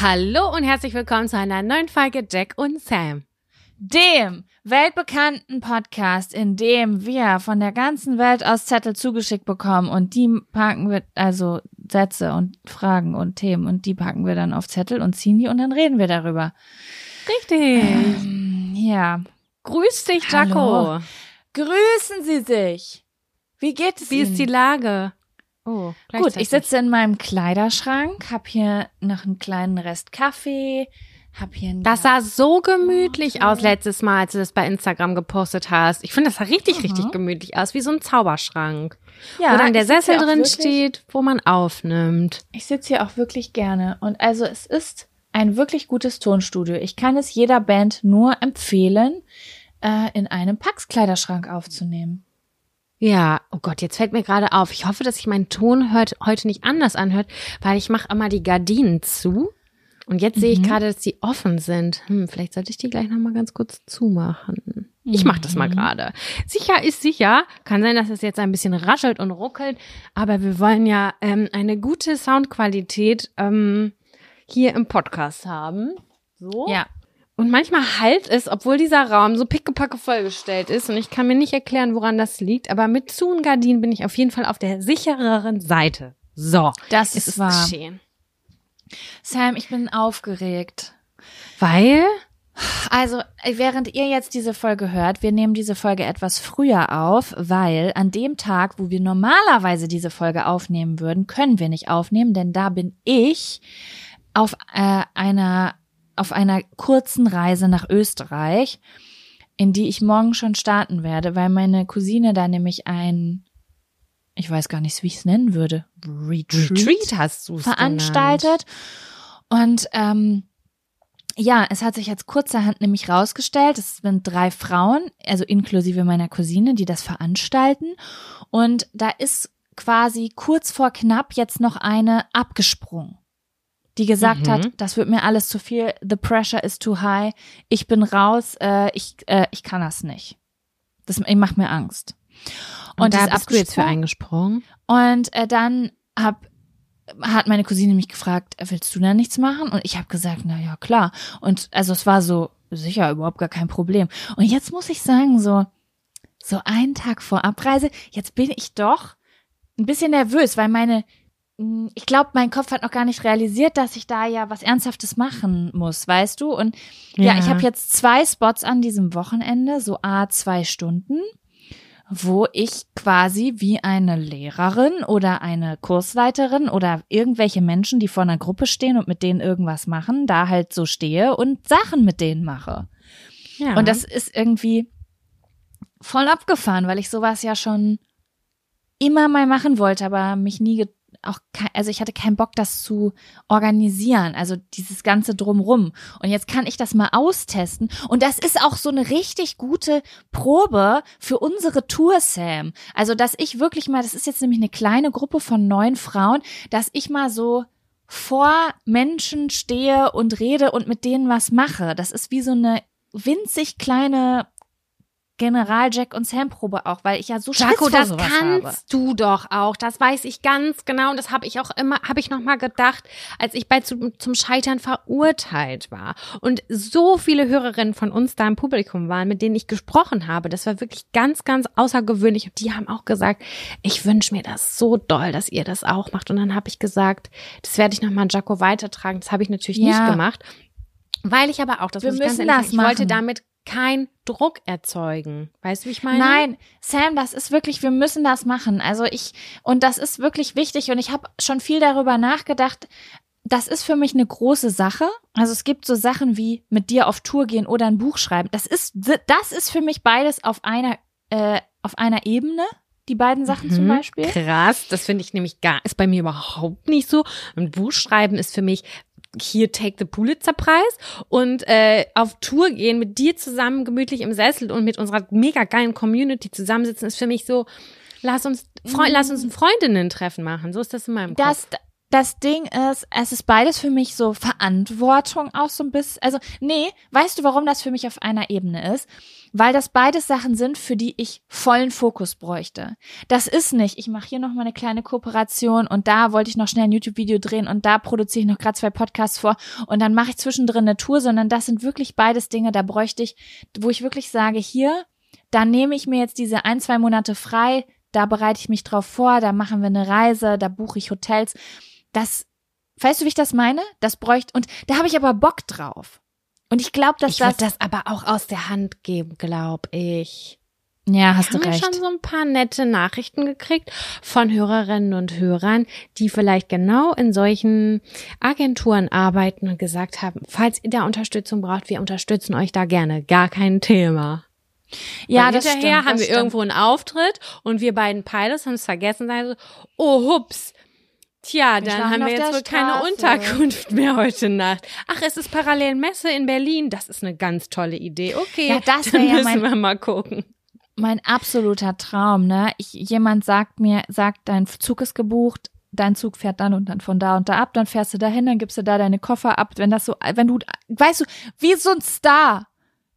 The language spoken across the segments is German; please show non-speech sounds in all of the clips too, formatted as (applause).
Hallo und herzlich willkommen zu einer neuen Folge Jack und Sam. Dem weltbekannten Podcast, in dem wir von der ganzen Welt aus Zettel zugeschickt bekommen und die packen wir, also Sätze und Fragen und Themen und die packen wir dann auf Zettel und ziehen die und dann reden wir darüber. Richtig. Ähm, ja. Grüß dich, Jaco. Grüßen Sie sich. Wie geht es Wie Ihnen? ist die Lage? Oh, Gut, ich sitze in meinem Kleiderschrank, hab hier noch einen kleinen Rest Kaffee, hab hier einen Das sah so gemütlich aus letztes Mal, als du das bei Instagram gepostet hast. Ich finde, das sah richtig, richtig gemütlich aus, wie so ein Zauberschrank. ja, wo dann der Sessel drin wirklich- steht, wo man aufnimmt. Ich sitze hier auch wirklich gerne. Und also es ist ein wirklich gutes Tonstudio. Ich kann es jeder Band nur empfehlen, äh, in einem Pax-Kleiderschrank aufzunehmen. Ja, oh Gott, jetzt fällt mir gerade auf. Ich hoffe, dass sich mein Ton hört, heute nicht anders anhört, weil ich mache immer die Gardinen zu. Und jetzt sehe ich Mhm. gerade, dass die offen sind. Hm, vielleicht sollte ich die gleich noch mal ganz kurz zumachen. Ich mache das mal Mhm. gerade. Sicher ist sicher. Kann sein, dass es jetzt ein bisschen raschelt und ruckelt, aber wir wollen ja ähm, eine gute Soundqualität ähm, hier im Podcast haben. So. Ja. Und manchmal halt es, obwohl dieser Raum so pickepacke vollgestellt ist und ich kann mir nicht erklären, woran das liegt, aber mit Zu und Gardinen bin ich auf jeden Fall auf der sichereren Seite. So, Das ist wahr. geschehen. Sam, ich bin aufgeregt. Weil? Also, während ihr jetzt diese Folge hört, wir nehmen diese Folge etwas früher auf, weil an dem Tag, wo wir normalerweise diese Folge aufnehmen würden, können wir nicht aufnehmen, denn da bin ich auf äh, einer auf einer kurzen Reise nach Österreich, in die ich morgen schon starten werde, weil meine Cousine da nämlich ein ich weiß gar nicht, wie ich es nennen würde, Retreat, Retreat hast du veranstaltet. Und ähm, ja, es hat sich jetzt kurzerhand nämlich rausgestellt, es sind drei Frauen, also inklusive meiner Cousine, die das veranstalten. Und da ist quasi kurz vor knapp jetzt noch eine abgesprungen, die gesagt Mhm. hat, das wird mir alles zu viel, the pressure is too high, ich bin raus, äh, ich, äh, ich kann das nicht. Das macht mir Angst. Und, die da ist bist du jetzt für eingesprungen. Und äh, dann hab, hat meine Cousine mich gefragt, willst du da nichts machen? Und ich habe gesagt, na ja, klar. Und also es war so, sicher, überhaupt gar kein Problem. Und jetzt muss ich sagen, so, so einen Tag vor Abreise, jetzt bin ich doch ein bisschen nervös, weil meine, ich glaube, mein Kopf hat noch gar nicht realisiert, dass ich da ja was Ernsthaftes machen muss, weißt du? Und ja, Ja. ich habe jetzt zwei Spots an diesem Wochenende, so a zwei Stunden. wo ich quasi wie eine Lehrerin oder eine Kursleiterin oder irgendwelche Menschen, die vor einer Gruppe stehen und mit denen irgendwas machen, da halt so stehe und Sachen mit denen mache. Ja. Und das ist irgendwie voll abgefahren, weil ich sowas ja schon immer mal machen wollte, aber mich nie auch also ich hatte keinen Bock, das zu organisieren, also dieses ganze drumrum. Und jetzt kann ich das mal austesten. Und das ist auch so eine richtig gute Probe für unsere Tour, Sam. Also, dass ich wirklich mal, das ist jetzt nämlich eine kleine Gruppe von neun Frauen, dass ich mal so vor Menschen stehe und rede und mit denen was mache. Das ist wie so eine winzig kleine General Jack und Sam Probe auch, weil ich ja so Schiss Jaco, vor das sowas kannst habe. du doch auch. Das weiß ich ganz genau. Und das habe ich auch immer, habe ich noch mal gedacht, als ich bei zum, zum Scheitern verurteilt war. Und so viele Hörerinnen von uns da im Publikum waren, mit denen ich gesprochen habe. Das war wirklich ganz, ganz außergewöhnlich. Und die haben auch gesagt, ich wünsche mir das so doll, dass ihr das auch macht. Und dann habe ich gesagt, das werde ich noch mal an Jaco weitertragen. Das habe ich natürlich Ja. nicht gemacht. Weil ich aber auch, das Wir muss ich ganz ehrlich ich wollte damit keinen Druck erzeugen. Weißt du, wie ich meine? Nein, Sam, das ist wirklich, wir müssen das machen. Also ich, und das ist wirklich wichtig und ich habe schon viel darüber nachgedacht. Das ist für mich eine große Sache. Also es gibt so Sachen wie mit dir auf Tour gehen oder ein Buch schreiben. Das ist, das ist für mich beides auf einer, äh, auf einer Ebene. Die beiden Sachen zum Mhm. Beispiel. Krass, das finde ich nämlich gar, ist bei mir überhaupt nicht so. Ein Buch schreiben ist für mich hier Take the Pulitzer Preis und äh, auf Tour gehen mit dir zusammen gemütlich im Sessel und mit unserer mega geilen Community zusammensitzen ist für mich so lass uns Freu lass uns ein Freundinnen-Treffen machen. So ist das in meinem Kopf. Das, das Ding ist, es ist beides für mich so Verantwortung auch so ein bisschen. Also, nee, weißt du, warum das für mich auf einer Ebene ist? Weil das beides Sachen sind, für die ich vollen Fokus bräuchte. Das ist nicht, ich mache hier noch mal eine kleine Kooperation und da wollte ich noch schnell ein YouTube-Video drehen und da produziere ich noch gerade zwei Podcasts vor und dann mache ich zwischendrin eine Tour, sondern das sind wirklich beides Dinge, da bräuchte ich, wo ich wirklich sage, hier, da nehme ich mir jetzt diese ein, zwei Monate frei, da bereite ich mich drauf vor, da machen wir eine Reise, da buche ich Hotels. Das, weißt du, wie ich das meine? Das bräuchte, und da habe ich aber Bock drauf. Und ich glaube, dass ich das, würde das aber auch aus der Hand geben, glaube ich. ja, hast du haben ja recht. schon so ein paar nette Nachrichten gekriegt von Hörerinnen und Hörern, die vielleicht genau in solchen Agenturen arbeiten und gesagt haben, falls ihr da Unterstützung braucht, wir unterstützen euch da gerne. Gar kein Thema. ja, Weil das hinterher stimmt, haben das wir stimmt. irgendwo einen Auftritt und wir beiden Pilots haben es vergessen, sagen so, oh hups. Tja, dann haben wir jetzt wohl keine. Unterkunft mehr heute Nacht. Ach, es ist parallel Messe in Berlin. Das ist eine ganz tolle Idee. Okay, Ja, das dann ja müssen mein- wir mal gucken. mein absoluter Traum, ne? Ich, jemand sagt mir, sagt, dein Zug ist gebucht, dein Zug fährt dann und dann von da und da ab, dann fährst du dahin, dann gibst du da deine Koffer ab, wenn das so, wenn du, weißt du, wie so ein Star.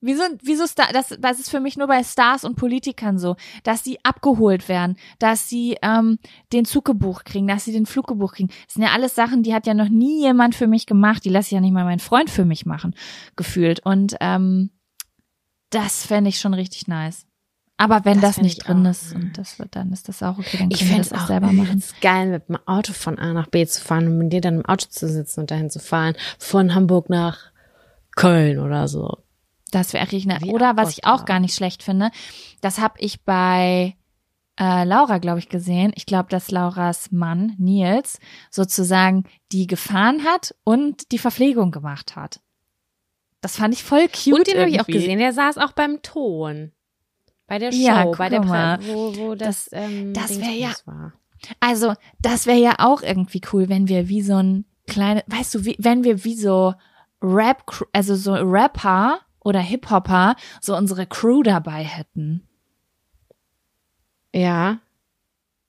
Wie so, wie so Star, das, das ist für mich nur bei Stars und Politikern so, dass sie abgeholt werden, dass sie ähm, den Zug gebucht kriegen, dass sie den Flug gebucht kriegen. Das sind ja alles Sachen, die hat ja noch nie jemand für mich gemacht. Die lasse ich ja nicht mal mein Freund für mich machen, gefühlt. Und ähm, das fände ich schon richtig nice. Aber wenn Das das, nicht ich drin auch ist und das wird, dann ist das auch okay, dann Ich fände das es auch selber machen. übelst geil, mit dem Auto von A nach B zu fahren und mit dir dann im Auto zu sitzen und dahin zu fahren. Von Hamburg nach Köln oder so. Das wäre richtig. Wie Oder was ich auch gar nicht schlecht finde, das habe ich bei äh, Laura, glaube ich, gesehen. Ich glaube, dass Lauras Mann, Nils, sozusagen die gefahren hat und die Verpflegung gemacht hat. Das fand ich voll cute. und den habe ich auch gesehen, der saß auch beim Ton. Bei der Show, Ja, bei der mal. Prä wo, wo das, Das- ähm, das ja- war. Also, das wäre ja auch irgendwie cool, wenn wir wie so ein kleine, weißt du, wie, wenn wir wie so Rap, also so Rapper oder Hip-Hopper so unsere Crew dabei hätten. Ja.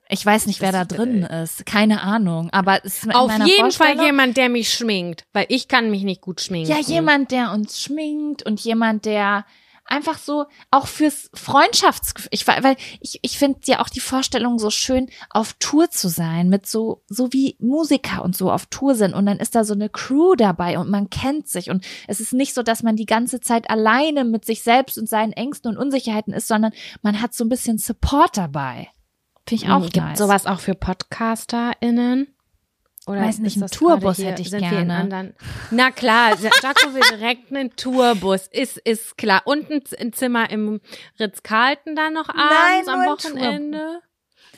Ich weiß nicht, wer da Das- drin ist. Keine Ahnung. Aber es ist Auf jeden Fall jemand, der mich schminkt, weil ich kann mich nicht gut schminken. Ja, jemand, der uns schminkt und jemand, der einfach so auch fürs Freundschaftsgefühl. Ich weil ich ich finde ja auch die Vorstellung so schön, auf Tour zu sein mit so so wie Musiker und so auf Tour sind und dann ist da so eine Crew dabei und man kennt sich und es ist nicht so, dass man die ganze Zeit alleine mit sich selbst und seinen Ängsten und Unsicherheiten ist, sondern man hat so ein bisschen Support dabei. Finde ich auch Gibt nice. sowas auch für PodcasterInnen? Oder Weiß nicht, einen das Tourbus hätte ich gerne. Na klar, Jaco (laughs) will direkt einen Tourbus, ist, ist klar. Und ein, ein Zimmer im Ritz-Carlton dann noch abends nur am ein Wochenende.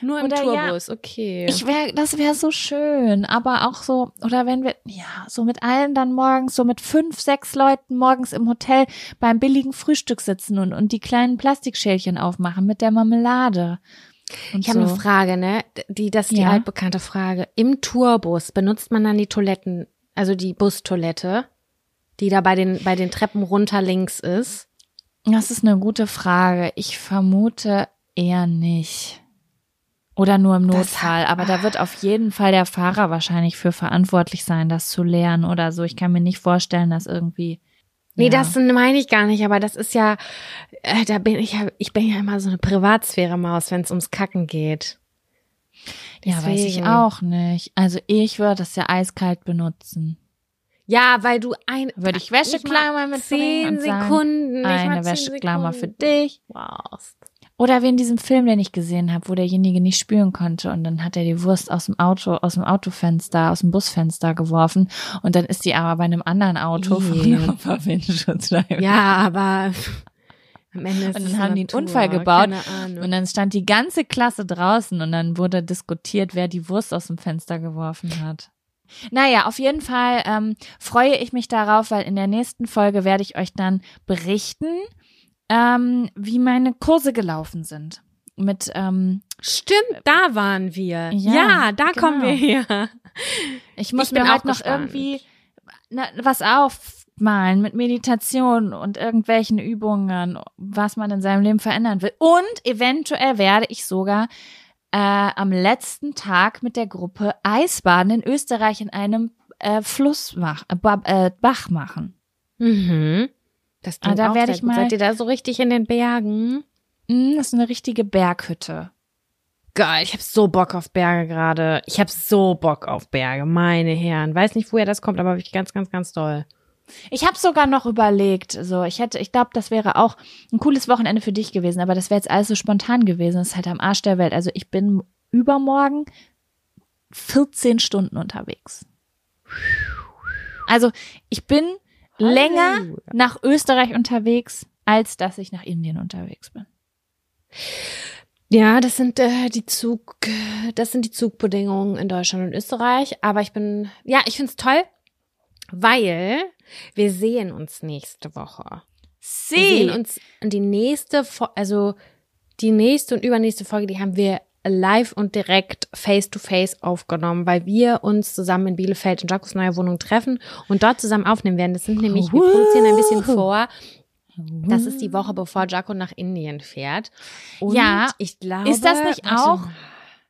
Nur im Oder ja, Tourbus, okay. Ich wäre, das wäre so schön, aber auch so, oder wenn wir, ja, so mit allen dann morgens, so mit fünf, sechs Leuten morgens im Hotel beim billigen Frühstück sitzen und, und die kleinen Plastikschälchen aufmachen mit der Marmelade. Und Ich habe so. eine Frage, ne? Die, das ist die Ja. altbekannte Frage. Im Tourbus benutzt man dann die Toiletten, also die Bustoilette, die da bei den, bei den Treppen runter links ist? Das ist eine gute Frage. Ich vermute eher nicht. Oder nur im Das- Notfall. Aber da wird auf jeden Fall der Fahrer wahrscheinlich für verantwortlich sein, das zu lernen oder so. Ich kann mir nicht vorstellen, dass irgendwie. Nee, ja. das meine ich gar nicht, aber das ist ja, äh, da bin ich ja, ich bin ja immer so eine Privatsphäre-Maus, wenn es ums Kacken geht. Ja, weiß ich Deswegen. auch nicht. Also ich würde das ja eiskalt benutzen. Ja, weil du ein, Würde ich Wäscheklammer mitbringen zehn Sekunden, nicht Eine Wäscheklammer für dich. brauchst. Oder wie in diesem Film, den ich gesehen habe, wo derjenige nicht spüren konnte und dann hat er die Wurst aus dem Auto, aus dem Autofenster, aus dem Busfenster geworfen und dann ist die aber bei einem anderen Auto Ih. vom Verwindungsschutz. Ja, aber am Ende ist Und es dann haben die einen Natur, Unfall gebaut. Und dann stand die ganze Klasse draußen und dann wurde diskutiert, wer die Wurst aus dem Fenster geworfen hat. Naja, auf jeden Fall ähm, freue ich mich darauf, weil in der nächsten Folge werde ich euch dann berichten, ähm, wie meine Kurse gelaufen sind. Mit, ähm, Stimmt, da waren wir. Ja, Ja, da genau. kommen wir her. ich muss Ich mir halt noch gespannt. irgendwie na, was aufmalen mit Meditation und irgendwelchen Übungen, was man in seinem Leben verändern will. Und eventuell werde ich sogar äh, am letzten Tag mit der Gruppe Eisbaden in Österreich in einem äh, Fluss mach, äh, äh, Bach machen. Mhm. Das Ah, da werde ich mal- Seid ihr da so richtig in den Bergen? Mm, das ist eine richtige Berghütte. Geil, ich hab so Bock auf Berge gerade. Ich hab so Bock auf Berge, meine Herren. Weiß nicht, woher das kommt, aber wirklich ganz, ganz, ganz toll. Ich habe sogar noch überlegt, so ich hätte, ich glaube, das wäre auch ein cooles Wochenende für dich gewesen, aber das wäre jetzt alles so spontan gewesen. Das ist halt am Arsch der Welt. Also ich bin übermorgen 14 Stunden unterwegs. Also ich bin länger nach Österreich unterwegs, als dass ich nach Indien unterwegs bin. Ja, das sind äh, die Zug, das sind die Zugbedingungen in Deutschland und Österreich. Aber ich bin, ja, ich find's toll, weil wir sehen uns nächste Woche. Wir sehen uns die nächste, also die nächste und übernächste Folge, die haben wir live und direkt face to face aufgenommen, weil wir uns zusammen in Bielefeld in Jacos neuer Wohnung treffen und dort zusammen aufnehmen werden. Das sind nämlich, wir produzieren ein bisschen vor. Das ist die Woche, bevor Jaco nach Indien fährt. Und Ja. ich glaube. Ist das nicht auch-.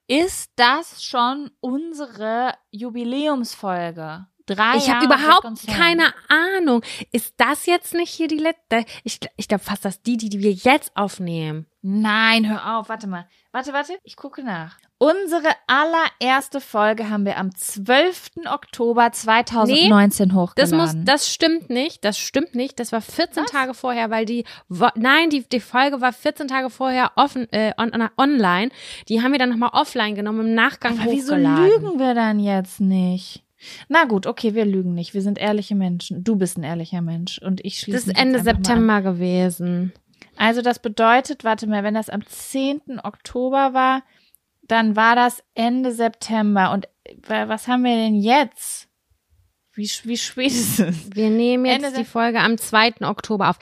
Ist das schon unsere Jubiläumsfolge? Drei Ich habe überhaupt keine Ahnung. Ist das jetzt nicht hier die letzte? Ich, ich glaube fast, dass die, die, die wir jetzt aufnehmen. Nein, hör auf, warte mal. Warte, warte, ich gucke nach. Unsere allererste Folge haben wir am 12. Oktober 2019 Das hochgeladen. muss, das stimmt nicht. Das stimmt nicht. Das war 14 Tage vorher, weil die, nein, die, die Folge war 14 Tage vorher offen, äh, on, on, online. Die haben wir dann nochmal offline genommen, im Nachgang Aber wieso hochgeladen. lügen wir dann jetzt nicht? Na gut, okay, wir lügen nicht. Wir sind ehrliche Menschen. Du bist ein ehrlicher Mensch und ich schließe Das ist Ende September gewesen. Also das bedeutet, warte mal, wenn das am 10. Oktober war, dann war das Ende September. Und was haben wir denn jetzt? Wie, wie spät ist es? Wir nehmen jetzt Ende die Folge am 2. Oktober auf.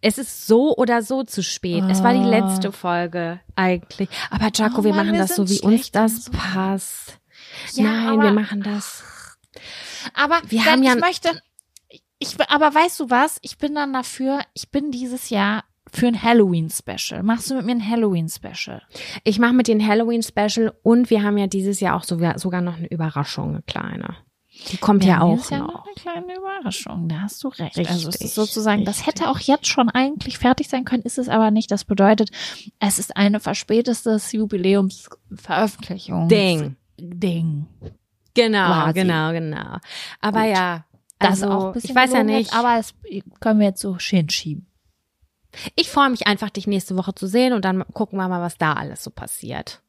Es ist so oder so zu spät. Es war die Ah. letzte Folge eigentlich. Aber Jaco, Oh wir machen wir das so, wie uns das so- passt. Ja, Nein, wir machen das. Aber Wir haben ja- ich möchte, ich, aber weißt du was? Ich bin dann dafür, ich bin dieses Jahr für ein Halloween-Special. Machst du mit mir ein Halloween-Special? Ich mache mit den Halloween-Special und wir haben ja dieses Jahr auch sogar, sogar noch eine Überraschung, eine kleine. Die kommt ja, auch ist ja noch. eine kleine Überraschung. Da hast du recht. Richtig, also es ist sozusagen, das richtig. hätte auch jetzt schon eigentlich fertig sein können, ist es aber nicht. Das bedeutet, es ist eine verspätetes Jubiläumsveröffentlichung. Ding. Ding. Genau, Quasi. genau, genau. Aber Gut. ja, Das also, auch ein bisschen ich weiß ja nicht. Aber das können wir jetzt so schön schieben. ich freue mich einfach, dich nächste Woche zu sehen und dann gucken wir mal, was da alles so passiert.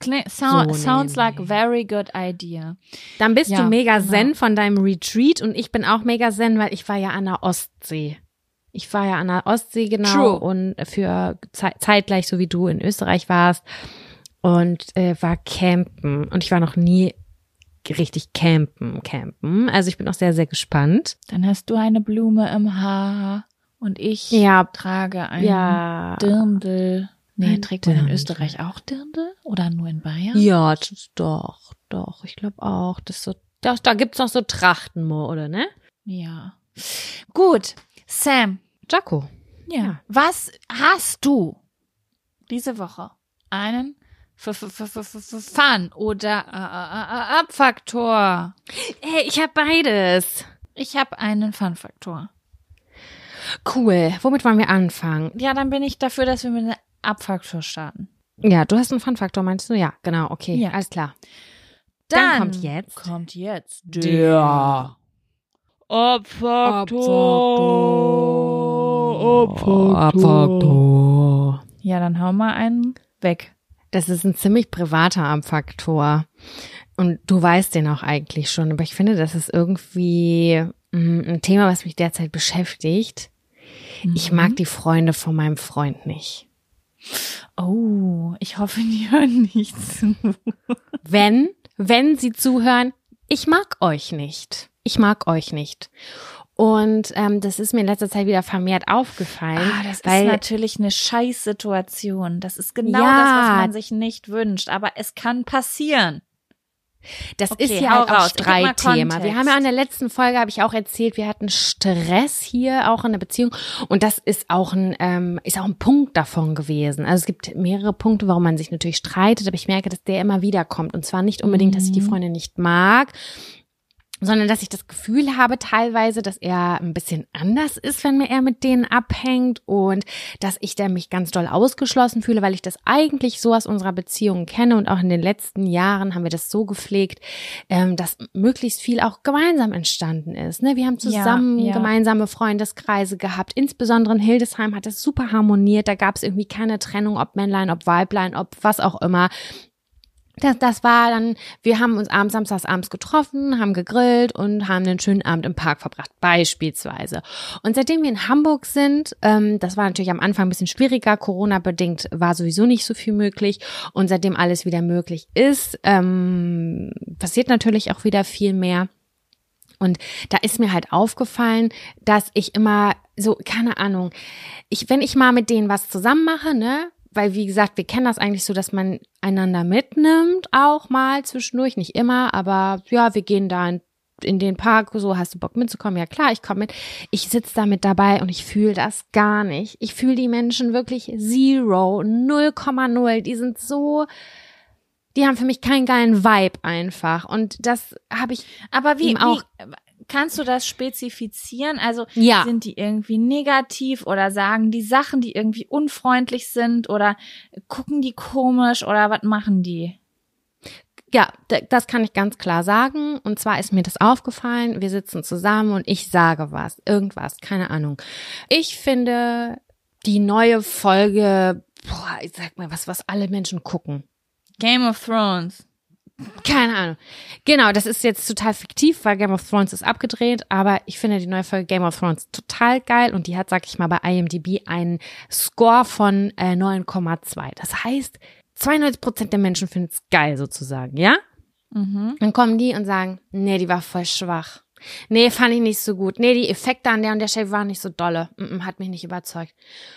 Kling, sound, So sounds like nämlich. very good idea. Dann bist Ja, du mega genau. zen von deinem Retreat und ich bin auch mega zen, weil ich war ja an der Ostsee. Ich war ja an der Ostsee genau True. und für zei- zeitgleich, so wie du in Österreich warst und äh, war campen und ich war noch nie richtig campen, campen. Also ich bin auch sehr, sehr gespannt. Dann hast du eine Blume im Haar und ich Ja, trage ein ja. Dirndl. Nee, trägt man in. Österreich auch Dirndl oder nur in Bayern? Ja, das- doch, doch. Ich glaube auch. Das so, da, da gibt's noch so Trachten, oder ne? Ja. Gut, Sam. Jaco. Ja. Ja. Was hast du diese Woche? Einen Fun oder äh, äh, äh, Abfaktor? Hey, ich habe beides. Ich habe einen Fun-Faktor. Cool. Womit wollen wir anfangen? Ja, dann bin ich dafür, dass wir mit einem Abfaktor starten. Ja, du hast einen Fun-Faktor, meinst du? Ja, genau, okay. Ja. Alles klar. Dann, Dann kommt jetzt kommt jetzt der Abfaktor. Ja, dann hau mal einen weg. Das ist ein ziemlich privater Abfaktor. Und du weißt den auch eigentlich schon, aber ich finde, das ist irgendwie mm, ein Thema, was mich derzeit beschäftigt. Ich Mhm. mag die Freunde von meinem Freund nicht. Oh, ich hoffe, die (laughs) hören nicht zu. Wenn, wenn sie zuhören, ich mag euch nicht. Ich mag euch nicht. Und ähm, das ist mir in letzter Zeit wieder vermehrt aufgefallen. Ah, das weil ist natürlich eine Scheißsituation. Das ist genau Ja. das, was man sich nicht wünscht. Aber es kann passieren. Das Okay, ist ja halt auch raus. Streitthema. Wir haben ja in der letzten Folge, habe ich auch erzählt, wir hatten Stress hier auch in der Beziehung und das ist auch ein ähm, ist auch ein Punkt davon gewesen. Also es gibt mehrere Punkte, warum man sich natürlich streitet, aber ich merke, dass der immer wieder kommt und zwar nicht unbedingt, dass ich die Mhm. Freundin nicht mag, sondern dass ich das Gefühl habe teilweise, dass er ein bisschen anders ist, wenn er mit denen abhängt und dass ich da mich ganz doll ausgeschlossen fühle, weil ich das eigentlich so aus unserer Beziehung kenne und auch in den letzten Jahren haben wir das so gepflegt, ähm, dass möglichst viel auch gemeinsam entstanden ist. Ne? Wir haben zusammen Ja, ja. gemeinsame Freundeskreise gehabt, insbesondere in Hildesheim hat das super harmoniert, da gab es irgendwie keine Trennung, ob Männlein, ob Weiblein, ob was auch immer. Das, das war dann, wir haben uns abends, samstags abends getroffen, haben gegrillt und haben einen schönen Abend im Park verbracht, beispielsweise. Und seitdem wir in Hamburg sind, ähm, das war natürlich am Anfang ein bisschen schwieriger, Corona-bedingt war sowieso nicht so viel möglich. Und seitdem alles wieder möglich ist, ähm, passiert natürlich auch wieder viel mehr. Und da ist mir halt aufgefallen, dass ich immer so, keine Ahnung, ich, wenn ich mal mit denen was zusammen mache, ne, weil wie gesagt, wir kennen das eigentlich so, dass man einander mitnimmt, auch mal zwischendurch, nicht immer, aber ja, wir gehen da in, in den Park, so hast du Bock mitzukommen? Ja klar, ich komme mit. Ich sitze da mit dabei und ich fühle das gar nicht. Ich fühle die Menschen wirklich zero, 0,0. Die sind so, die haben für mich keinen geilen Vibe einfach. Und das habe ich Aber wie, Ihm auch. wie kannst du das spezifizieren? Also Ja. sind die irgendwie negativ oder sagen die Sachen, die irgendwie unfreundlich sind oder gucken die komisch oder was machen die? Ja, das kann ich ganz klar sagen. Und zwar ist mir das aufgefallen. Wir sitzen zusammen und ich sage was, irgendwas, keine Ahnung. Ich finde die neue Folge, boah, ich sag mal was, was alle Menschen gucken. Game of Thrones. Keine Ahnung. Genau, das ist jetzt total fiktiv, weil Game of Thrones ist abgedreht, aber ich finde die neue Folge Game of Thrones total geil und die hat, sag ich mal, bei IMDb einen Score von äh, 9,2. Das heißt, 92 Prozent der Menschen finden es geil sozusagen, ja? Mhm. Dann kommen die und sagen, nee, die war voll schwach. Nee, fand ich nicht so gut. Nee, die Effekte an der und der Stelle waren nicht so dolle. Mm, mm, hat mich nicht überzeugt.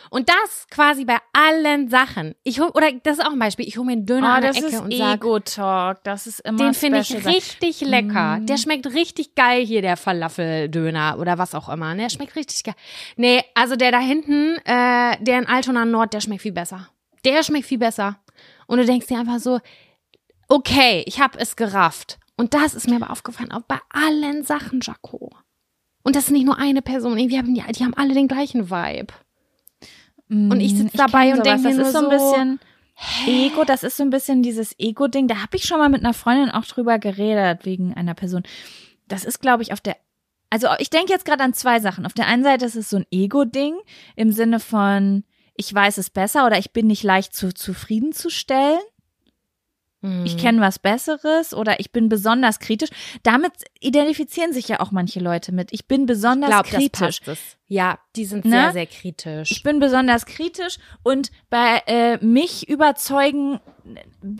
Und das quasi bei allen Sachen. Ich hol, oder das ist auch ein Beispiel. Ich hole mir einen Döner Oh, an der das Ecke ist und sage, Ego-Talk. Das ist immer den finde ich richtig lecker. Mm. Der schmeckt richtig geil hier, der Falafeldöner oder was auch immer. Ne? Der schmeckt richtig geil. Nee, also der da hinten, äh, der in Altona Nord, der schmeckt viel besser. Der schmeckt viel besser. Und du denkst dir einfach so, okay, ich habe es gerafft. Und das ist mir aber aufgefallen, auch bei allen Sachen, Jaco. Und das ist nicht nur eine Person, irgendwie haben die, die haben alle den gleichen Vibe. Und ich sitz Mm, dabei und denk sowas. mir das ist nur so ein bisschen Ego, das ist so ein bisschen dieses Ego-Ding. Da habe ich schon mal mit einer Freundin auch drüber geredet, wegen einer Person. Das ist, glaube ich, auf der also ich denke jetzt gerade an zwei Sachen. Auf der einen Seite ist es so ein Ego-Ding im Sinne von, ich weiß es besser oder ich bin nicht leicht zu zufriedenzustellen. Ich Mhm. kenne was Besseres oder ich bin besonders kritisch. Damit identifizieren sich ja auch manche Leute mit. Ich bin besonders glaub, kritisch. Das passt es. Ja, die sind Ne? sehr, sehr kritisch. Ich bin besonders kritisch und bei äh, mich überzeugen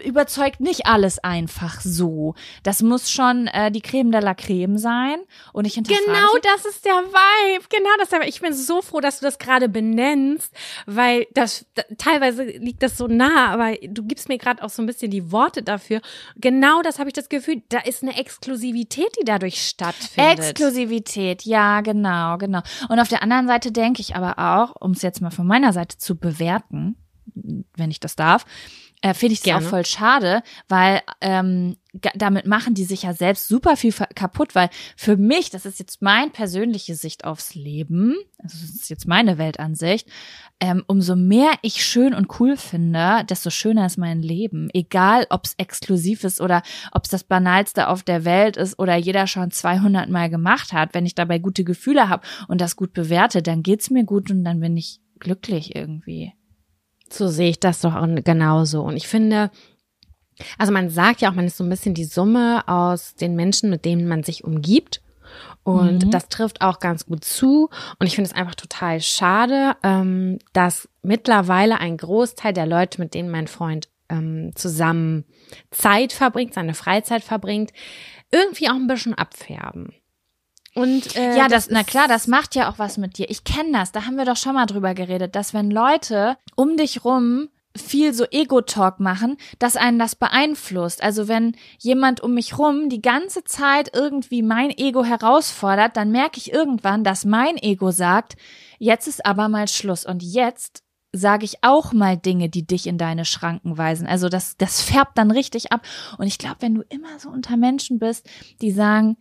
überzeugt nicht alles einfach so. Das muss schon äh, die Creme de la Creme sein und ich hinterfrage Genau mich- das ist der Vibe. Genau das ist der Vibe. Ich bin so froh, dass du das gerade benennst, weil das da, teilweise liegt das so nah, aber du gibst mir gerade auch so ein bisschen die Worte dafür. Genau das habe ich das Gefühl, da ist eine Exklusivität, die dadurch stattfindet. Exklusivität, ja, genau, genau. Und auf der anderen Seite denke ich aber auch, um es jetzt mal von meiner Seite zu bewerten, wenn ich das darf, äh, finde ich das Gerne. auch voll schade, weil ähm, damit machen die sich ja selbst super viel kaputt, weil für mich, das ist jetzt mein persönliche Sicht aufs Leben, also das ist jetzt meine Weltansicht, ähm, umso mehr ich schön und cool finde, desto schöner ist mein Leben. Egal, ob es exklusiv ist oder ob es das Banalste auf der Welt ist oder jeder schon 200 Mal gemacht hat. Wenn ich dabei gute Gefühle habe und das gut bewerte, dann geht's mir gut und dann bin ich glücklich irgendwie. So sehe ich das doch auch genauso. Und ich finde, also man sagt ja auch, man ist so ein bisschen die Summe aus den Menschen, mit denen man sich umgibt. Und Mhm. das trifft auch ganz gut zu. Und ich finde es einfach total schade, ähm, dass mittlerweile ein Großteil der Leute, mit denen mein Freund ähm, zusammen Zeit verbringt, seine Freizeit verbringt, irgendwie auch ein bisschen abfärben. Und äh, Ja, das, na ist- klar, das macht ja auch was mit dir. Ich kenne das, da haben wir doch schon mal drüber geredet, dass wenn Leute um dich rum viel so Ego-Talk machen, dass einen das beeinflusst. Also wenn jemand um mich rum die ganze Zeit irgendwie mein Ego herausfordert, dann merke ich irgendwann, dass mein Ego sagt, jetzt ist aber mal Schluss und jetzt sage ich auch mal Dinge, die dich in deine Schranken weisen. Also das, das färbt dann richtig ab. Und ich glaube, wenn du immer so unter Menschen bist, die sagen,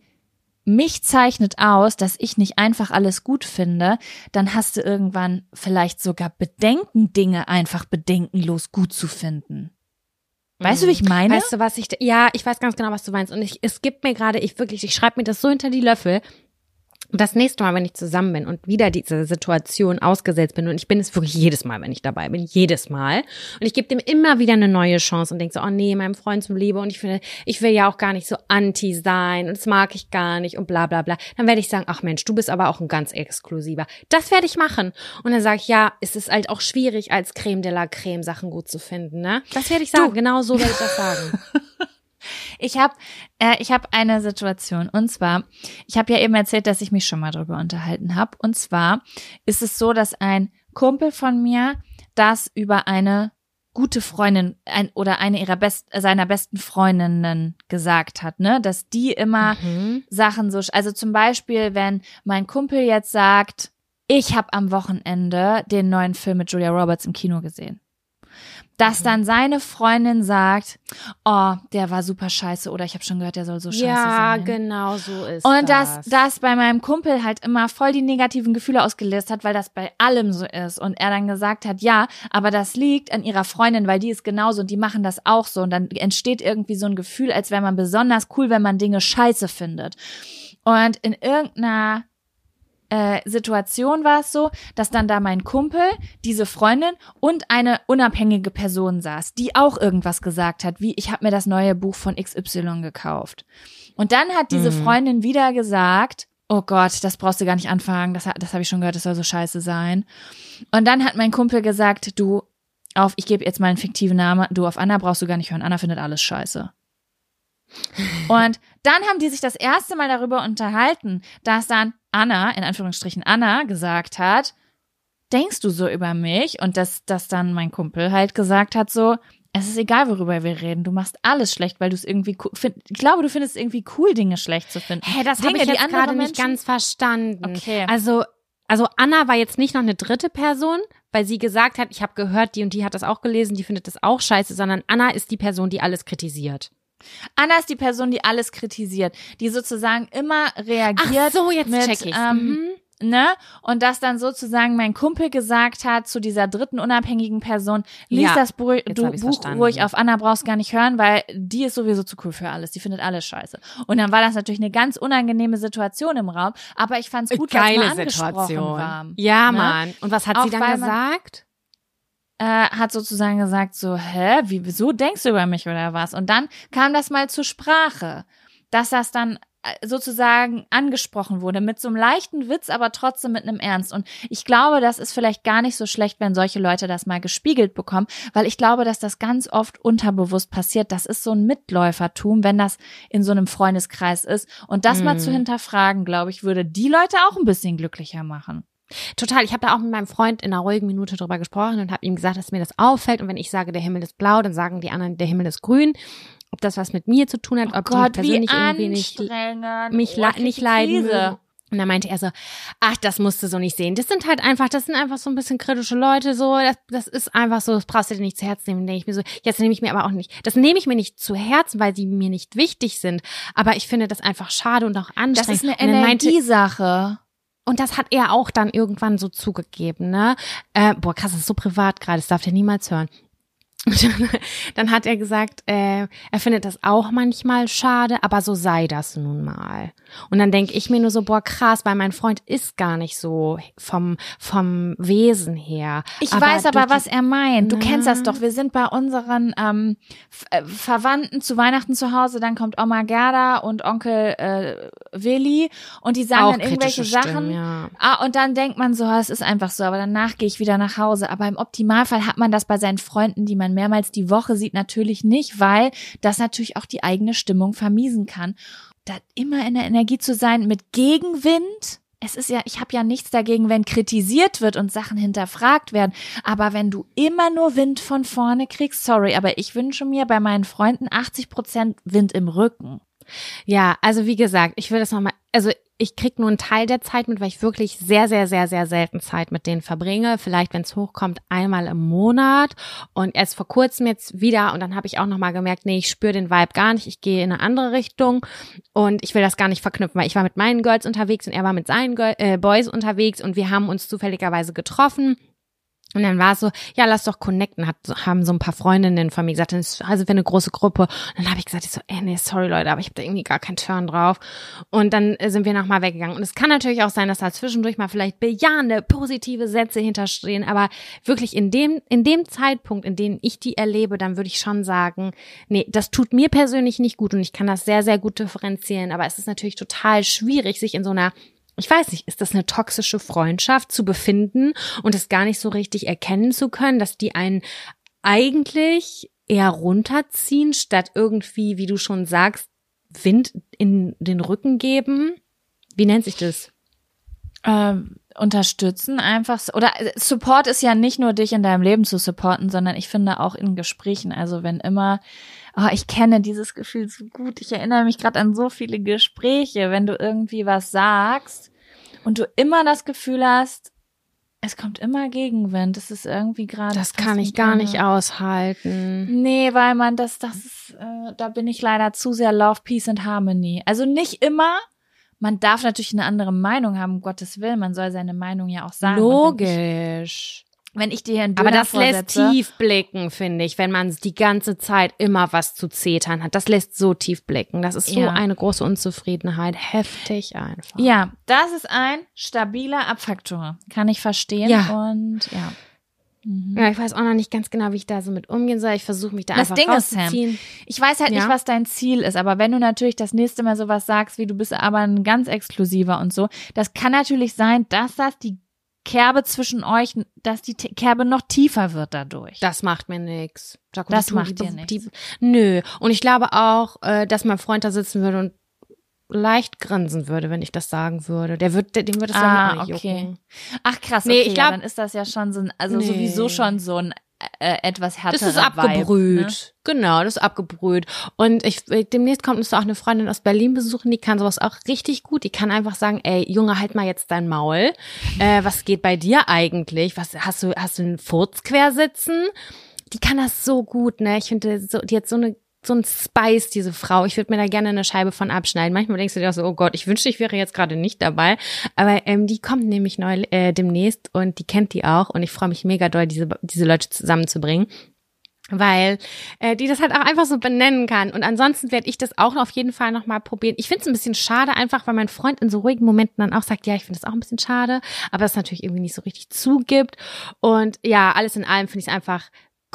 mich zeichnet aus, dass ich nicht einfach alles gut finde, dann hast du irgendwann vielleicht sogar Bedenken, Dinge einfach bedenkenlos gut zu finden. Weißt du, wie ich meine? Weißt du, was ich, ja, ich weiß ganz genau, was du meinst. Und ich, es gibt mir gerade, ich wirklich, ich schreibe mir das so hinter die Löffel. Das nächste Mal, wenn ich zusammen bin und wieder diese Situation ausgesetzt bin, und ich bin es wirklich jedes Mal, wenn ich dabei bin, jedes Mal. Und ich gebe dem immer wieder eine neue Chance und denke so, oh nee, meinem Freund zum Liebe und ich finde, ich will ja auch gar nicht so anti sein und das mag ich gar nicht und bla bla bla. Dann werde ich sagen, ach Mensch, du bist aber auch ein ganz exklusiver. Das werde ich machen. Und dann sage ich, ja, es ist halt auch schwierig, als Creme de la Creme Sachen gut zu finden, ne? Das werde ich sagen. Genau so werde ich das sagen. (laughs) Ich habe äh, ich hab eine Situation und zwar, ich habe ja eben erzählt, dass ich mich schon mal drüber unterhalten habe. Und zwar ist es so, dass ein Kumpel von mir das über eine gute Freundin ein, oder eine ihrer best, seiner besten Freundinnen gesagt hat, ne, dass die immer Mhm. Sachen so, also zum Beispiel, wenn mein Kumpel jetzt sagt, ich habe am Wochenende den neuen Film mit Julia Roberts im Kino gesehen. Dass dann seine Freundin sagt, oh, der war super scheiße oder ich habe schon gehört, der soll so scheiße ja, sein. genau so ist Und dass das. das bei meinem Kumpel halt immer voll die negativen Gefühle ausgelöst hat, weil das bei allem so ist. Und er dann gesagt hat, ja, aber das liegt an ihrer Freundin, weil die ist genauso und die machen das auch so. Und dann entsteht irgendwie so ein Gefühl, als wäre man besonders cool, wenn man Dinge scheiße findet. Und in irgendeiner äh, Situation war es so, dass dann da mein Kumpel, diese Freundin und eine unabhängige Person saß, die auch irgendwas gesagt hat, wie ich habe mir das neue Buch von XY gekauft. Und dann hat diese Mhm. Freundin wieder gesagt, oh Gott, das brauchst du gar nicht anfangen, das, das habe ich schon gehört, das soll so scheiße sein. Und dann hat mein Kumpel gesagt, du, auf, ich gebe jetzt mal einen fiktiven Namen, du, auf Anna brauchst du gar nicht hören, Anna findet alles scheiße. Und dann haben die sich das erste Mal darüber unterhalten, dass dann Anna, in Anführungsstrichen Anna, gesagt hat, denkst du so über mich? Und dass, dass dann mein Kumpel halt gesagt hat so, es ist egal, worüber wir reden. Du machst alles schlecht, weil du es irgendwie cool Ich glaube, du findest es irgendwie cool, Dinge schlecht zu finden. Hä, das habe ich die jetzt gerade nicht Menschen- ganz verstanden. Okay. Also, also Anna war jetzt nicht noch eine dritte Person, weil sie gesagt hat, ich habe gehört, die und die hat das auch gelesen, die findet das auch scheiße, sondern Anna ist die Person, die alles kritisiert. Anna ist die Person, die alles kritisiert, die sozusagen immer reagiert. mit, check ich's. Ähm, Ne? Und dass dann sozusagen mein Kumpel gesagt hat zu dieser dritten unabhängigen Person, lies Ja, das Buch, jetzt du, Buch verstanden. ruhig auf Anna brauchst gar nicht hören, weil die ist sowieso zu cool für alles. Die findet alles scheiße. Und dann war das natürlich eine ganz unangenehme Situation im Raum, aber ich fand's gut, weil es mal angesprochen war. Ja, Ne? Mann. Und was hat Auch sie dann gesagt? Äh, hat sozusagen gesagt so, hä, wie, wieso denkst du über mich oder was? Und dann kam das mal zur Sprache, dass das dann äh, sozusagen angesprochen wurde mit so einem leichten Witz, aber trotzdem mit einem Ernst. Und ich glaube, das ist vielleicht gar nicht so schlecht, wenn solche Leute das mal gespiegelt bekommen, weil ich glaube, dass das ganz oft unterbewusst passiert. Das ist so ein Mitläufertum, wenn das in so einem Freundeskreis ist. Und das mm. mal zu mhm. hinterfragen, glaube ich, würde die Leute auch ein bisschen glücklicher machen. Total. Ich habe da auch mit meinem Freund in einer ruhigen Minute drüber gesprochen und habe ihm gesagt, dass mir das auffällt. Und wenn ich sage, der Himmel ist blau, dann sagen die anderen, der Himmel ist grün. Ob das was mit mir zu tun hat, oh ob Gott, die persönlich irgendwie nicht, mich oh, nicht leiden will. Und dann meinte er so, ach, das musst du so nicht sehen. Das sind halt einfach, das sind einfach so ein bisschen kritische Leute, so, das, das ist einfach so, das brauchst du dir nicht zu Herzen nehmen. denke ich mir so, jetzt nehme ich mir aber auch nicht, das nehme ich mir nicht zu Herzen, weil sie mir nicht wichtig sind. Aber ich finde das einfach schade und auch anstrengend. Das ist eine Energiesache. Und das hat er auch dann irgendwann so zugegeben, ne? Äh, boah, krass, das ist so privat gerade, das darf der niemals hören. (laughs) dann hat er gesagt, äh, er findet das auch manchmal schade, aber so sei das nun mal. Und dann denke ich mir nur so, boah, krass, weil mein Freund ist gar nicht so vom, vom Wesen her. Ich aber weiß aber, was er meint. Du kennst das doch. Wir sind bei unseren ähm, äh, Verwandten zu Weihnachten zu Hause, dann kommt Oma Gerda und Onkel äh, Willi und die sagen auch dann irgendwelche Sachen. Stimmen, ja. Ah, und dann denkt man so, es ist einfach so, aber danach gehe ich wieder nach Hause. Aber im Optimalfall hat man das bei seinen Freunden, die man mehrmals die Woche sieht, natürlich nicht, weil das natürlich auch die eigene Stimmung vermiesen kann. Da immer in der Energie zu sein mit Gegenwind, es ist ja, ich habe ja nichts dagegen, wenn kritisiert wird und Sachen hinterfragt werden. Aber wenn du immer nur Wind von vorne kriegst, sorry, aber ich wünsche mir bei meinen Freunden 80 Prozent Wind im Rücken. Ja, also wie gesagt, ich will das nochmal, also ich krieg nur einen Teil der Zeit mit, weil ich wirklich sehr, sehr, sehr, sehr selten Zeit mit denen verbringe. Vielleicht, wenn es hochkommt, einmal im Monat. Und erst vor kurzem jetzt wieder. Und dann habe ich auch nochmal gemerkt, nee, ich spüre den Vibe gar nicht. Ich gehe in eine andere Richtung. Und ich will das gar nicht verknüpfen, weil ich war mit meinen Girls unterwegs und er war mit seinen Girl äh, Boys unterwegs. Und wir haben uns zufälligerweise getroffen. Und dann war es so, ja, lass doch connecten, hat, haben so ein paar Freundinnen von mir gesagt, also für eine große Gruppe. Und dann habe ich gesagt, ich so, ey, nee, sorry Leute, aber ich habe da irgendwie gar keinen Turn drauf. Und dann äh, sind wir nochmal weggegangen. Und es kann natürlich auch sein, dass da zwischendurch mal vielleicht bejahende, positive Sätze hinterstehen. Aber wirklich in dem, in dem Zeitpunkt, in dem ich die erlebe, dann würde ich schon sagen, nee, das tut mir persönlich nicht gut und ich kann das sehr, sehr gut differenzieren. Aber es ist natürlich total schwierig, sich in so einer ich weiß nicht, ist das eine toxische Freundschaft zu befinden und es gar nicht so richtig erkennen zu können, dass die einen eigentlich eher runterziehen, statt irgendwie, wie du schon sagst, Wind in den Rücken geben? Wie nennt sich das? Ähm, unterstützen einfach oder äh, Support ist ja nicht nur dich in deinem Leben zu supporten, sondern ich finde auch in Gesprächen. Also wenn immer, oh, ich kenne dieses Gefühl so gut. Ich erinnere mich gerade an so viele Gespräche, wenn du irgendwie was sagst und du immer das Gefühl hast, es kommt immer Gegenwind. Das ist irgendwie gerade. Das kann ich gar nicht aushalten. Nee, weil man das, das ist, äh, da bin ich leider zu sehr Love, Peace and Harmony. Also nicht immer, man darf natürlich eine andere Meinung haben, um Gottes Willen. Man soll seine Meinung ja auch sagen. Logisch. Wenn ich dir einen Aber das lässt tief blicken, finde ich, wenn man die ganze Zeit immer was zu zetern hat. Das lässt so tief blicken. Das ist so ja. eine große Unzufriedenheit. Heftig einfach. Ja, das ist ein stabiler Abfaktor. Kann ich verstehen. Ja. Und ja. Mhm. Ja, ich weiß auch noch nicht ganz genau, wie ich da so mit umgehen soll. Ich versuche mich da das einfach Ding rauszuziehen. Ist, Sam, ich weiß halt ja. nicht, was dein Ziel ist, aber wenn du natürlich das nächste Mal sowas sagst, wie du bist aber ein ganz exklusiver und so, das kann natürlich sein, dass das die Kerbe zwischen euch, dass die Kerbe noch tiefer wird dadurch. Das macht mir nix. Jaco, das macht dir nichts. Nö. Und ich glaube auch, äh, dass mein Freund da sitzen würde und leicht grinsen würde, wenn ich das sagen würde. Der wird, dem wird es ah, auch nicht okay. jucken. Ach krass, okay, nee, ich glaub, ja, dann ist das ja schon so ein, also nee. sowieso schon so ein äh, etwas härterer Das ist abgebrüht. Vibe, ne? Genau, das ist abgebrüht. Und ich, demnächst kommt uns auch eine Freundin aus Berlin besuchen, die kann sowas auch richtig gut. Die kann einfach sagen, ey, Junge, halt mal jetzt dein Maul. Äh, was geht bei dir eigentlich? Was, hast du, hast du einen Furz quer sitzen? Die kann das so gut, ne? Ich finde, so, die hat so eine so ein Spice, diese Frau. Ich würde mir da gerne eine Scheibe von abschneiden. Manchmal denkst du dir auch so, oh Gott, ich wünschte, ich wäre jetzt gerade nicht dabei. Aber ähm, die kommt nämlich neu äh, demnächst und die kennt die auch und ich freue mich mega doll, diese, diese Leute zusammenzubringen. weil äh, die das halt auch einfach so benennen kann. Und ansonsten werde ich das auch auf jeden Fall nochmal probieren. Ich finde es ein bisschen schade, einfach weil mein Freund in so ruhigen Momenten dann auch sagt, ja, ich finde es auch ein bisschen schade, aber es natürlich irgendwie nicht so richtig zugibt. Und ja, alles in allem finde ich es einfach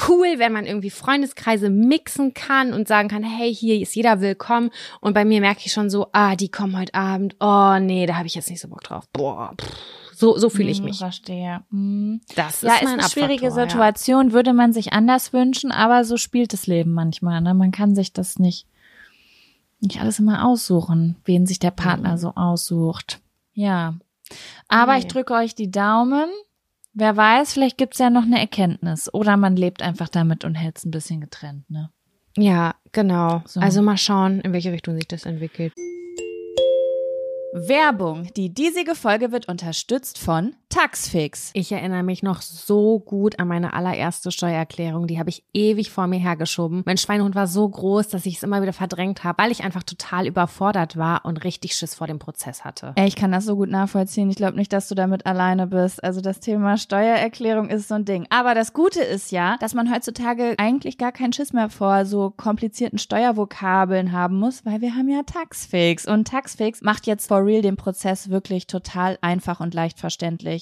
cool, wenn man irgendwie Freundeskreise mixen kann und sagen kann, hey, hier ist jeder willkommen. Und bei mir merke ich schon so, ah, die kommen heute Abend. Oh, nee, da habe ich jetzt nicht so Bock drauf. Boah, pff. So, so fühle ich Hm, mich. Verstehe. Hm. Das ist Ja, ist eine schwierige Situation, würde man sich anders wünschen, aber so spielt das Leben manchmal. Ne? Man kann sich das nicht, nicht alles immer aussuchen, wen sich der Partner Mhm. so aussucht. Ja. Aber Nee. ich drücke euch die Daumen. Wer weiß, vielleicht gibt's ja noch eine Erkenntnis. Oder man lebt einfach damit und hält es ein bisschen getrennt. Ne? Ja, ja genau. So. Also mal schauen, in welche Richtung sich das entwickelt. Werbung. Die diesige Folge wird unterstützt von Taxfix. Ich erinnere mich noch so gut an meine allererste Steuererklärung. Die habe ich ewig vor mir hergeschoben. Mein Schweinehund war so groß, dass ich es immer wieder verdrängt habe, weil ich einfach total überfordert war und richtig Schiss vor dem Prozess hatte. Ey, ich kann das so gut nachvollziehen. Ich glaube nicht, dass du damit alleine bist. Also das Thema Steuererklärung ist so ein Ding. Aber das Gute ist ja, dass man heutzutage eigentlich gar keinen Schiss mehr vor so komplizierten Steuervokabeln haben muss, weil wir haben ja Taxfix. Und Taxfix macht jetzt for real den Prozess wirklich total einfach und leicht verständlich.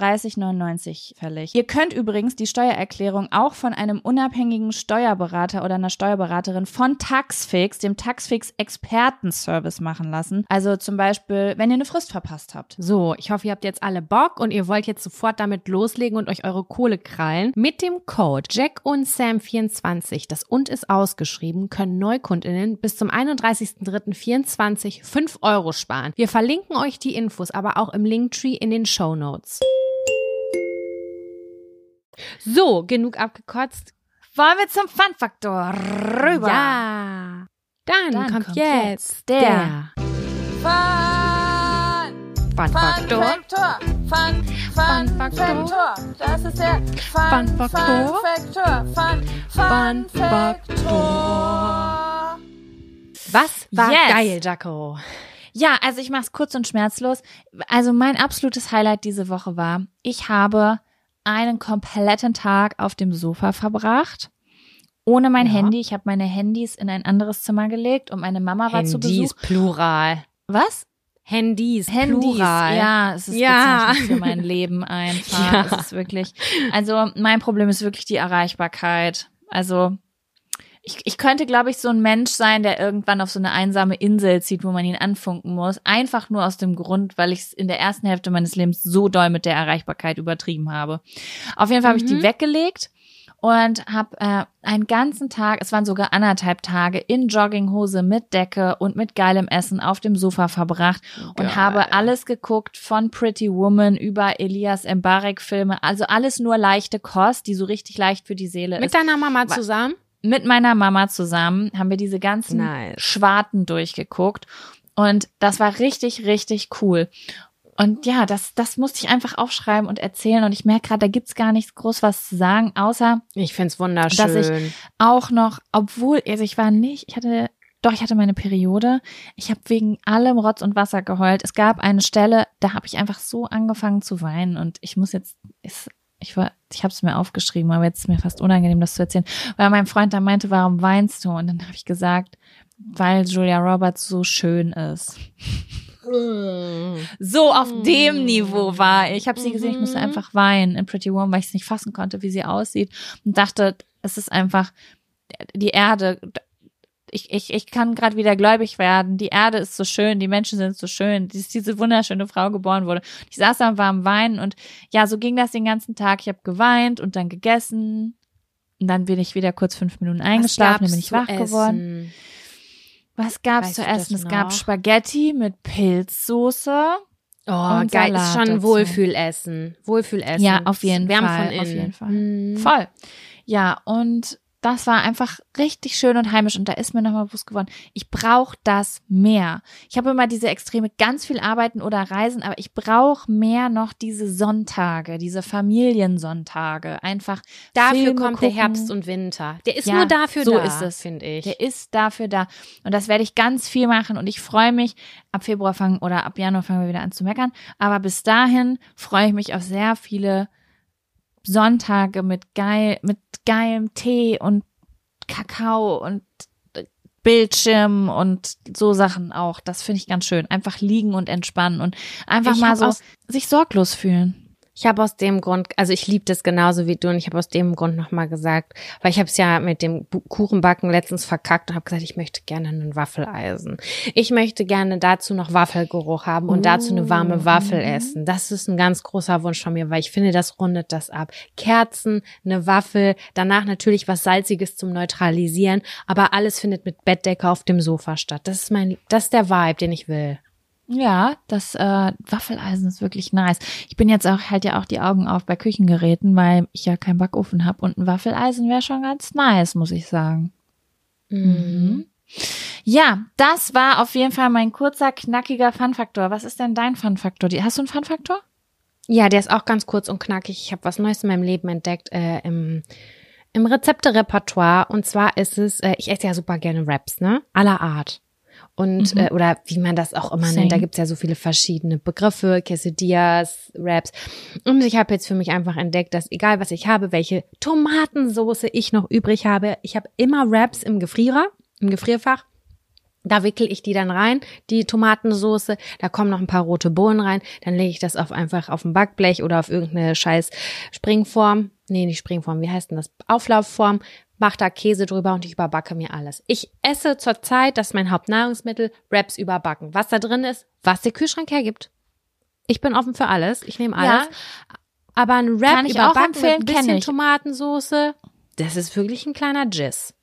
39,99 fällig. Ihr könnt übrigens die Steuererklärung auch von einem unabhängigen Steuerberater oder einer Steuerberaterin von Taxfix, dem Taxfix Expertenservice machen lassen. Also zum Beispiel, wenn ihr eine Frist verpasst habt. So, ich hoffe, ihr habt jetzt alle Bock und ihr wollt jetzt sofort damit loslegen und euch eure Kohle krallen. Mit dem Code Jack und Sam 24, das und ist ausgeschrieben, können Neukundinnen bis zum 31.03.24 5 Euro sparen. Wir verlinken euch die Infos aber auch im Linktree in den Show Notes. So, genug abgekotzt. Wollen wir zum Fun-Faktor rüber? Ja. Dann, Dann kommt, kommt jetzt jetzt der Fun, Fun Fun Faktor. Faktor, Fun, Fun Faktor. Faktor. Das ist der Fun, Fun Faktor. Fun Faktor, Fun, Faktor. Was war Yes. geil, Jaco? Ja, also ich mache es kurz und schmerzlos. Also mein absolutes Highlight diese Woche war, ich habe einen kompletten Tag auf dem Sofa verbracht. Ohne mein Ja. Handy. Ich habe meine Handys in ein anderes Zimmer gelegt und meine Mama war zu Handys, Besuch. Plural. Was? Handys, Handys. Plural. Ja, es ist Ja. für mein Leben einfach. (laughs) Ja. Es ist wirklich. Also mein Problem ist wirklich die Erreichbarkeit. Also ich, ich könnte, glaube ich, so ein Mensch sein, der irgendwann auf so eine einsame Insel zieht, wo man ihn anfunken muss. Einfach nur aus dem Grund, weil ich es in der ersten Hälfte meines Lebens so doll mit der Erreichbarkeit übertrieben habe. Auf jeden Fall habe ich die Mhm. weggelegt und habe äh, einen ganzen Tag, es waren sogar anderthalb Tage, in Jogginghose mit Decke und mit geilem Essen auf dem Sofa verbracht und Geil. habe alles geguckt von Pretty Woman über Elias Mbarek Filme, also alles nur leichte Kost, die so richtig leicht für die Seele Mit ist. deiner Mama zusammen? Mit meiner Mama zusammen haben wir diese ganzen Nice. Schwarten durchgeguckt und das war richtig, richtig cool. Und ja, das, das musste ich einfach aufschreiben und erzählen. Und ich merke gerade, da gibt's gar nichts groß was zu sagen, außer Ich find's wunderschön. Dass ich- auch noch, obwohl, also ich war nicht, ich hatte, doch, ich hatte meine Periode. Ich habe wegen allem Rotz und Wasser geheult. Es gab eine Stelle, da habe ich einfach so angefangen zu weinen und ich muss jetzt, ist, ich war, ich habe es mir aufgeschrieben, aber jetzt ist mir fast unangenehm, das zu erzählen, weil mein Freund da meinte, warum weinst du? Und dann habe ich gesagt, weil Julia Roberts so schön ist. So auf dem Niveau war ich. Ich habe sie gesehen, ich musste Mhm. einfach weinen in Pretty Woman, weil ich es nicht fassen konnte, wie sie aussieht und dachte, es ist einfach die Erde. Ich, ich, ich kann gerade wieder gläubig werden. Die Erde ist so schön, die Menschen sind so schön, dass diese wunderschöne Frau geboren wurde. Ich saß da und war am Weinen und ja, so ging das den ganzen Tag. Ich habe geweint und dann gegessen. Und dann bin ich wieder kurz fünf Minuten eingeschlafen, dann bin ich wach geworden. Was gab's Weißt zu essen? Es gab? Spaghetti mit Pilzsoße. Oh, geil. Ist schon dazu. Wohlfühlessen. Wohlfühlessen. Ja, auf jeden Wärme Fall, von innen. auf jeden Fall. Mhm. Voll. Ja, und Das war einfach richtig schön und heimisch und da ist mir nochmal bewusst geworden, ich brauche das mehr. Ich habe immer diese Extreme, ganz viel arbeiten oder reisen, aber ich brauche mehr noch diese Sonntage, diese Familiensonntage. Einfach Dafür Filme kommt gucken. der Herbst und Winter. Der ist Ja, nur dafür so da, ist es. finde ich. Der ist dafür da. Und das werde ich ganz viel machen. Und ich freue mich, ab Februar fangen oder ab Januar fangen wir wieder an zu meckern. Aber bis dahin freue ich mich auf sehr viele Sonntage mit geil, mit geilem Tee und Kakao und Bildschirm und so Sachen auch. Das finde ich ganz schön. Einfach liegen und entspannen und einfach Ich mal so aus- sich sorglos fühlen. Ich habe aus dem Grund, also ich liebe das genauso wie du und ich habe aus dem Grund nochmal gesagt, weil ich habe es ja mit dem Kuchenbacken letztens verkackt und habe gesagt, ich möchte gerne einen Waffeleisen. Ich möchte gerne dazu noch Waffelgeruch haben und dazu eine warme Waffel essen. Das ist ein ganz großer Wunsch von mir, weil ich finde, das rundet das ab. Kerzen, eine Waffel, danach natürlich was Salziges zum Neutralisieren, aber alles findet mit Bettdecke auf dem Sofa statt. Das ist mein, das ist der Vibe, den ich will. Ja, das äh, Waffeleisen ist wirklich nice. Ich bin jetzt auch halt ja auch die Augen auf bei Küchengeräten, weil ich ja keinen Backofen habe und ein Waffeleisen wäre schon ganz nice, muss ich sagen. Mhm. Ja, das war auf jeden Fall mein kurzer, knackiger Fun-Faktor. Was ist denn dein Fun-Faktor? Hast du einen Fun-Faktor? Ja, der ist auch ganz kurz und knackig. Ich habe was Neues in meinem Leben entdeckt äh, im, im Rezepte-Repertoire. Und zwar ist es, äh, ich esse ja super gerne Wraps, ne? Aller Art. Und, äh, oder wie man das auch immer Same. nennt, da gibt's ja so viele verschiedene Begriffe, Quesadillas, Wraps. Und ich habe jetzt für mich einfach entdeckt, dass egal was ich habe, welche Tomatensoße ich noch übrig habe, ich habe immer Wraps im Gefrierer, im Gefrierfach. Da wickel ich die dann rein, die Tomatensoße, da kommen noch ein paar rote Bohnen rein, dann lege ich das auf einfach auf ein Backblech oder auf irgendeine scheiß Springform. Nee, nicht Springform, wie heißt denn das? Auflaufform, mach da Käse drüber und ich überbacke mir alles. Ich esse zurzeit, das ist mein Hauptnahrungsmittel, Wraps überbacken. Was da drin ist, was der Kühlschrank hergibt. Ich bin offen für alles, ich nehme alles. Aber ein Wrap Kann ich auch überbacken empfehlen, mit ein bisschen. Tomatensoße, das ist wirklich ein kleiner Jizz.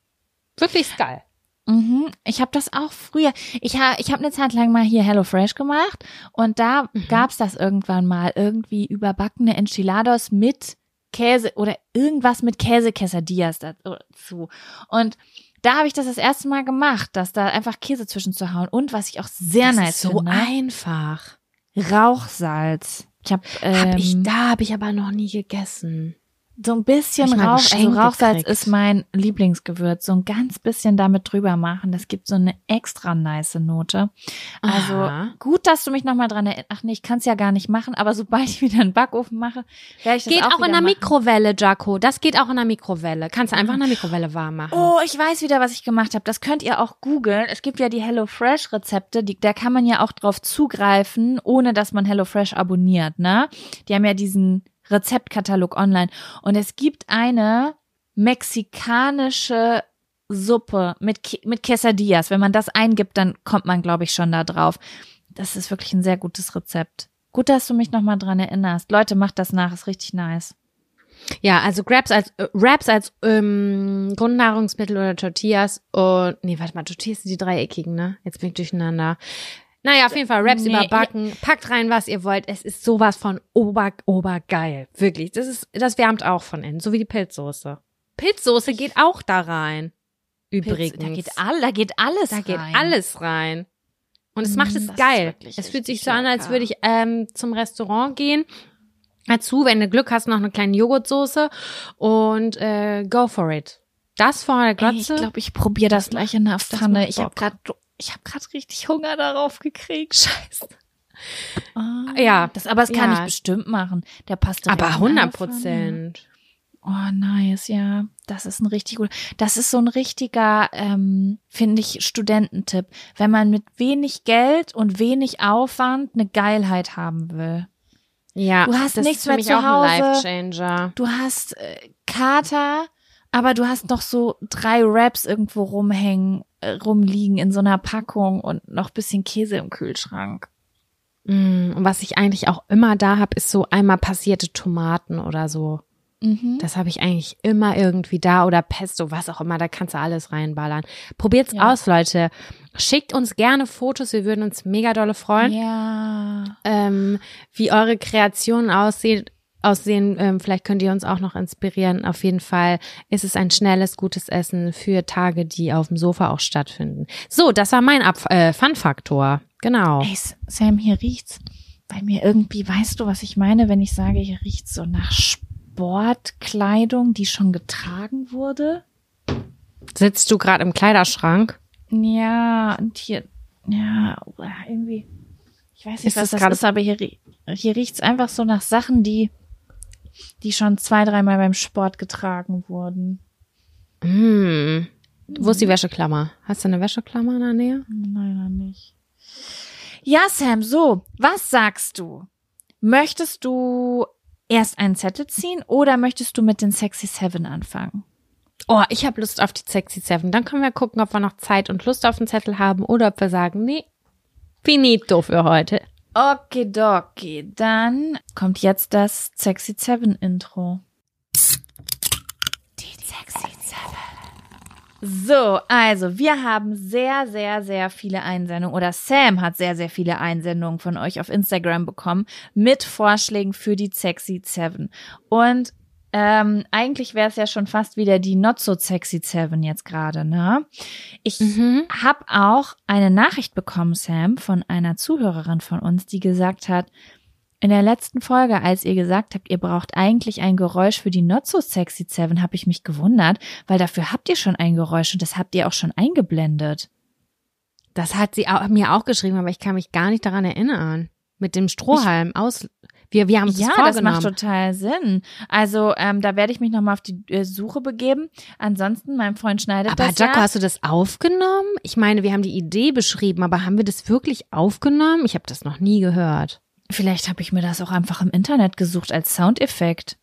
Wirklich geil. Mhm. Ich habe das auch früher. Ich habe ich hab eine Zeit lang mal hier HelloFresh gemacht und da gab's das irgendwann mal irgendwie überbackene Enchiladas mit Käse oder irgendwas mit Käse Quesadillas dazu. Und da habe ich das das erste Mal gemacht, dass da einfach Käse zwischenzuhauen und was ich auch sehr das nice ist so finde, einfach. Rauchsalz. Ich habe ähm, Hab ich, da habe ich aber noch nie gegessen. So ein bisschen Rauch, also Rauchsalz gekriegt. ist mein Lieblingsgewürz. So ein ganz bisschen damit drüber machen. Das gibt so eine extra nice Note. Also Aha. gut, dass du mich nochmal dran erinnerst. Ach nee, ich kann es ja gar nicht machen, aber sobald ich (laughs) wieder einen Backofen mache, werde ich das Geht auch, auch, in der machen. Mikrowelle, Jaco. Das geht auch in der Mikrowelle. Kannst du einfach in der Mikrowelle warm machen. Oh, ich weiß wieder, was ich gemacht habe. Das könnt ihr auch googeln. Es gibt ja die HelloFresh-Rezepte, die, da kann man ja auch drauf zugreifen, ohne dass man HelloFresh abonniert, ne? Die haben ja diesen Rezeptkatalog online. Und es gibt eine mexikanische Suppe mit, mit Quesadillas. Wenn man das eingibt, dann kommt man, glaube ich, schon da drauf. Das ist wirklich ein sehr gutes Rezept. Gut, dass du mich nochmal dran erinnerst. Leute, macht das nach, ist richtig nice. Ja, also Wraps als äh, Wraps als ähm, Grundnahrungsmittel oder Tortillas und nee, warte mal, Tortillas sind die dreieckigen, ne? Jetzt bin ich durcheinander. Naja, auf jeden Fall Wraps Nee, überbacken, packt rein, was ihr wollt. Es ist sowas von ober obergeil, wirklich. Das ist das wärmt auch von innen, so wie die Pilzsoße. Pilzsoße geht auch da rein. Übrigens. Da geht, all, da geht alles Da geht rein. alles rein. Und es macht Mm, es das ist geil. Es fühlt sich so an, als lecker. würde ich ähm, zum Restaurant gehen. Dazu, wenn du Glück hast, noch eine kleine Joghurtsoße und äh, go for it. Das vor der Ey, ich Glotze. glaube, ich probiere das gleich in der Pfanne. Ich habe gerade ich habe gerade richtig Hunger darauf gekriegt. (laughs) Scheiße. Ah, Ja, das aber das kann ja. ich bestimmt machen. Der passt aber in meine 100 Pfanne. Prozent. Oh, nice, ja. Das ist ein richtig gut. Das ist so ein richtiger, ähm, finde ich, Studententipp. Wenn man mit wenig Geld und wenig Aufwand eine Geilheit haben will. Ja, Du hast das nichts ist für mehr mich zu auch Hause. ein Life-Changer. Du hast äh, Kater, aber du hast noch so drei Wraps irgendwo rumhängen, äh, rumliegen in so einer Packung und noch bisschen Käse im Kühlschrank. Mm, Und was ich eigentlich auch immer da habe, ist so einmal passierte Tomaten oder so. Mhm. Das habe ich eigentlich immer irgendwie da oder Pesto, was auch immer, da kannst du alles reinballern. Probiert's Ja. aus, Leute. Schickt uns gerne Fotos, wir würden uns mega dolle freuen, Ja. ähm, wie eure Kreation aussieht. Aussehen. Ähm, vielleicht könnt ihr uns auch noch inspirieren. Auf jeden Fall ist es ein schnelles, gutes Essen für Tage, die auf dem Sofa auch stattfinden. So, das war mein Ab äh, Fun-Faktor. Genau. Ey, Sam, hier riecht's bei mir irgendwie, weißt du, was ich meine, wenn ich sage, hier riecht's so nach Sportkleidung, die schon getragen wurde? Sitzt du gerade im Kleiderschrank? Ja, und hier, ja, irgendwie, ich weiß nicht, Ist was das gerade- ist, aber hier, hier riecht's einfach so nach Sachen, die, die schon zwei, dreimal beim Sport getragen wurden. Hm. Wo ist die Wäscheklammer? Hast du eine Wäscheklammer in der Nähe? Leider nicht. Ja, Sam, so, was sagst du? Möchtest du erst einen Zettel ziehen oder möchtest du mit den Sexy Seven anfangen? Oh, ich habe Lust auf die Sexy Seven. Dann können wir gucken, ob wir noch Zeit und Lust auf den Zettel haben oder ob wir sagen, nee, finito für heute. Okidoki, dann kommt jetzt das Sexy Seven Intro. Die Sexy Seven. So, also wir haben sehr, sehr, sehr viele Einsendungen oder Sam hat sehr, sehr viele Einsendungen von euch auf Instagram bekommen mit Vorschlägen für die Sexy Seven. Und ähm, eigentlich wäre es ja schon fast wieder die Not So Sexy Seven jetzt gerade, ne? Ich Mhm. habe auch eine Nachricht bekommen, Sam, von einer Zuhörerin von uns, die gesagt hat, in der letzten Folge, als ihr gesagt habt, ihr braucht eigentlich ein Geräusch für die Not So Sexy Seven, habe ich mich gewundert, weil dafür habt ihr schon ein Geräusch und das habt ihr auch schon eingeblendet. Das hat sie auch, mir auch geschrieben, aber ich kann mich gar nicht daran erinnern. Mit dem Strohhalm aus. Wir, wir haben es Ja, das macht total Sinn. Also ähm, da werde ich mich nochmal auf die äh, Suche begeben. Ansonsten, mein Freund schneidet aber das Jaco, ja. hast du das aufgenommen? Ich meine, wir haben die Idee beschrieben, aber haben wir das wirklich aufgenommen? Ich habe das noch nie gehört. Vielleicht habe ich mir das auch einfach im Internet gesucht als Soundeffekt.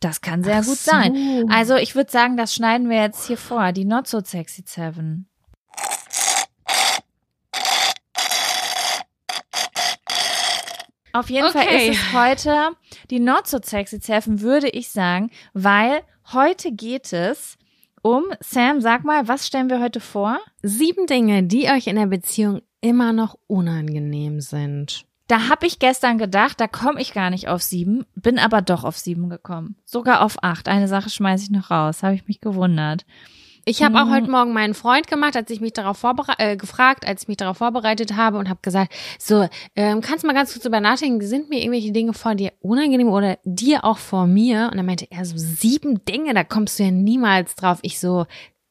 Das kann sehr Ach gut so. sein. Also ich würde sagen, das schneiden wir jetzt hier vor. Die Not So Sexy Seven. Auf jeden Fall Okay. ist es heute die Not So Sexy Seven, würde ich sagen, weil heute geht es um, Sam, sag mal, was stellen wir heute vor? Sieben Dinge, die euch in der Beziehung immer noch unangenehm sind. Da habe ich gestern gedacht, da komme ich gar nicht auf sieben, bin aber doch auf sieben gekommen. Sogar auf acht. Eine Sache schmeiße ich noch raus, habe ich mich gewundert. Ich habe auch Mhm. heute Morgen meinen Freund gemacht, als ich mich darauf vorbere äh, gefragt, als ich mich darauf vorbereitet habe und habe gesagt, so, ähm, kannst du mal ganz kurz über nachdenken, sind mir irgendwelche Dinge vor dir unangenehm oder dir auch vor mir? Und dann meinte er so, sieben Dinge, da kommst du ja niemals drauf. Ich so,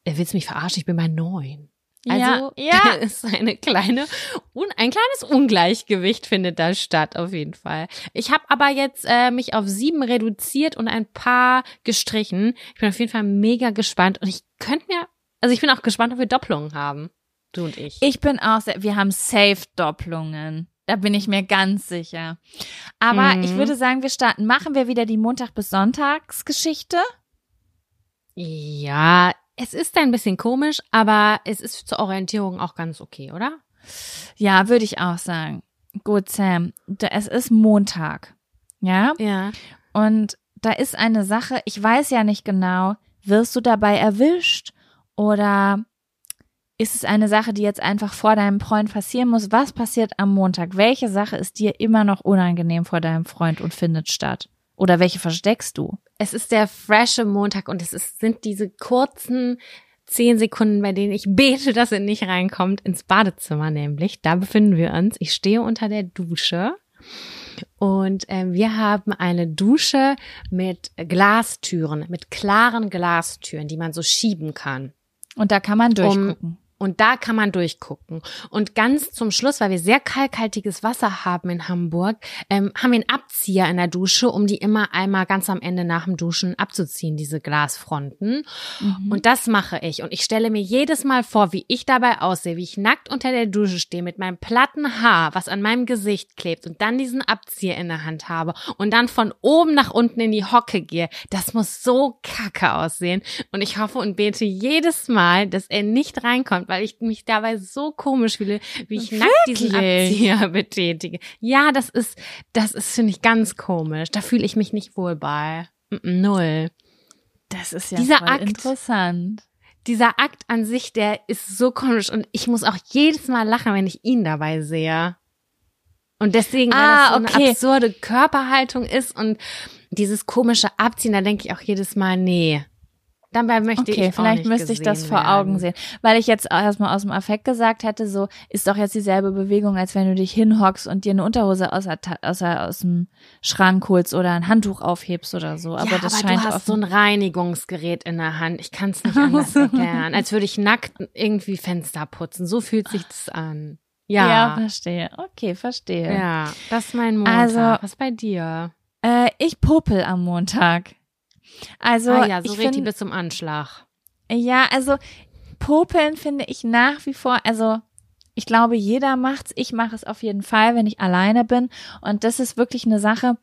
er willst mich verarschen, ich bin bei neun. Also, ja, (laughs) ja. ist eine kleine, un, ein kleines Ungleichgewicht findet da statt, auf jeden Fall. Ich habe aber jetzt äh, mich auf sieben reduziert und ein paar gestrichen. Ich bin auf jeden Fall mega gespannt und ich könnte mir, also ich bin auch gespannt, ob wir Doppelungen haben. Du und ich. Ich bin auch sehr, wir haben Safe-Doppelungen. Da bin ich mir ganz sicher. Aber Mhm. ich würde sagen, wir starten. Machen wir wieder die Montag- bis Sonntagsgeschichte? Ja, es ist ein bisschen komisch, aber es ist zur Orientierung auch ganz okay, oder? Ja, würde ich auch sagen. Gut, Sam. Es ist Montag. Ja? Ja. Und da ist eine Sache, ich weiß ja nicht genau, wirst du dabei erwischt oder ist es eine Sache, die jetzt einfach vor deinem Freund passieren muss? Was passiert am Montag? Welche Sache ist dir immer noch unangenehm vor deinem Freund und findet statt? Oder welche versteckst du? Es ist der frische Montag und es ist, sind diese kurzen zehn Sekunden, bei denen ich bete, dass er nicht reinkommt ins Badezimmer nämlich. Da befinden wir uns. Ich stehe unter der Dusche und ähm, wir haben eine Dusche mit Glastüren, mit klaren Glastüren, die man so schieben kann. Und da kann man durchgucken. Und da kann man durchgucken. Und ganz zum Schluss, weil wir sehr kalkhaltiges Wasser haben in Hamburg, ähm, haben wir einen Abzieher in der Dusche, um die immer einmal ganz am Ende nach dem Duschen abzuziehen, diese Glasfronten. Mhm. Und das mache ich. Und ich stelle mir jedes Mal vor, wie ich dabei aussehe, wie ich nackt unter der Dusche stehe mit meinem platten Haar, was an meinem Gesicht klebt und dann diesen Abzieher in der Hand habe und dann von oben nach unten in die Hocke gehe. Das muss so kacke aussehen. Und ich hoffe und bete jedes Mal, dass er nicht reinkommt, weil ich mich dabei so komisch fühle, wie ich nackt diesen Wirklich? Abzieher (laughs) betätige. Ja, das ist, das ist, finde ich, ganz komisch. Da fühle ich mich nicht wohl bei. Null. Das ist ja Dieser Akt. interessant. dieser Akt an sich, der ist so komisch und ich muss auch jedes Mal lachen, wenn ich ihn dabei sehe. Und deswegen, weil Ah, das so okay. eine absurde Körperhaltung ist und dieses komische Abziehen, da denke ich auch jedes Mal, nee. Dabei möchte Okay, ich auch vielleicht müsste ich das vor Augen werden. sehen. Weil ich jetzt erstmal aus dem Affekt gesagt hätte, so ist doch jetzt dieselbe Bewegung, als wenn du dich hinhockst und dir eine Unterhose aus, aus, aus dem Schrank holst oder ein Handtuch aufhebst oder so. Aber ja, das aber scheint du hast so ein Reinigungsgerät in der Hand. Ich kann es nicht (laughs) anders erklären. Als würde ich nackt irgendwie Fenster putzen. So fühlt sich das an. ja. Ja. verstehe. Okay, verstehe. Ja, das ist mein Montag. Also- Was bei dir? Äh, ich popel am Montag. Also ah ja, so ich richtig find, bis zum Anschlag. Ja, also Popeln finde ich nach wie vor, also ich glaube, jeder macht's. Ich mache es auf jeden Fall, wenn ich alleine bin. Und das ist wirklich eine Sache,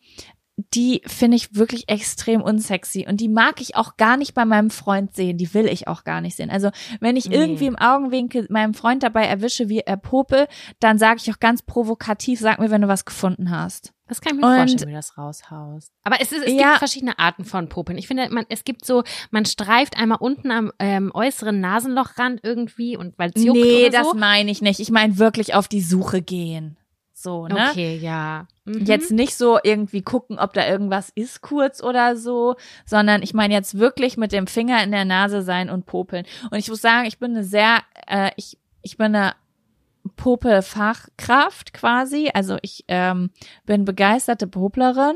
die finde ich wirklich extrem unsexy. Und die mag ich auch gar nicht bei meinem Freund sehen. Die will ich auch gar nicht sehen. Also wenn ich Nee. irgendwie im Augenwinkel meinem Freund dabei erwische, wie er popel, dann sage ich auch ganz provokativ, sag mir, wenn du was gefunden hast. Das kann ich mir Und- vorstellen, wie du das raushaust. Aber es, ist, es Ja. gibt verschiedene Arten von Popeln. Ich finde, man, es gibt so, man streift einmal unten am ähm, äußeren Nasenlochrand irgendwie und weil es juckt nee, das so. meine ich nicht. Ich meine wirklich auf die Suche gehen. So, ne? Okay, ja. Mhm. Jetzt nicht so irgendwie gucken, ob da irgendwas ist kurz oder so, sondern ich meine jetzt wirklich mit dem Finger in der Nase sein und popeln. Und ich muss sagen, ich bin eine sehr, äh, ich, ich bin eine Popelfachkraft quasi. Also ich ähm, bin begeisterte Poplerin.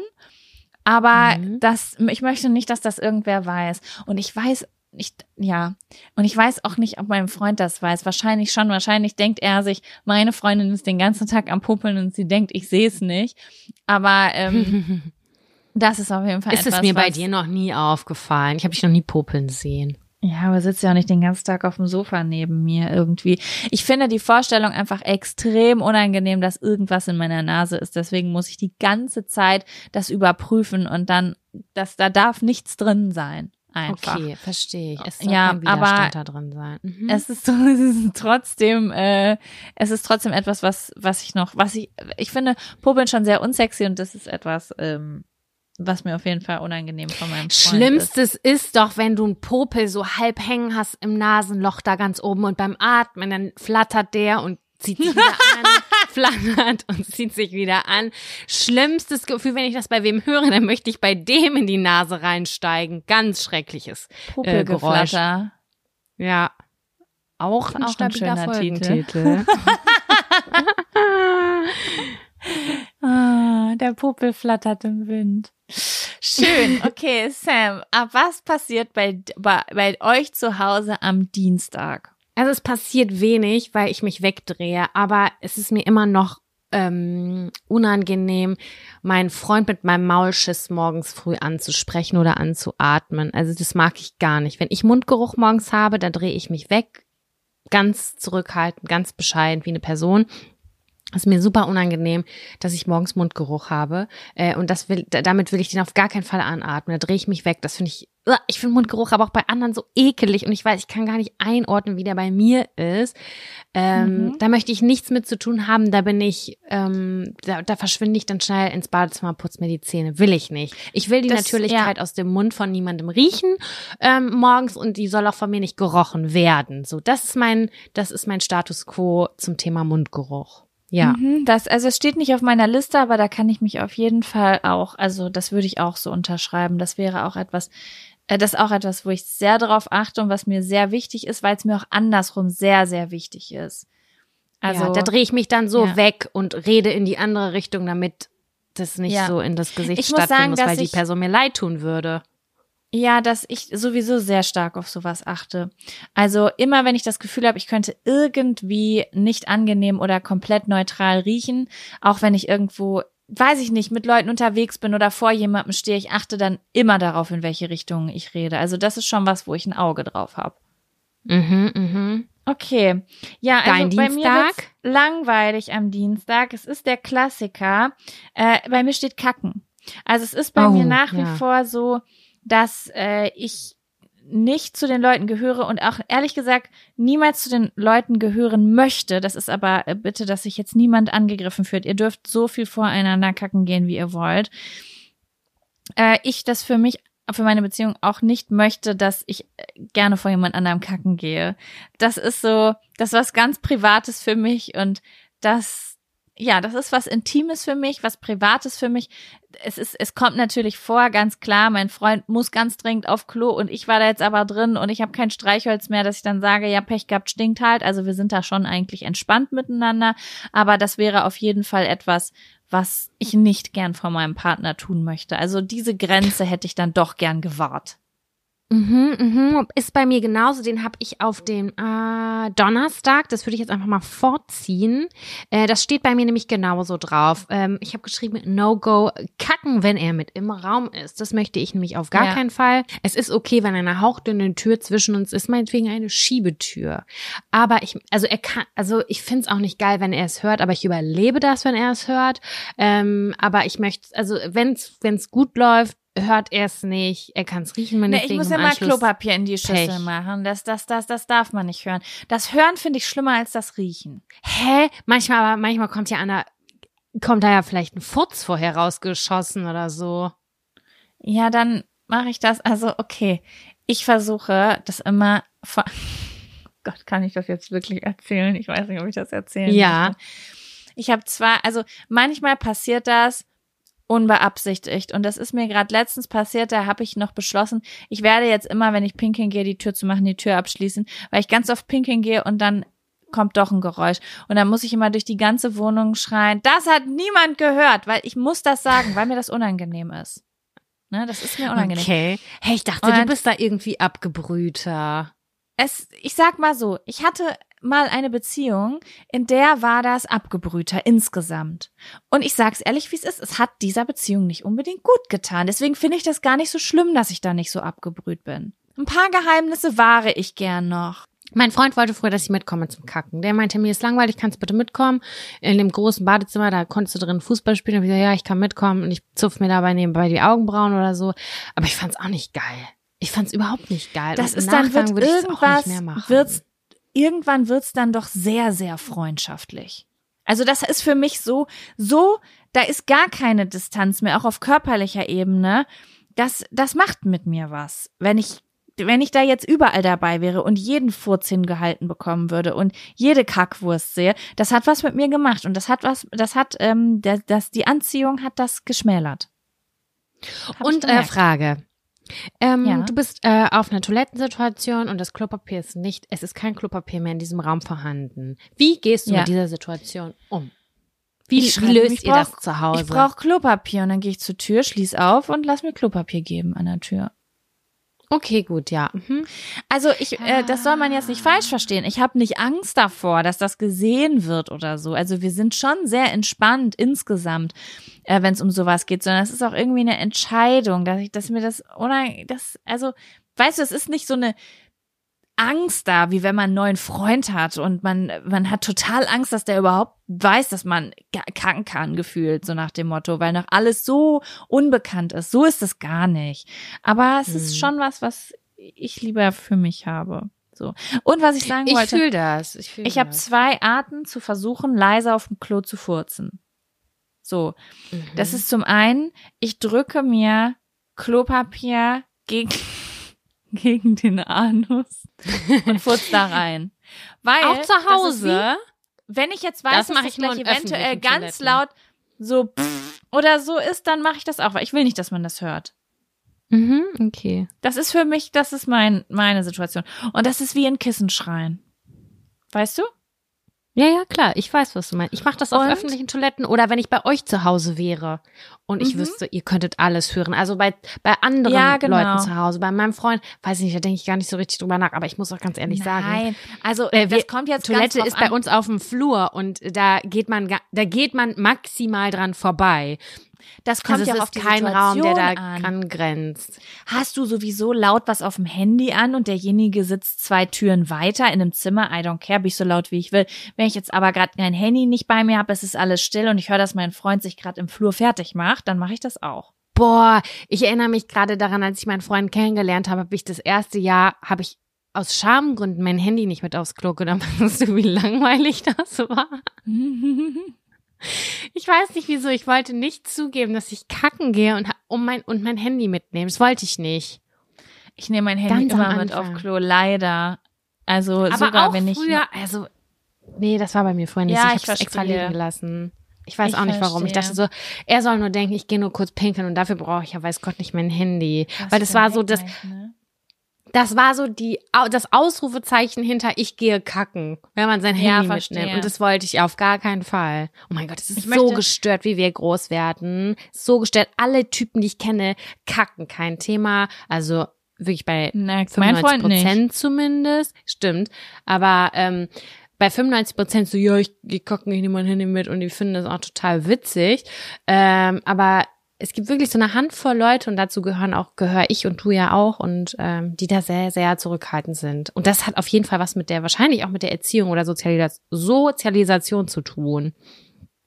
Aber Mhm. das, ich möchte nicht, dass das irgendwer weiß. Und ich weiß nicht, ja. Und ich weiß auch nicht, ob mein Freund das weiß. Wahrscheinlich schon. Wahrscheinlich denkt er sich, meine Freundin ist den ganzen Tag am Popeln und sie denkt, ich sehe es nicht. Aber ähm, (laughs) das ist auf jeden Fall ist etwas, es mir bei dir noch nie aufgefallen? Ich habe dich noch nie popeln sehen. Ja, aber sitzt ja auch nicht den ganzen Tag auf dem Sofa neben mir irgendwie. Ich finde die Vorstellung einfach extrem unangenehm, dass irgendwas in meiner Nase ist. Deswegen muss ich die ganze Zeit das überprüfen und dann, dass da darf nichts drin sein. Einfach. Okay, verstehe ich. Es soll Ja, kein Widerstand aber da drin sein. Mhm. Es ist, so, (laughs) es ist trotzdem, äh, es ist trotzdem etwas, was, was ich noch, was ich, ich finde Popeln schon sehr unsexy und das ist etwas, ähm, was mir auf jeden Fall unangenehm von meinem Freund ist. Schlimmstes ist doch, wenn du einen Popel so halb hängen hast im Nasenloch da ganz oben und beim Atmen, dann flattert der und zieht sich wieder an, (laughs) flattert und zieht sich wieder an. Schlimmstes Gefühl, wenn ich das bei wem höre, dann möchte ich bei dem in die Nase reinsteigen. Ganz schreckliches. Popelgeflatter. Ja. Auch ein Auch ein stabiler schöner Folgentitel. (laughs) (laughs) Ah, der Popel flattert im Wind. Schön. Okay, Sam, aber was passiert bei, bei, bei euch zu Hause am Dienstag? Also es passiert wenig, weil ich mich wegdrehe, aber es ist mir immer noch ähm, unangenehm, meinen Freund mit meinem Maulschiss morgens früh anzusprechen oder anzuatmen. Also das mag ich gar nicht. Wenn ich Mundgeruch morgens habe, da drehe ich mich weg, ganz zurückhaltend, ganz bescheiden wie eine Person. Es ist mir super unangenehm, dass ich morgens Mundgeruch habe. Äh, und das will, da- damit will ich den auf gar keinen Fall anatmen. Da drehe ich mich weg. Das finde ich, uah, ich finde Mundgeruch aber auch bei anderen so ekelig. Und ich weiß, ich kann gar nicht einordnen, wie der bei mir ist. Ähm, Mhm. Da möchte ich nichts mit zu tun haben. Da bin ich, ähm, da, da verschwinde ich dann schnell ins Badezimmer, putz mir die Zähne. Will ich nicht. Ich will die Das- Natürlichkeit aus dem Mund von niemandem riechen ähm, morgens und die soll auch von mir nicht gerochen werden. So, das ist mein, das ist mein Status quo zum Thema Mundgeruch. Ja. Mhm, das, also es steht nicht auf meiner Liste, aber da kann ich mich auf jeden Fall auch, also das würde ich auch so unterschreiben. Das wäre auch etwas, äh, das ist auch etwas, wo ich sehr darauf achte und was mir sehr wichtig ist, weil es mir auch andersrum sehr, sehr wichtig ist. Also ja, da drehe ich mich dann so Ja. weg und rede in die andere Richtung, damit das nicht Ja. so in das Gesicht Ich muss stattfinden sagen, muss, dass weil die ich- Person mir leid tun würde. Ja, dass ich sowieso sehr stark auf sowas achte. Also immer, wenn ich das Gefühl habe, ich könnte irgendwie nicht angenehm oder komplett neutral riechen, auch wenn ich irgendwo, weiß ich nicht, mit Leuten unterwegs bin oder vor jemandem stehe, ich achte dann immer darauf, in welche Richtung ich rede. Also das ist schon was, wo ich ein Auge drauf habe. Mhm, mhm. Okay. Ja, also Dein bei mir Dienstag? wird's langweilig am Dienstag. Es ist der Klassiker. Äh, bei mir steht Kacken. Also es ist bei Oh, mir nach wie ja. vor so, dass äh, ich nicht zu den Leuten gehöre und auch ehrlich gesagt niemals zu den Leuten gehören möchte. Das ist aber äh, bitte, dass sich jetzt niemand angegriffen fühlt. Ihr dürft so viel voreinander kacken gehen, wie ihr wollt. Äh, ich das für mich, für meine Beziehung auch nicht möchte, dass ich äh, gerne vor jemand anderem kacken gehe. Das ist so, das ist was ganz Privates für mich und das ja, das ist was Intimes für mich, was Privates für mich. Es ist, es kommt natürlich vor, ganz klar, mein Freund muss ganz dringend auf Klo und ich war da jetzt aber drin und ich habe kein Streichholz mehr, dass ich dann sage, ja, Pech gehabt, stinkt halt. Also wir sind da schon eigentlich entspannt miteinander, aber das wäre auf jeden Fall etwas, was ich nicht gern vor meinem Partner tun möchte. Also diese Grenze hätte ich dann doch gern gewahrt. Mhm, mhm. Ist bei mir genauso. Den habe ich auf dem äh, Donnerstag. Das würde ich jetzt einfach mal vorziehen. Äh, das steht bei mir nämlich genauso drauf. Ähm, ich habe geschrieben, No-Go kacken, wenn er mit im Raum ist. Das möchte ich nämlich auf gar Ja. keinen Fall. Es ist okay, wenn eine hauchdünne Tür zwischen uns ist, meinetwegen eine Schiebetür. Aber ich, also er kann, also ich finde es auch nicht geil, wenn er es hört, aber ich überlebe das, wenn er es hört. Ähm, aber ich möchte, also wenn es gut läuft, hört er es nicht. Er kann es riechen, wenn Nee, ich ich muss ja mal Klopapier in die Schüssel Pech. machen. Das, das, das, das darf man nicht hören. Das Hören finde ich schlimmer als das Riechen. Hä? Manchmal, aber manchmal kommt ja einer, kommt da ja vielleicht ein Furz vorher rausgeschossen oder so. Ja, dann mache ich das. Also, okay. Ich versuche das immer. vor- (laughs) Gott, kann ich das jetzt wirklich erzählen? Ich weiß nicht, ob ich das erzählen Ja. möchte. Ich habe zwar, also manchmal passiert das unbeabsichtigt und das ist mir gerade letztens passiert, da habe ich noch beschlossen, ich werde jetzt immer, wenn ich pinkeln gehe, die Tür zu machen, die Tür abschließen, weil ich ganz oft pinkeln gehe und dann kommt doch ein Geräusch und dann muss ich immer durch die ganze Wohnung schreien, das hat niemand gehört, weil ich muss das sagen, weil mir das unangenehm ist. Ne, das ist mir unangenehm. Okay. Hey, ich dachte, Und du bist da irgendwie abgebrühter. es, ich sag mal so, ich hatte mal eine Beziehung, in der war das abgebrühter insgesamt. Und ich sag's ehrlich, wie es ist, es hat dieser Beziehung nicht unbedingt gut getan. Deswegen finde ich das gar nicht so schlimm, dass ich da nicht so abgebrüht bin. Ein paar Geheimnisse wahre ich gern noch. Mein Freund wollte früher, dass ich mitkomme zum Kacken. Der meinte, mir ist langweilig, kannst du bitte mitkommen? In dem großen Badezimmer, da konntest du drin Fußball spielen. Und ich so, ja, ich kann mitkommen. Und ich zupf mir dabei nebenbei die Augenbrauen oder so. Aber ich fand's auch nicht geil. Ich fand's überhaupt nicht geil. Das Und ist dann wird irgendwas, nicht mehr machen. wird's, irgendwann wird's dann doch sehr, sehr freundschaftlich. Also das ist für mich so, so, da ist gar keine Distanz mehr, auch auf körperlicher Ebene. Das, das macht mit mir was. Wenn ich, wenn ich da jetzt überall dabei wäre und jeden Furz hingehalten bekommen würde und jede Kackwurst sehe, das hat was mit mir gemacht und das hat was, das hat, ähm, das, das die Anziehung hat das geschmälert. Hab Und äh. Frage. Ähm, Ja. Du bist äh, auf einer Toilettensituation und das Klopapier ist nicht, es ist kein Klopapier mehr in diesem Raum vorhanden. Wie gehst du Ja. mit dieser Situation um? Wie, wie löst ich ihr das zu Hause? Ich brauche Klopapier und dann gehe ich zur Tür, schließ auf und lass mir Klopapier geben an der Tür. Okay, gut, ja. Mhm. Also ich, äh, das soll man jetzt nicht falsch verstehen. Ich habe nicht Angst davor, dass das gesehen wird oder so. Also wir sind schon sehr entspannt insgesamt, äh, wenn es um sowas geht, sondern es ist auch irgendwie eine Entscheidung, dass ich, dass mir das oder das, also weißt du, es ist nicht so eine Angst da, wie wenn man einen neuen Freund hat und man, man hat total Angst, dass der überhaupt weiß, dass man kacken kann, gefühlt, so nach dem Motto, weil noch alles so unbekannt ist. So ist es gar nicht. Aber es ist Mhm. schon was, was ich lieber für mich habe. So. Und was ich sagen Ich wollte, fühle das. Ich, fühl ich habe zwei Arten zu versuchen, leise auf dem Klo zu furzen. So. Mhm. Das ist zum einen, ich drücke mir Klopapier gegen, gegen den Anus und furz da rein. (laughs) Weil auch zu Hause. Wie, wenn ich jetzt weiß, Das dass ich gleich eventuell ganz Toiletten. laut so pff oder so ist, dann mache ich das auch, weil ich will nicht, dass man das hört. Mhm, okay. Das ist für mich, das ist mein, meine Situation. Und das ist wie ein Kissenschreien. Weißt du? Ja, ja, klar. Ich weiß, was du meinst. Ich mache das auf Und? öffentlichen Toiletten oder wenn ich bei euch zu Hause wäre und ich Mhm. wüsste, ihr könntet alles hören. Also bei, bei anderen Ja, genau. Leuten zu Hause. Bei meinem Freund, weiß ich nicht, da denke ich gar nicht so richtig drüber nach. Aber ich muss auch ganz ehrlich sagen, Nein, also Äh, das kommt jetzt Toilette ist bei an. uns auf dem Flur und da geht man, da geht man maximal dran vorbei. Das kommt also ja auch auf ist die kein Raum, der da an. angrenzt. Hast du sowieso laut was auf dem Handy an und derjenige sitzt zwei Türen weiter in einem Zimmer? I don't care, bin ich so laut wie ich will. Wenn ich jetzt aber gerade mein Handy nicht bei mir habe, es ist alles still und ich höre, dass mein Freund sich gerade im Flur fertig macht, dann mache ich das auch. Boah, ich erinnere mich gerade daran, als ich meinen Freund kennengelernt habe, habe ich das erste Jahr, habe ich aus Schamgründen mein Handy nicht mit aufs Klo genommen. (laughs) Weißt du, wie langweilig das war? (laughs) Ich weiß nicht wieso. Ich wollte nicht zugeben, dass ich kacken gehe und, um mein, und mein Handy mitnehmen. Das wollte ich nicht. Ich nehme mein Handy Ganz immer mit auf. Klo, leider. Also Aber sogar auch wenn ich früher, also, nee, das war bei mir vorher nicht. Ja, ich ich habe es extra verstehe. liegen gelassen. Ich weiß Ich auch nicht warum. Ich dachte so, er soll nur denken, ich gehe nur kurz pinkeln und dafür brauche ich ja weiß Gott nicht mein Handy. Was Weil das war so das, Hacknight, ne? Das war so die, das Ausrufezeichen hinter ich gehe kacken, wenn man sein Ja, Handy verstehe. mitnimmt. Und das wollte ich auf gar keinen Fall. Oh mein Gott, es ist Ich so gestört, wie wir groß werden. So gestört. Alle Typen, die ich kenne, kacken kein Thema. Also wirklich bei Na, mein 95 Freund nicht. Prozent zumindest. Stimmt. Aber ähm, bei 95 Prozent so, ja, ich, ich kacke nicht, nehme mein Handy mit und die finden das auch total witzig. Ähm, aber es gibt wirklich so eine Handvoll Leute und dazu gehören auch, gehöre ich und du ja auch und ähm, die da sehr, sehr zurückhaltend sind. Und das hat auf jeden Fall was mit der, wahrscheinlich auch mit der Erziehung oder Sozialis Sozialisation zu tun.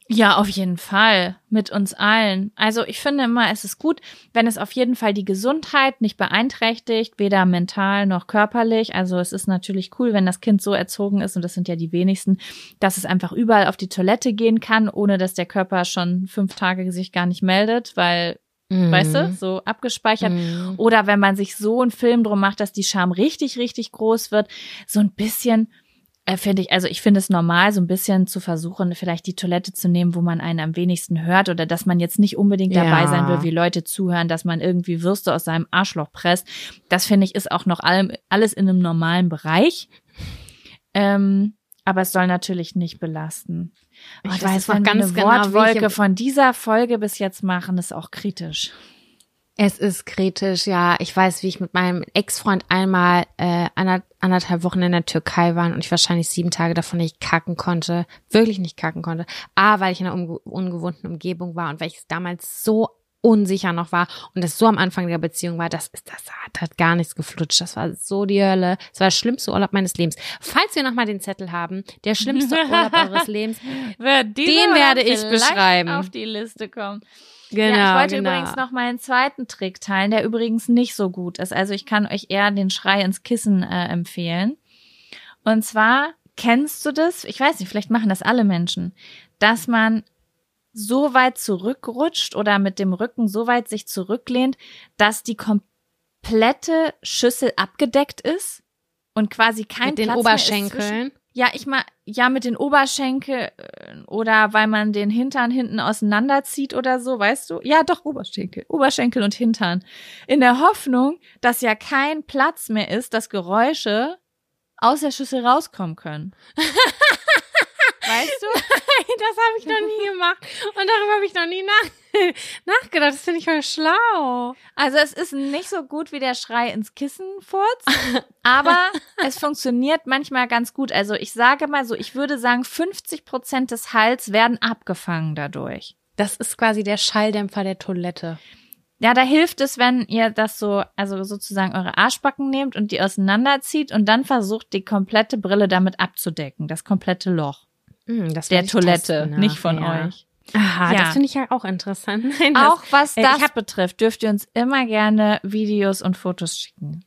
Ja, auf jeden Fall. Mit uns allen. Also ich finde immer, es ist gut, wenn es auf jeden Fall die Gesundheit nicht beeinträchtigt, weder mental noch körperlich. Also es ist natürlich cool, wenn das Kind so erzogen ist, und das sind ja die wenigsten, dass es einfach überall auf die Toilette gehen kann, ohne dass der Körper schon fünf Tage sich gar nicht meldet, weil, weißt du, so abgespeichert. Mhm. Oder wenn man sich so einen Film drum macht, dass die Scham richtig, richtig groß wird, so ein bisschen, finde ich, also ich finde es normal, so ein bisschen zu versuchen, vielleicht die Toilette zu nehmen, wo man einen am wenigsten hört oder dass man jetzt nicht unbedingt dabei Ja. sein will, wie Leute zuhören, dass man irgendwie Würste aus seinem Arschloch presst. Das finde ich ist auch noch allem, alles in einem normalen Bereich. Ähm, aber es soll natürlich nicht belasten. Oh, Ich das weiß noch wir ganz genau, ich Wortwolke im- von dieser Folge bis jetzt machen, ist auch kritisch. Es ist kritisch, ja. Ich weiß, wie ich mit meinem Ex-Freund einmal äh, anderthalb Wochen in der Türkei war und ich wahrscheinlich sieben Tage davon nicht kacken konnte. Wirklich nicht kacken konnte. A, weil ich in einer unge ungewohnten Umgebung war und weil ich damals so unsicher noch war und das so am Anfang der Beziehung war, das ist das hat, hat gar nichts geflutscht. Das war so die Hölle. Das war der schlimmste Urlaub meines Lebens. Falls wir nochmal den Zettel haben, der schlimmste Urlaub (laughs) eures Lebens. Den Den werde ich beschreiben. auf die Liste kommen. Genau. ja, ich wollte genau. übrigens noch meinen zweiten Trick teilen, der übrigens nicht so gut ist. Also ich kann euch eher den Schrei ins Kissen äh, empfehlen. Und zwar kennst du das? Ich weiß nicht, vielleicht machen das alle Menschen, dass man so weit zurückrutscht oder mit dem Rücken so weit sich zurücklehnt, dass die komplette Schüssel abgedeckt ist und quasi kein mit den Platz mehr ist Oberschenkeln. Ja, ich mal, ja, mit den Oberschenkel äh, oder weil man den Hintern hinten auseinanderzieht oder so, weißt du? Ja, doch, Oberschenkel. Oberschenkel und Hintern. In der Hoffnung, dass ja kein Platz mehr ist, dass Geräusche aus der Schüssel rauskommen können. (laughs) weißt du? (laughs) Das habe ich noch nie gemacht. Und darüber habe ich noch nie nach (laughs) nachgedacht. Das finde ich voll schlau. Also es ist nicht so gut wie der Schrei ins Kissen furzt, (laughs) aber es funktioniert manchmal ganz gut. Also ich sage mal so, ich würde sagen, 50 Prozent des Hals werden abgefangen dadurch. Das ist quasi der Schalldämpfer der Toilette. Ja, da hilft es, wenn ihr das so, also sozusagen eure Arschbacken nehmt und die auseinanderzieht und dann versucht, die komplette Brille damit abzudecken, das komplette Loch Das der Toilette, testen nicht von nachher. euch. Aha, Ja. das finde ich ja auch interessant. (laughs) Nein, das- Auch was äh, das hab betrifft, dürft ihr uns immer gerne Videos und Fotos schicken.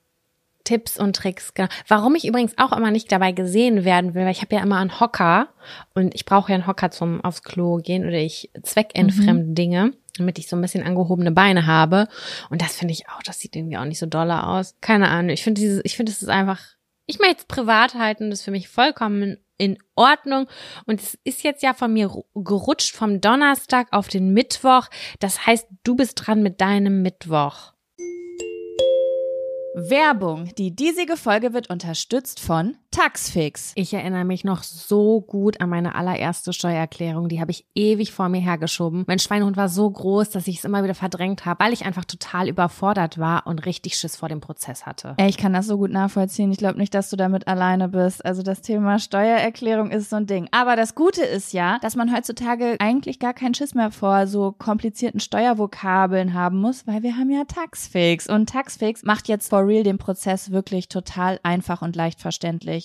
Tipps und Tricks. Genau. Warum ich übrigens auch immer nicht dabei gesehen werden will, weil ich habe ja immer einen Hocker und ich brauche ja einen Hocker zum aufs Klo gehen oder ich zweckentfremde Dinge, damit ich so ein bisschen angehobene Beine habe. Und das finde ich auch, das sieht irgendwie auch nicht so dolle aus. Keine Ahnung. Ich finde dieses, ich finde es ist einfach, ich möchte es privat halten, das ist für mich vollkommen in Ordnung. Und es ist jetzt ja von mir ru- gerutscht vom Donnerstag auf den Mittwoch. Das heißt, du bist dran mit deinem Mittwoch. Werbung. Die diesige Folge wird unterstützt von Taxfix. Ich erinnere mich noch so gut an meine allererste Steuererklärung. Die habe ich ewig vor mir hergeschoben. Mein Schweinehund war so groß, dass ich es immer wieder verdrängt habe, weil ich einfach total überfordert war und richtig Schiss vor dem Prozess hatte. Ey, ich kann das so gut nachvollziehen. Ich glaube nicht, dass du damit alleine bist. Also das Thema Steuererklärung ist so ein Ding. Aber das Gute ist ja, dass man heutzutage eigentlich gar keinen Schiss mehr vor so komplizierten Steuervokabeln haben muss, weil wir haben ja Taxfix. Und Taxfix macht jetzt for real den Prozess wirklich total einfach und leicht verständlich.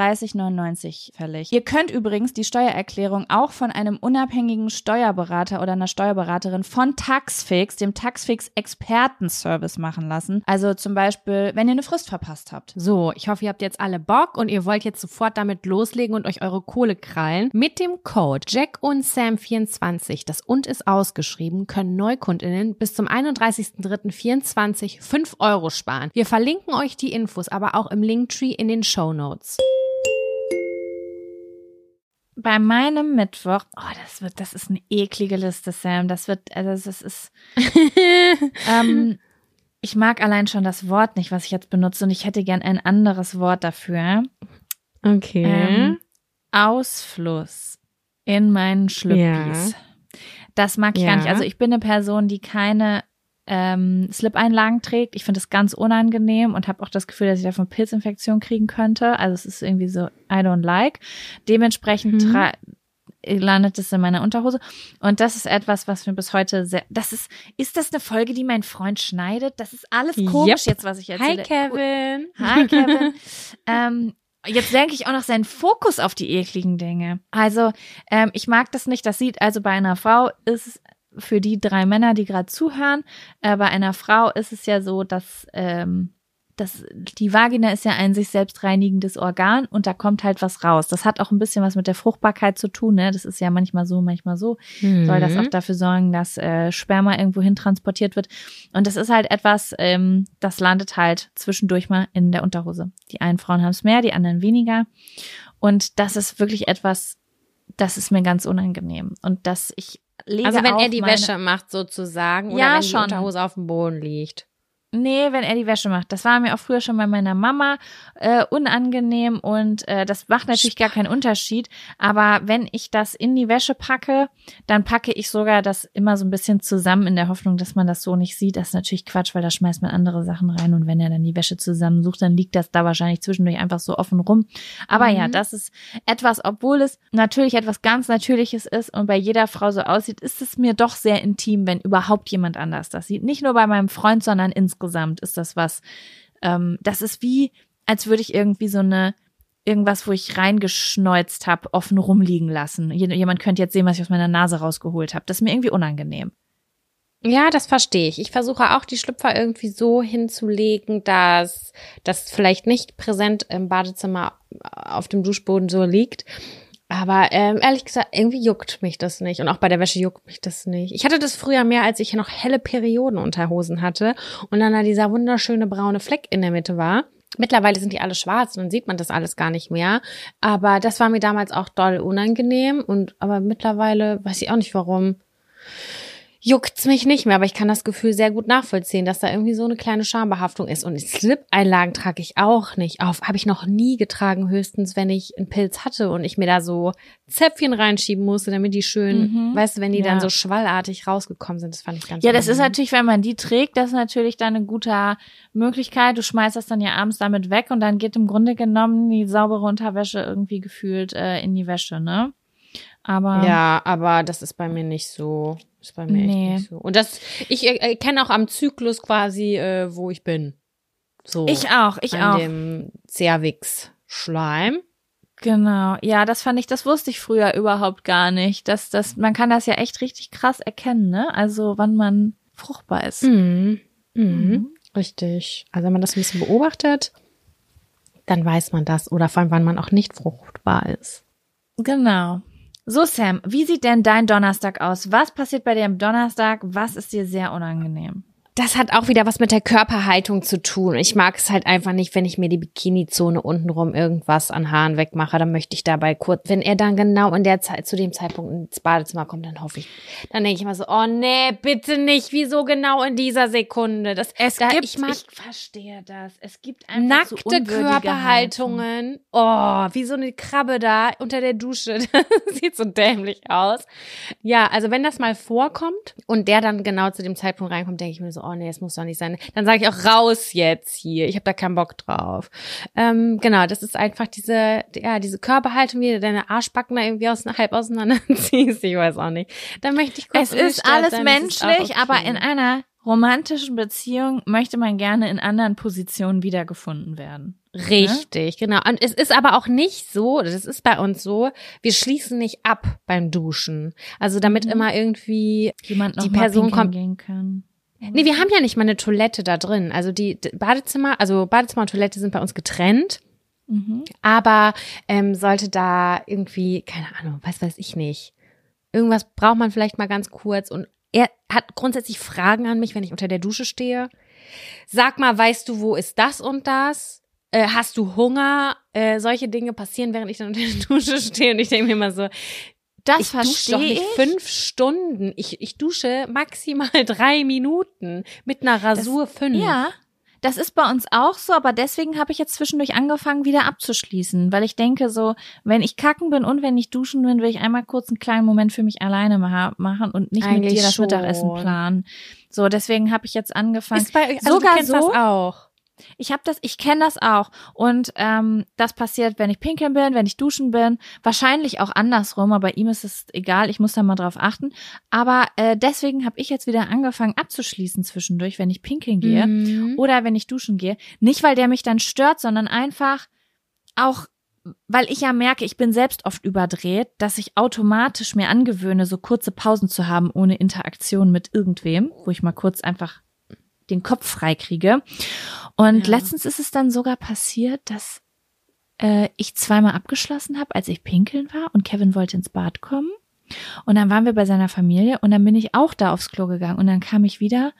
39,99 fällig. Ihr könnt übrigens die Steuererklärung auch von einem unabhängigen Steuerberater oder einer Steuerberaterin von Taxfix, dem Taxfix Expertenservice machen lassen. Also zum Beispiel, wenn ihr eine Frist verpasst habt. So, ich hoffe, ihr habt jetzt alle Bock und ihr wollt jetzt sofort damit loslegen und euch eure Kohle krallen. Mit dem Code Jack und Sam 24, das und ist ausgeschrieben, können Neukundinnen bis zum 31.03.24 5 Euro sparen. Wir verlinken euch die Infos aber auch im Linktree in den Show Notes. Bei meinem Mittwoch, oh, das wird, das ist eine eklige Liste, Sam. Das wird, also das ist, (laughs) ähm, ich mag allein schon das Wort nicht, was ich jetzt benutze, und ich hätte gern ein anderes Wort dafür. Okay. Ähm, Ausfluss in meinen Schlüppis. Ja. Das mag ich gar Ja. nicht. Also ich bin eine Person, die keine ähm, Slip-Einlagen trägt. Ich finde das ganz unangenehm und habe auch das Gefühl, dass ich davon Pilzinfektion kriegen könnte. Also es ist irgendwie so, I don't like. Dementsprechend Mhm. tra- landet es in meiner Unterhose. Und das ist etwas, was mir bis heute sehr, das ist, ist das eine Folge, die mein Freund schneidet? Das ist alles komisch Yep. jetzt, was ich Hi erzähle. Kevin. Hi Kevin. (laughs) ähm, jetzt lenke ich auch noch seinen Fokus auf die ekligen Dinge. Also ähm, ich mag das nicht. Das sieht also bei einer Frau ist für die drei Männer, die gerade zuhören, äh, bei einer Frau ist es ja so, dass ähm, das, die Vagina ist ja ein sich selbst reinigendes Organ und da kommt halt was raus. Das hat auch ein bisschen was mit der Fruchtbarkeit zu tun. Ne? Das ist ja manchmal so, manchmal so soll das auch dafür sorgen, dass äh, Sperma irgendwo hin transportiert wird. Und das ist halt etwas, ähm, das landet halt zwischendurch mal in der Unterhose. Die einen Frauen haben es mehr, die anderen weniger. Und das ist wirklich etwas, das ist mir ganz unangenehm. Und dass ich lege Also wenn er die meine, Wäsche macht sozusagen oder Ja, wenn schon. die Unterhose auf dem Boden liegt. Nee, wenn er die Wäsche macht. Das war mir auch früher schon bei meiner Mama äh, unangenehm und äh, das macht natürlich gar keinen Unterschied. Aber wenn ich das in die Wäsche packe, dann packe ich sogar das immer so ein bisschen zusammen in der Hoffnung, dass man das so nicht sieht. Das ist natürlich Quatsch, weil da schmeißt man andere Sachen rein und wenn er dann die Wäsche zusammensucht, dann liegt das da wahrscheinlich zwischendurch einfach so offen rum. Aber ja, Mhm. das ist etwas, obwohl es natürlich etwas ganz Natürliches ist und bei jeder Frau so aussieht, ist es mir doch sehr intim, wenn überhaupt jemand anders das sieht. Nicht nur bei meinem Freund, sondern insgesamt ist das was. Ähm, das ist wie, als würde ich irgendwie so eine irgendwas, wo ich reingeschneuzt habe, offen rumliegen lassen. Jemand könnte jetzt sehen, was ich aus meiner Nase rausgeholt habe. Das ist mir irgendwie unangenehm. Ja, das verstehe ich. Ich versuche auch die Schlüpfer irgendwie so hinzulegen, dass das vielleicht nicht präsent im Badezimmer auf dem Duschboden so liegt. Aber ähm, ehrlich gesagt, irgendwie juckt mich das nicht. Und auch bei der Wäsche juckt mich das nicht. Ich hatte das früher mehr, als ich noch helle Periodenunterhosen hatte und dann da dieser wunderschöne braune Fleck in der Mitte war. Mittlerweile sind die alle schwarz und dann sieht man das alles gar nicht mehr. Aber das war mir damals auch doll unangenehm. Und aber mittlerweile weiß ich auch nicht warum juckt's mich nicht mehr, aber ich kann das Gefühl sehr gut nachvollziehen, dass da irgendwie so eine kleine Schambehaftung ist. Und Slip-Einlagen trage ich auch nicht auf. Habe ich noch nie getragen, höchstens wenn ich einen Pilz hatte und ich mir da so Zäpfchen reinschieben musste, damit die schön, Mhm. weißt du, wenn die Ja. dann so schwallartig rausgekommen sind, das fand ich ganz Ja, das ist natürlich, wenn man die trägt, das ist natürlich dann eine gute Möglichkeit. Du schmeißt das dann ja abends damit weg und dann geht im Grunde genommen die saubere Unterwäsche irgendwie gefühlt äh, in die Wäsche, ne? Aber Ja, aber das ist bei mir nicht so. Ist bei mir Nee. echt nicht so. Und das, ich erkenne auch am Zyklus quasi, äh, wo ich bin. So. ich auch, ich an auch. dem Cervix-Schleim. Genau, ja, das fand ich, das wusste ich früher überhaupt gar nicht. Das, das, man kann das ja echt richtig krass erkennen, ne? Also wann man fruchtbar ist. Mhm. Mhm. Mhm. Richtig. Also wenn man das ein bisschen beobachtet, dann weiß man das. Oder vor allem, wann man auch nicht fruchtbar ist. Genau. So, Sam, wie sieht denn dein Donnerstag aus? Was passiert bei dir am Donnerstag? Was ist dir sehr unangenehm? Das hat auch wieder was mit der Körperhaltung zu tun. Ich mag es halt einfach nicht, wenn ich mir die Bikini-Zone untenrum irgendwas an Haaren wegmache. Dann möchte ich dabei kurz, wenn er dann genau in der Zeit, zu dem Zeitpunkt ins Badezimmer kommt, dann hoffe ich, dann denke ich immer so, oh nee, bitte nicht. Wieso genau in dieser Sekunde? Das, Es da, gibt, ich mag verstehe das. Es gibt einfach so Nackte Haltung. Körperhaltungen. Oh, wie so eine Krabbe da unter der Dusche. (laughs) Das sieht so dämlich aus. Ja, also wenn das mal vorkommt und der dann genau zu dem Zeitpunkt reinkommt, denke ich mir so, oh nee, es muss doch nicht sein. Dann sage ich auch raus jetzt hier. Ich habe da keinen Bock drauf. Ähm, genau, das ist einfach diese, ja, diese Körperhaltung, wie du deine Arschbacken da irgendwie aus, halb auseinanderziehst. Ich weiß auch nicht. Da möchte ich kurz Es ist alles sein, das ist menschlich, okay. aber in einer romantischen Beziehung möchte man gerne in anderen Positionen wiedergefunden werden. Richtig, genau. Und es ist aber auch nicht so, das ist bei uns so, wir schließen nicht ab beim Duschen. Also damit Mhm. immer irgendwie Jemand noch Die Person kommt- gehen kann. Nee, wir haben ja nicht mal eine Toilette da drin. Also die Badezimmer, also Badezimmer und Toilette sind bei uns getrennt. Mhm. Aber ähm, sollte da irgendwie, keine Ahnung, was weiß ich nicht. Irgendwas braucht man vielleicht mal ganz kurz. Und er hat grundsätzlich Fragen an mich, wenn ich unter der Dusche stehe. Sag mal, weißt du, wo ist das und das? Äh, hast du Hunger? Äh, solche Dinge passieren, während ich dann unter der (laughs) Dusche stehe. Und ich denke mir immer so, Das ich dusche doch verstehe nicht ich. fünf Stunden. Ich, ich dusche maximal (laughs) drei Minuten. Mit einer Rasur fünf. Ja, das ist bei uns auch so, aber deswegen habe ich jetzt zwischendurch angefangen, wieder abzuschließen, weil ich denke so, wenn ich kacken bin und wenn ich duschen bin, will ich einmal kurz einen kleinen Moment für mich alleine ma machen und nicht mit Eigentlich dir das schon. Mittagessen planen. So, deswegen habe ich jetzt angefangen. Ist bei also Sogar du kennst so? das auch. Ich habe das, ich kenne das auch. Und ähm, das passiert, wenn ich pinkeln bin, wenn ich duschen bin. Wahrscheinlich auch andersrum, aber ihm ist es egal, ich muss da mal drauf achten. Aber äh, deswegen habe ich jetzt wieder angefangen abzuschließen zwischendurch, wenn ich pinkeln gehe Mhm. oder wenn ich duschen gehe. Nicht, weil der mich dann stört, sondern einfach auch, weil ich ja merke, ich bin selbst oft überdreht, dass ich automatisch mir angewöhne, so kurze Pausen zu haben, ohne Interaktion mit irgendwem, wo ich mal kurz einfach den Kopf frei kriege. Und Ja. letztens ist es dann sogar passiert, dass äh, ich zweimal abgeschlossen habe, als ich pinkeln war und Kevin wollte ins Bad kommen. Und dann waren wir bei seiner Familie und dann bin ich auch da aufs Klo gegangen und dann kam ich wieder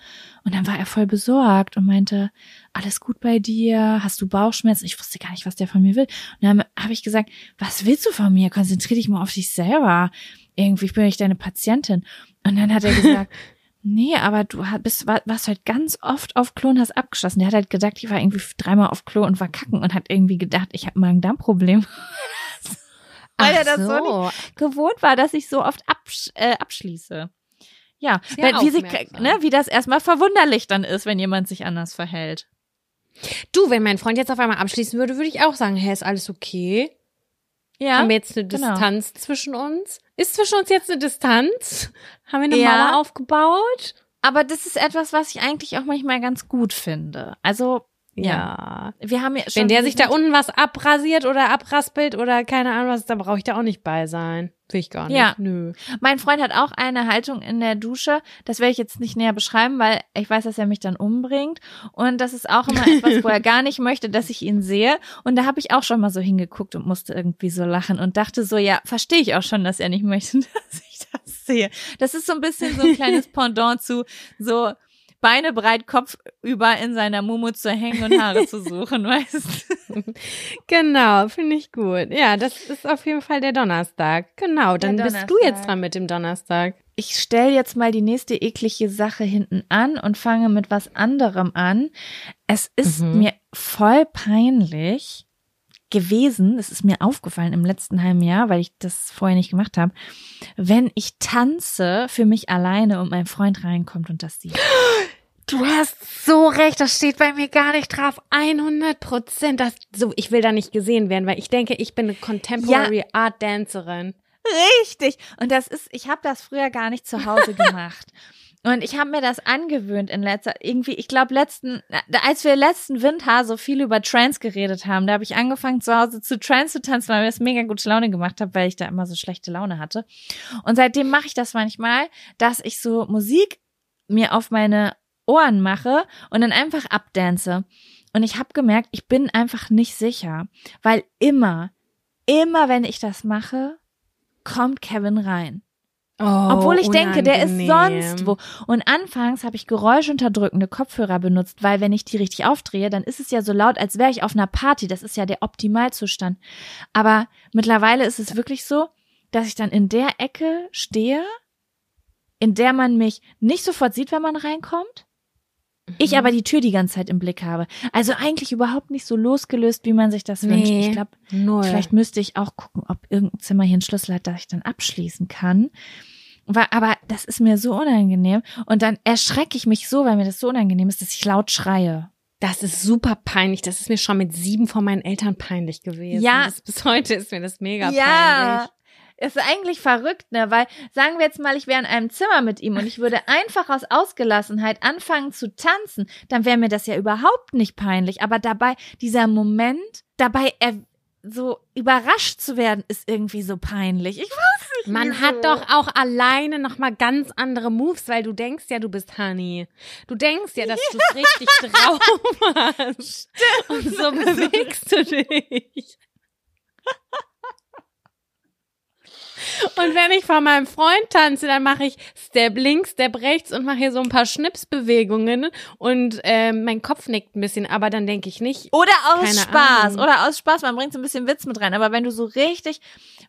und dann war er voll besorgt und meinte, alles gut bei dir? Hast du Bauchschmerzen? Ich wusste gar nicht, was der von mir will. Und dann habe ich gesagt, was willst du von mir? Konzentrier dich mal auf dich selber. Irgendwie bin ich deine Patientin. Und dann hat er (laughs) gesagt, nee, aber du bist, war- warst halt ganz oft auf Klo und hast abgeschlossen. Der hat halt gedacht, ich war irgendwie dreimal auf Klo und war kacken und hat irgendwie gedacht, ich habe Magen-Darm-Problem. (laughs) Weil er das so nicht gewohnt war, dass ich so oft absch äh, abschließe. Ja, Sehr wenn, wie, sie, ne, wie das erstmal verwunderlich dann ist, wenn jemand sich anders verhält. Du, wenn mein Freund jetzt auf einmal abschließen würde, würde ich auch sagen, hä, ist alles okay? Ja, Haben wir jetzt eine genau. Distanz zwischen uns? Ist zwischen uns jetzt eine Distanz? Haben wir eine Ja. Mauer aufgebaut? aber das ist etwas, was ich eigentlich auch manchmal ganz gut finde. Also, ja, wir haben ja schon. Wenn der sich da unten was abrasiert oder abraspelt oder keine Ahnung was, da brauche ich da auch nicht bei sein. Will ich gar nicht. Ja. Nö. Mein Freund hat auch eine Haltung in der Dusche. Das werde ich jetzt nicht näher beschreiben, weil ich weiß, dass er mich dann umbringt. Und das ist auch immer etwas, wo er (laughs) gar nicht möchte, dass ich ihn sehe. Und da habe ich auch schon mal so hingeguckt und musste irgendwie so lachen und dachte so, ja, verstehe ich auch schon, dass er nicht möchte, (laughs) dass ich das sehe. Das ist so ein bisschen so ein (laughs) kleines Pendant zu so Beine breit, Kopf über in seiner Mumu zu hängen und Haare zu suchen, (laughs) weißt du? Genau, finde ich gut. Ja, das ist auf jeden Fall der Donnerstag. Genau, dann Der bist du Donnerstag. jetzt dran mit dem Donnerstag. ich stelle jetzt mal die nächste eklige Sache hinten an und fange mit was anderem an. Es ist Mhm. mir voll peinlich gewesen, es ist mir aufgefallen im letzten halben Jahr, weil ich das vorher nicht gemacht habe, wenn ich tanze für mich alleine und mein Freund reinkommt und das sieht. Du hast so recht, das steht bei mir gar nicht drauf. 100 Prozent. Das, so, ich will da nicht gesehen werden, weil ich denke, ich bin eine Contemporary Art Dancerin. Richtig. Und das ist, ich habe das früher gar nicht zu Hause (laughs) gemacht. Und ich habe mir das angewöhnt in letzter, irgendwie, ich glaube, letzten, als wir letzten Winter so viel über Trance geredet haben, da habe ich angefangen zu Hause zu Trance zu tanzen, weil mir das mega gute Laune gemacht hat, weil ich da immer so schlechte Laune hatte. Und seitdem mache ich das manchmal, dass ich so Musik mir auf meine Ohren mache und dann einfach abdance. Und ich habe gemerkt, ich bin einfach nicht sicher, weil immer, immer wenn ich das mache, kommt Kevin rein. Oh, Obwohl ich denke, der ist unangenehm. sonst wo. Und anfangs habe ich geräuschunterdrückende Kopfhörer benutzt, weil wenn ich die richtig aufdrehe, dann ist es ja so laut, als wäre ich auf einer Party. Das ist ja der Optimalzustand. Aber mittlerweile ist es wirklich so, dass ich dann in der Ecke stehe, in der man mich nicht sofort sieht, wenn man reinkommt. Ich Mhm. aber die Tür die ganze Zeit im Blick habe. Also eigentlich überhaupt nicht so losgelöst, wie man sich das wünscht. Nee. Ich glaube. Vielleicht müsste ich auch gucken, ob irgendein Zimmer hier einen Schlüssel hat, dass ich dann abschließen kann. Aber das ist mir so unangenehm. Und dann erschrecke ich mich so, weil mir das so unangenehm ist, dass ich laut schreie. Das ist super peinlich. Das ist mir schon mit sieben von meinen Eltern peinlich gewesen. Ja. Das, bis heute ist mir das mega Ja. peinlich. ist eigentlich verrückt, ne? Weil sagen wir jetzt mal, ich wäre in einem Zimmer mit ihm und ich würde einfach aus Ausgelassenheit anfangen zu tanzen, dann wäre mir das ja überhaupt nicht peinlich. Aber dabei, dieser Moment, dabei er, so überrascht zu werden, ist irgendwie so peinlich. Ich weiß nicht. Man wieso. hat doch auch alleine noch mal ganz andere Moves, weil du denkst ja, du bist Honey. Du denkst ja, dass du es richtig (laughs) drauf hast. Und so bewegst du dich. Und wenn ich vor meinem Freund tanze, dann mache ich Step links, Step rechts und mache hier so ein paar Schnipsbewegungen und ähm, mein Kopf nickt ein bisschen, aber dann denke ich nicht. Oder aus Spaß. Ahnung. Oder aus Spaß. Man bringt so ein bisschen Witz mit rein. Aber wenn du so richtig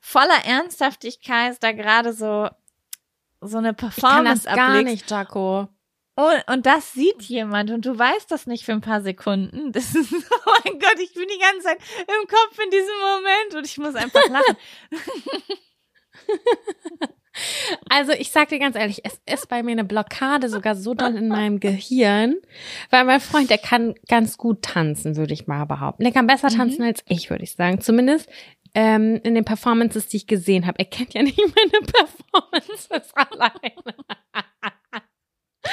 voller Ernsthaftigkeit da gerade so, so eine Ich kann das Performance gar ablegst. nicht, Jaco. Und, und das sieht jemand und du weißt das nicht für ein paar Sekunden. Das ist, (laughs) oh mein Gott, ich bin die ganze Zeit im Kopf in diesem Moment und ich muss einfach lachen. (laughs) (laughs) Also ich sag dir ganz ehrlich, es ist bei mir eine Blockade sogar so doll in meinem Gehirn, weil mein Freund, der kann ganz gut tanzen, würde ich mal behaupten. Der kann besser tanzen als ich, würde ich sagen. Zumindest ähm, in den Performances, die ich gesehen habe. Er kennt ja nicht meine (laughs) Performances alleine. (laughs)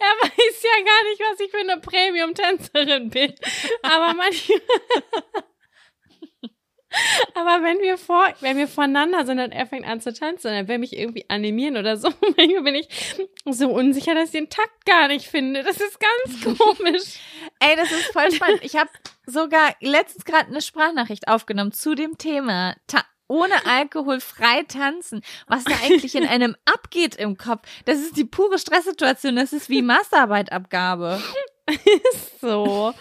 er weiß ja gar nicht, was ich für eine Premium-Tänzerin bin. Aber manchmal... Aber wenn wir vor, wenn wir voneinander sind und er fängt an zu tanzen, dann will mich irgendwie animieren oder so. (laughs) Manchmal bin ich so unsicher, dass ich den Takt gar nicht finde. Das ist ganz (laughs) komisch. Ey, das ist voll spannend. Ich habe sogar letztens gerade eine Sprachnachricht aufgenommen zu dem Thema. Ta ohne Alkohol frei tanzen, was da eigentlich in einem (laughs) abgeht im Kopf. Das ist die pure Stresssituation. Das ist wie Masterarbeitabgabe. so.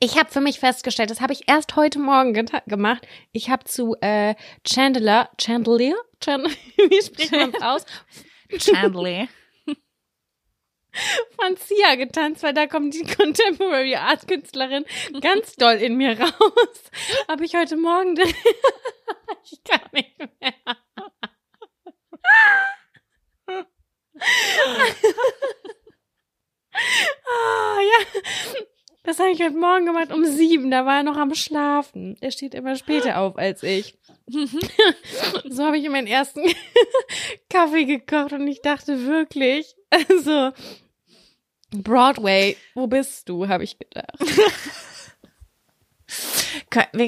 Ich habe für mich festgestellt, das habe ich erst heute Morgen gemacht. Ich habe zu äh, Chandler, Chandelier, Chandelier, (laughs) wie spricht man aus? Chandler. (laughs) Von Sia getanzt, weil da kommt die (laughs) Contemporary Art Künstlerin ganz doll in mir raus. Habe ich heute Morgen. ich kann nicht mehr. ah, ja. Das habe ich heute Morgen gemacht um sieben. Da war er noch am Schlafen. Er steht immer später auf als ich. (laughs) so habe ich meinen ersten (laughs) Kaffee gekocht und ich dachte wirklich, (laughs) also Broadway, wo bist du, habe ich gedacht.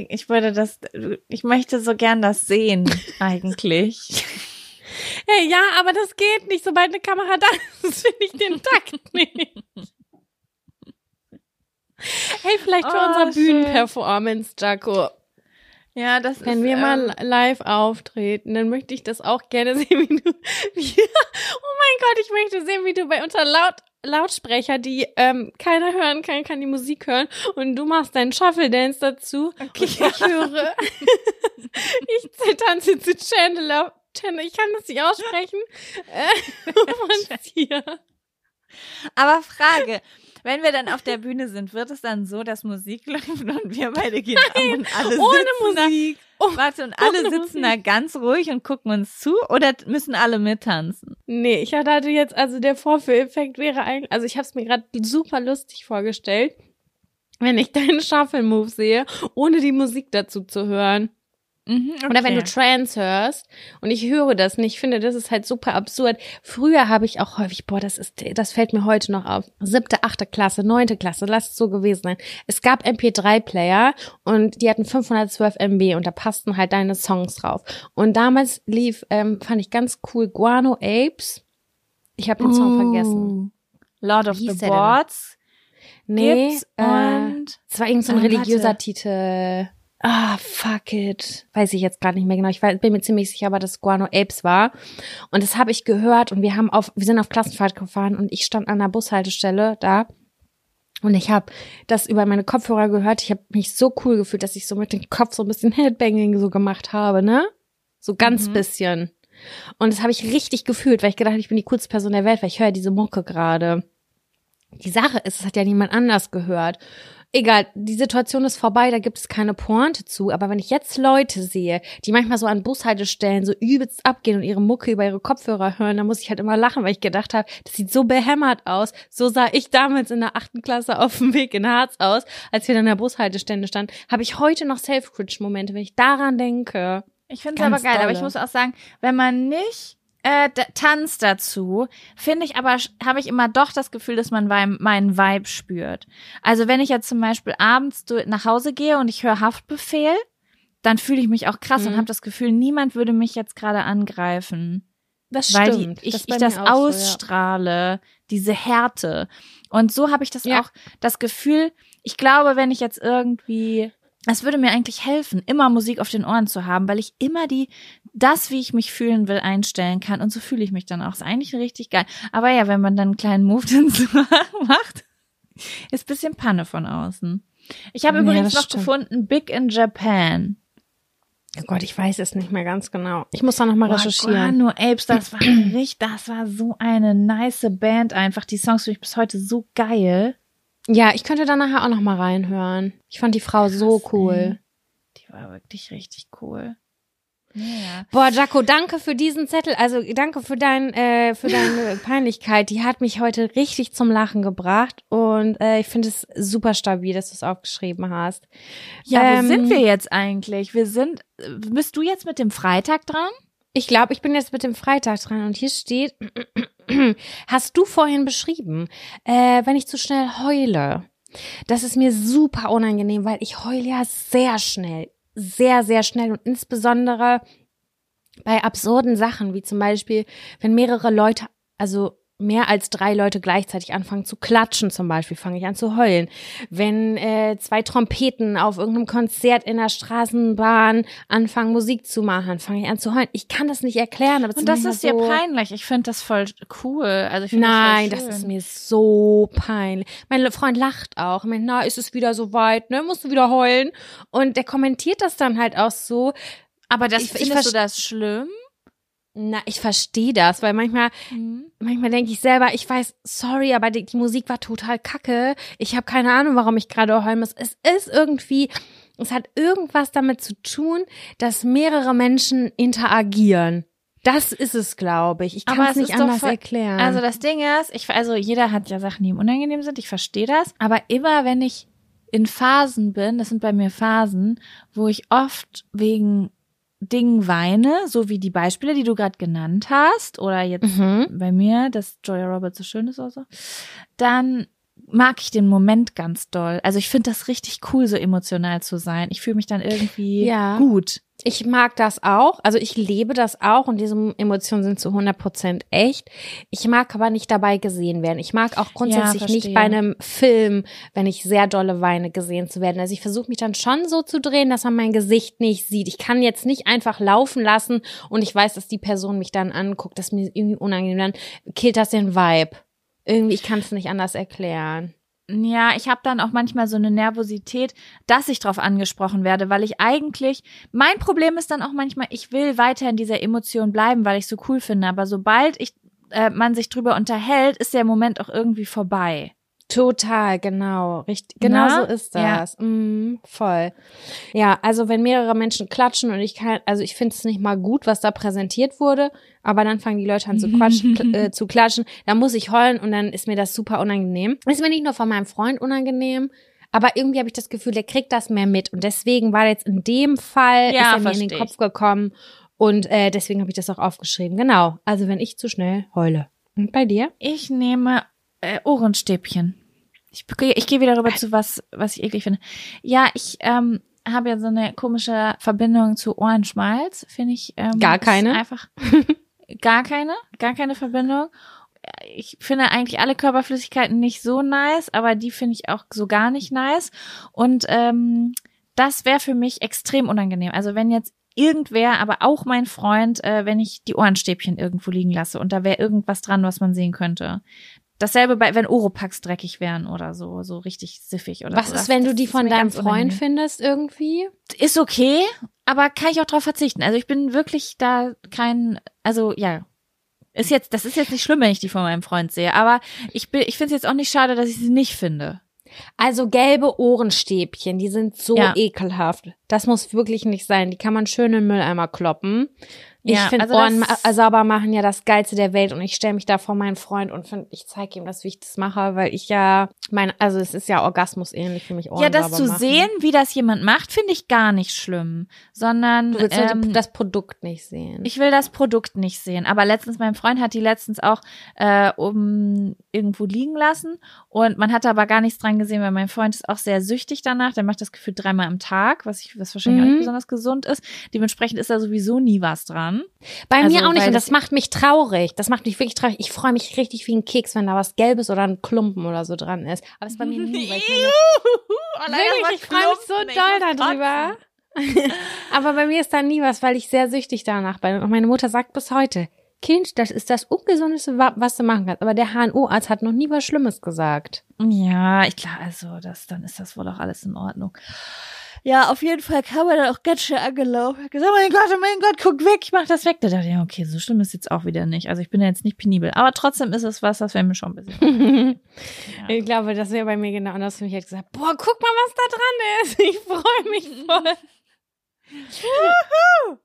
Ich würde das, ich möchte so gern das sehen, eigentlich. Hey, ja, aber das geht nicht, sobald eine Kamera da ist, finde ich den Takt nicht. Hey, vielleicht für Oh, unsere. Bühnenperformance, Jaco. Ja, das Wenn ist, wir ähm, mal live auftreten, dann möchte ich das auch gerne (laughs) sehen, wie du. Wie, (laughs) oh mein Gott, ich möchte sehen, wie du bei unter Laut, Lautsprecher, die ähm, keiner hören kann, kann die Musik hören und du machst deinen Shuffle Dance dazu. Okay, und ich höre. (laughs) ich tanze zu Chandler. Chandler, ich kann das nicht aussprechen. Äh, von Sia. Aber Frage, wenn wir dann auf der (laughs) Bühne sind, wird es dann so, dass Musik (laughs) läuft und wir beide gehen ab und alle Ohne sitzen Musik. da, Oh, warte, und alle sitzen da ganz ruhig und gucken uns zu oder müssen alle mittanzen? Nee, ich hatte jetzt, also der Vorführeffekt wäre eigentlich, also ich habe es mir gerade super lustig vorgestellt, wenn ich deinen Shuffle-Move sehe, ohne die Musik dazu zu hören. Mhm, Oder wenn du okay. Trance hörst und ich höre das nicht, ich finde, das ist halt super absurd. Früher habe ich auch häufig, boah, das ist, das fällt mir heute noch auf. Siebte, achte Klasse, neunte Klasse, lass es so gewesen sein. Es gab MP3-Player und die hatten 512 MB und da passten halt deine Songs drauf. Und damals lief, ähm, fand ich ganz cool, Guano Apes. Ich habe den Song vergessen. Lord of the? Boards Nee, äh, und es war irgend so ein Ah, religiöser warte. Titel. Ah, fuck it. Weiß ich jetzt gerade nicht mehr genau. Ich bin mir ziemlich sicher, aber das Guano Apes war. Und das habe ich gehört und wir haben auf, wir sind auf Klassenfahrt gefahren und ich stand an der Bushaltestelle da. Und ich habe das über meine Kopfhörer gehört. Ich habe mich so cool gefühlt, dass ich so mit dem Kopf so ein bisschen Headbanging so gemacht habe, ne? So ganz Mhm. bisschen. Und das habe ich richtig gefühlt, weil ich gedacht habe, ich bin die coolste Person der Welt, weil ich höre diese Mucke gerade. Die Sache ist, es hat ja niemand anders gehört. Egal, die Situation ist vorbei, da gibt es keine Pointe zu. Aber wenn ich jetzt Leute sehe, die manchmal so an Bushaltestellen so übelst abgehen und ihre Mucke über ihre Kopfhörer hören, dann muss ich halt immer lachen, weil ich gedacht habe, das sieht so behämmert aus. So sah ich damals in der achten Klasse auf dem Weg in Harz aus, als wir dann an der Bushaltestelle standen. Habe ich heute noch Self-Cringe-Momente, wenn ich daran denke. Ich finde es aber geil, aber ich dolle. muss auch sagen, wenn man nicht äh, tanzt dazu, finde ich aber, habe ich immer doch das Gefühl, dass man meinen Vibe spürt. Also wenn ich jetzt zum Beispiel abends nach Hause gehe und ich höre Haftbefehl, dann fühle ich mich auch krass und Mhm. habe das Gefühl, niemand würde mich jetzt gerade angreifen. Das weil stimmt. die, ich Das ich das auch so, ja. ausstrahle, diese Härte. Und so habe ich das Ja. auch, das Gefühl, ich glaube, wenn ich jetzt irgendwie, es würde mir eigentlich helfen, immer Musik auf den Ohren zu haben, weil ich immer die, das, wie ich mich fühlen will, einstellen kann. Und so fühle ich mich dann auch. Ist eigentlich richtig geil. Aber ja, wenn man dann einen kleinen Move (laughs) macht, ist bisschen Panne von außen. Ich habe Ja, übrigens noch stimmt. gefunden, Big in Japan. Oh Gott, ich weiß es nicht mehr ganz genau. Ich muss da noch mal Boah, recherchieren. Guano Apes, das war (clears throat) richtig, das war so eine nice Band einfach. Die Songs finde ich bis heute so geil. Ja, ich könnte da nachher auch noch mal reinhören. Ich fand die Frau so Krass, cool. ey. Die war wirklich richtig cool. Ja. Boah, Jaco, danke für diesen Zettel. Also danke für dein, äh, für deine (laughs) Peinlichkeit. Die hat mich heute richtig zum Lachen gebracht und äh, ich finde es super stabil, dass du es aufgeschrieben hast. Ja, Ähm, wo sind wir jetzt eigentlich? Wir sind, äh, bist du jetzt mit dem Freitag dran? Ich glaube, ich bin jetzt mit dem Freitag dran und hier steht, (clears throat) hast du vorhin beschrieben, äh, wenn ich zu schnell heule. Das ist mir super unangenehm, weil ich heule ja sehr schnell, sehr, sehr schnell und insbesondere bei absurden Sachen, wie zum Beispiel, wenn mehrere Leute, also mehr als drei Leute gleichzeitig anfangen zu klatschen zum Beispiel, fange ich an zu heulen. Wenn äh, zwei Trompeten auf irgendeinem Konzert in der Straßenbahn anfangen Musik zu machen, fange ich an zu heulen. Ich kann das nicht erklären, aber Und das ist dir so, peinlich. Ich finde das voll cool. Also ich Nein, das, das ist mir so peinlich. Mein Freund lacht auch. Ich meine, na, ist es wieder so weit, ne? Musst du wieder heulen? Und der kommentiert das dann halt auch so. Aber das Ich- ich findest du verst- das schlimm? Na, ich verstehe das, weil manchmal manchmal denke ich selber, ich weiß, sorry, aber die, die Musik war total kacke. Ich habe keine Ahnung, warum ich gerade heulen muss. Es ist irgendwie, es hat irgendwas damit zu tun, dass mehrere Menschen interagieren. Das ist es, glaube ich. Ich kann es nicht anders voll- erklären. Also das Ding ist, ich, also jeder hat ja Sachen, die ihm unangenehm sind, ich verstehe das. Aber immer wenn ich in Phasen bin, das sind bei mir Phasen, wo ich oft wegen Dingen weine, so wie die Beispiele, die du gerade genannt hast, oder jetzt mhm. bei mir, dass Joya Roberts so schön ist oder so, dann mag ich den Moment ganz doll. Also ich finde das richtig cool, so emotional zu sein. Ich fühle mich dann irgendwie Ja. gut. Ich mag das auch. Also ich lebe das auch und diese Emotionen sind zu 100 Prozent echt. Ich mag aber nicht dabei gesehen werden. Ich mag auch grundsätzlich verstehe. nicht bei einem Film, wenn ich sehr dolle weine, gesehen zu werden. Also ich versuche mich dann schon so zu drehen, dass man mein Gesicht nicht sieht. Ich kann jetzt nicht einfach laufen lassen und ich weiß, dass die Person mich dann anguckt. Das ist mir irgendwie unangenehm. Dann killt das den Vibe. Irgendwie, ich kann es nicht anders erklären. Ja, ich habe dann auch manchmal so eine Nervosität, dass ich drauf angesprochen werde, weil ich eigentlich, mein Problem ist dann auch manchmal, ich will weiter in dieser Emotion bleiben, weil ich so cool finde, aber sobald ich äh, man sich drüber unterhält, ist der Moment auch irgendwie vorbei. Total, genau. Richtig, genau Na? so ist das. Mm, voll. Ja, also wenn mehrere Menschen klatschen und ich kann, also ich finde es nicht mal gut, was da präsentiert wurde, aber dann fangen die Leute an zu, quatsch, (laughs) kl äh, zu klatschen, dann muss ich heulen und dann ist mir das super unangenehm. Ist mir nicht nur von meinem Freund unangenehm, aber irgendwie habe ich das Gefühl, der kriegt das mehr mit und deswegen war jetzt in dem Fall Ja, ist er mir in den. Kopf gekommen und äh, deswegen habe ich das auch aufgeschrieben. Genau. Also wenn ich zu schnell heule. Und bei dir? Ich nehme äh, Ohrenstäbchen. Ich, ich gehe wieder rüber zu was, was ich eklig finde. Ja, ich ähm, habe ja so eine komische Verbindung zu Ohrenschmalz, finde ich. Ähm, Gar keine? Einfach (laughs) gar keine, gar keine Verbindung. Ich finde eigentlich alle Körperflüssigkeiten nicht so nice, aber die finde ich auch so gar nicht nice. Und ähm, das wäre für mich extrem unangenehm. Also wenn jetzt irgendwer, aber auch mein Freund, äh, wenn ich die Ohrenstäbchen irgendwo liegen lasse und da wäre irgendwas dran, was man sehen könnte. Dasselbe bei, wenn Oropax dreckig wären oder so, so richtig siffig oder Was so. ist, Das- wenn du das die ist von deinem Freund unangenehm. findest irgendwie? Ist okay, aber kann ich auch drauf verzichten. Also ich bin wirklich da kein, also ja, ist jetzt, das ist jetzt nicht schlimm, wenn ich die von meinem Freund sehe, aber ich bin, ich finde es jetzt auch nicht schade, dass ich sie nicht finde. Also gelbe Ohrenstäbchen, die sind so Ja. ekelhaft. Das muss wirklich nicht sein. Die kann man schön in den Mülleimer kloppen. Ich Ja, finde also Ohren ma- sauber machen ja das Geilste der Welt und ich stelle mich da vor meinen Freund und find, ich zeige ihm das, wie ich das mache, weil ich ja, mein, also es ist ja Orgasmus ähnlich für mich Ohren ja, das zu machen. sehen, wie das jemand macht, finde ich gar nicht schlimm, sondern Du willst die- ähm, das Produkt nicht sehen. Ich will das Produkt nicht sehen. Aber letztens, mein Freund hat die letztens auch äh, um irgendwo liegen lassen. Und man hat aber gar nichts dran gesehen, weil mein Freund ist auch sehr süchtig danach. Der macht das Gefühl dreimal am Tag, was ich, was wahrscheinlich auch Mhm. nicht besonders gesund ist. Dementsprechend ist da sowieso nie was dran. Bei Also, mir auch nicht und das- macht mich traurig. Das macht mich wirklich traurig. Ich freue mich richtig wie ein Keks, wenn da was Gelbes oder ein Klumpen oder so dran ist. Aber es ist bei mir nie, weil ich meine, Wirklich, ich freue mich so doll darüber. (laughs) (laughs) Aber bei mir ist da nie was, weil ich sehr süchtig danach bin. Und meine Mutter sagt bis heute, Kind, das ist das Ungesundeste, wa- was du machen kannst. Aber der HNO-Arzt hat noch nie was Schlimmes gesagt. Ja, ich klar, also das, dann ist das wohl auch alles in Ordnung. Ja, auf jeden Fall kam er dann auch ganz schön angelaufen. Hat gesagt, mein Gott, oh mein Gott, guck weg, ich mach das weg. Da dachte ich, ja, okay, so schlimm ist jetzt auch wieder nicht. Also ich bin ja jetzt nicht penibel. Aber trotzdem ist es was, das wäre mir schon ein bisschen. (laughs) Ich glaube, das wäre bei mir genau anders. Mich hätte gesagt, boah, guck mal, was da dran ist. Ich freue mich voll. (laughs)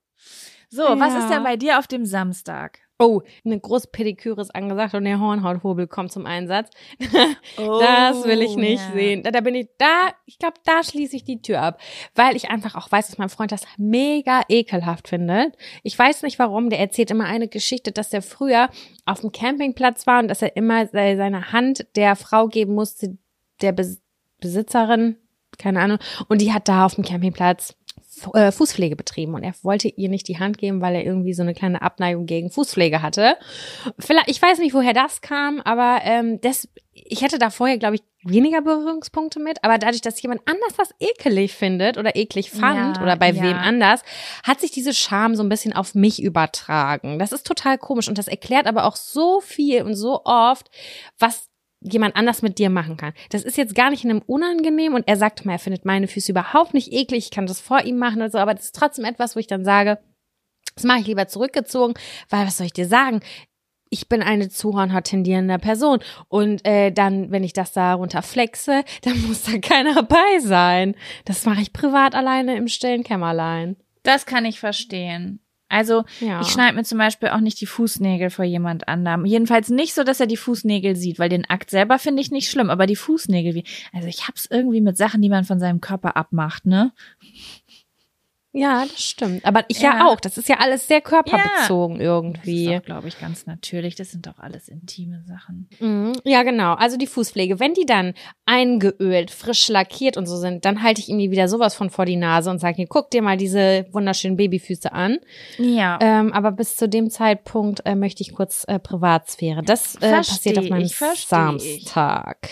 So, was Ja. ist denn bei dir auf dem Samstag? Oh, eine große Pediküre ist angesagt und der Hornhauthobel kommt zum Einsatz. (laughs) das will ich nicht Oh, ja. sehen. Da, da bin ich, da, ich glaube, da schließe ich die Tür ab. Weil ich einfach auch weiß, dass mein Freund das mega ekelhaft findet. Ich weiß nicht warum, der erzählt immer eine Geschichte, dass er früher auf dem Campingplatz war und dass er immer se- seine Hand der Frau geben musste, der Bes Besitzerin, keine Ahnung, und die hat da auf dem Campingplatz Fußpflege betrieben und er wollte ihr nicht die Hand geben, weil er irgendwie so eine kleine Abneigung gegen Fußpflege hatte. Vielleicht, ich weiß nicht, woher das kam, aber ähm, das, ich hätte da vorher, glaube ich, weniger Berührungspunkte mit, aber dadurch, dass jemand anders das ekelig findet oder eklig fand Ja, oder bei ja. wem anders, hat sich diese Scham so ein bisschen auf mich übertragen. Das ist total komisch und das erklärt aber auch so viel und so oft, was jemand anders mit dir machen kann. Das ist jetzt gar nicht in einem unangenehm und er sagt mal, er findet meine Füße überhaupt nicht eklig, ich kann das vor ihm machen oder so, aber das ist trotzdem etwas, wo ich dann sage, das mache ich lieber zurückgezogen, weil was soll ich dir sagen? Ich bin eine zu Hornhaut tendierende Person und äh, dann, wenn ich das da runter flexe, (laughs) dann muss da keiner bei sein. Das mache ich privat alleine im stillen Kämmerlein. Das kann ich verstehen. Also Ja. ich schneide mir zum Beispiel auch nicht die Fußnägel vor jemand anderem. Jedenfalls nicht so, dass er die Fußnägel sieht, weil den Akt selber finde ich nicht schlimm, aber die Fußnägel, wie, also ich hab's irgendwie mit Sachen, die man von seinem Körper abmacht, ne? Ja, das stimmt. Aber ich ja, Ja. auch. Das ist ja alles sehr körperbezogen Das irgendwie. ist doch, glaube ich, ganz natürlich. Das sind doch alles intime Sachen. Mhm. Ja, genau. Also die Fußpflege. Wenn die dann eingeölt, frisch lackiert und so sind, dann halte ich ihm die wieder sowas von vor die Nase und sage ihm, guck dir mal diese wunderschönen Babyfüße an. Ja. Ähm, aber bis zu dem Zeitpunkt äh, möchte ich kurz äh, Privatsphäre. Das äh, passiert auf meinem versteh ich. Samstag.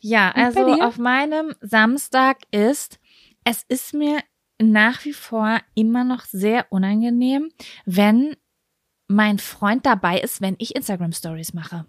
Ja, also auf meinem Samstag ist, es ist mir nach wie vor immer noch sehr unangenehm, wenn mein Freund dabei ist, wenn ich Instagram Stories mache.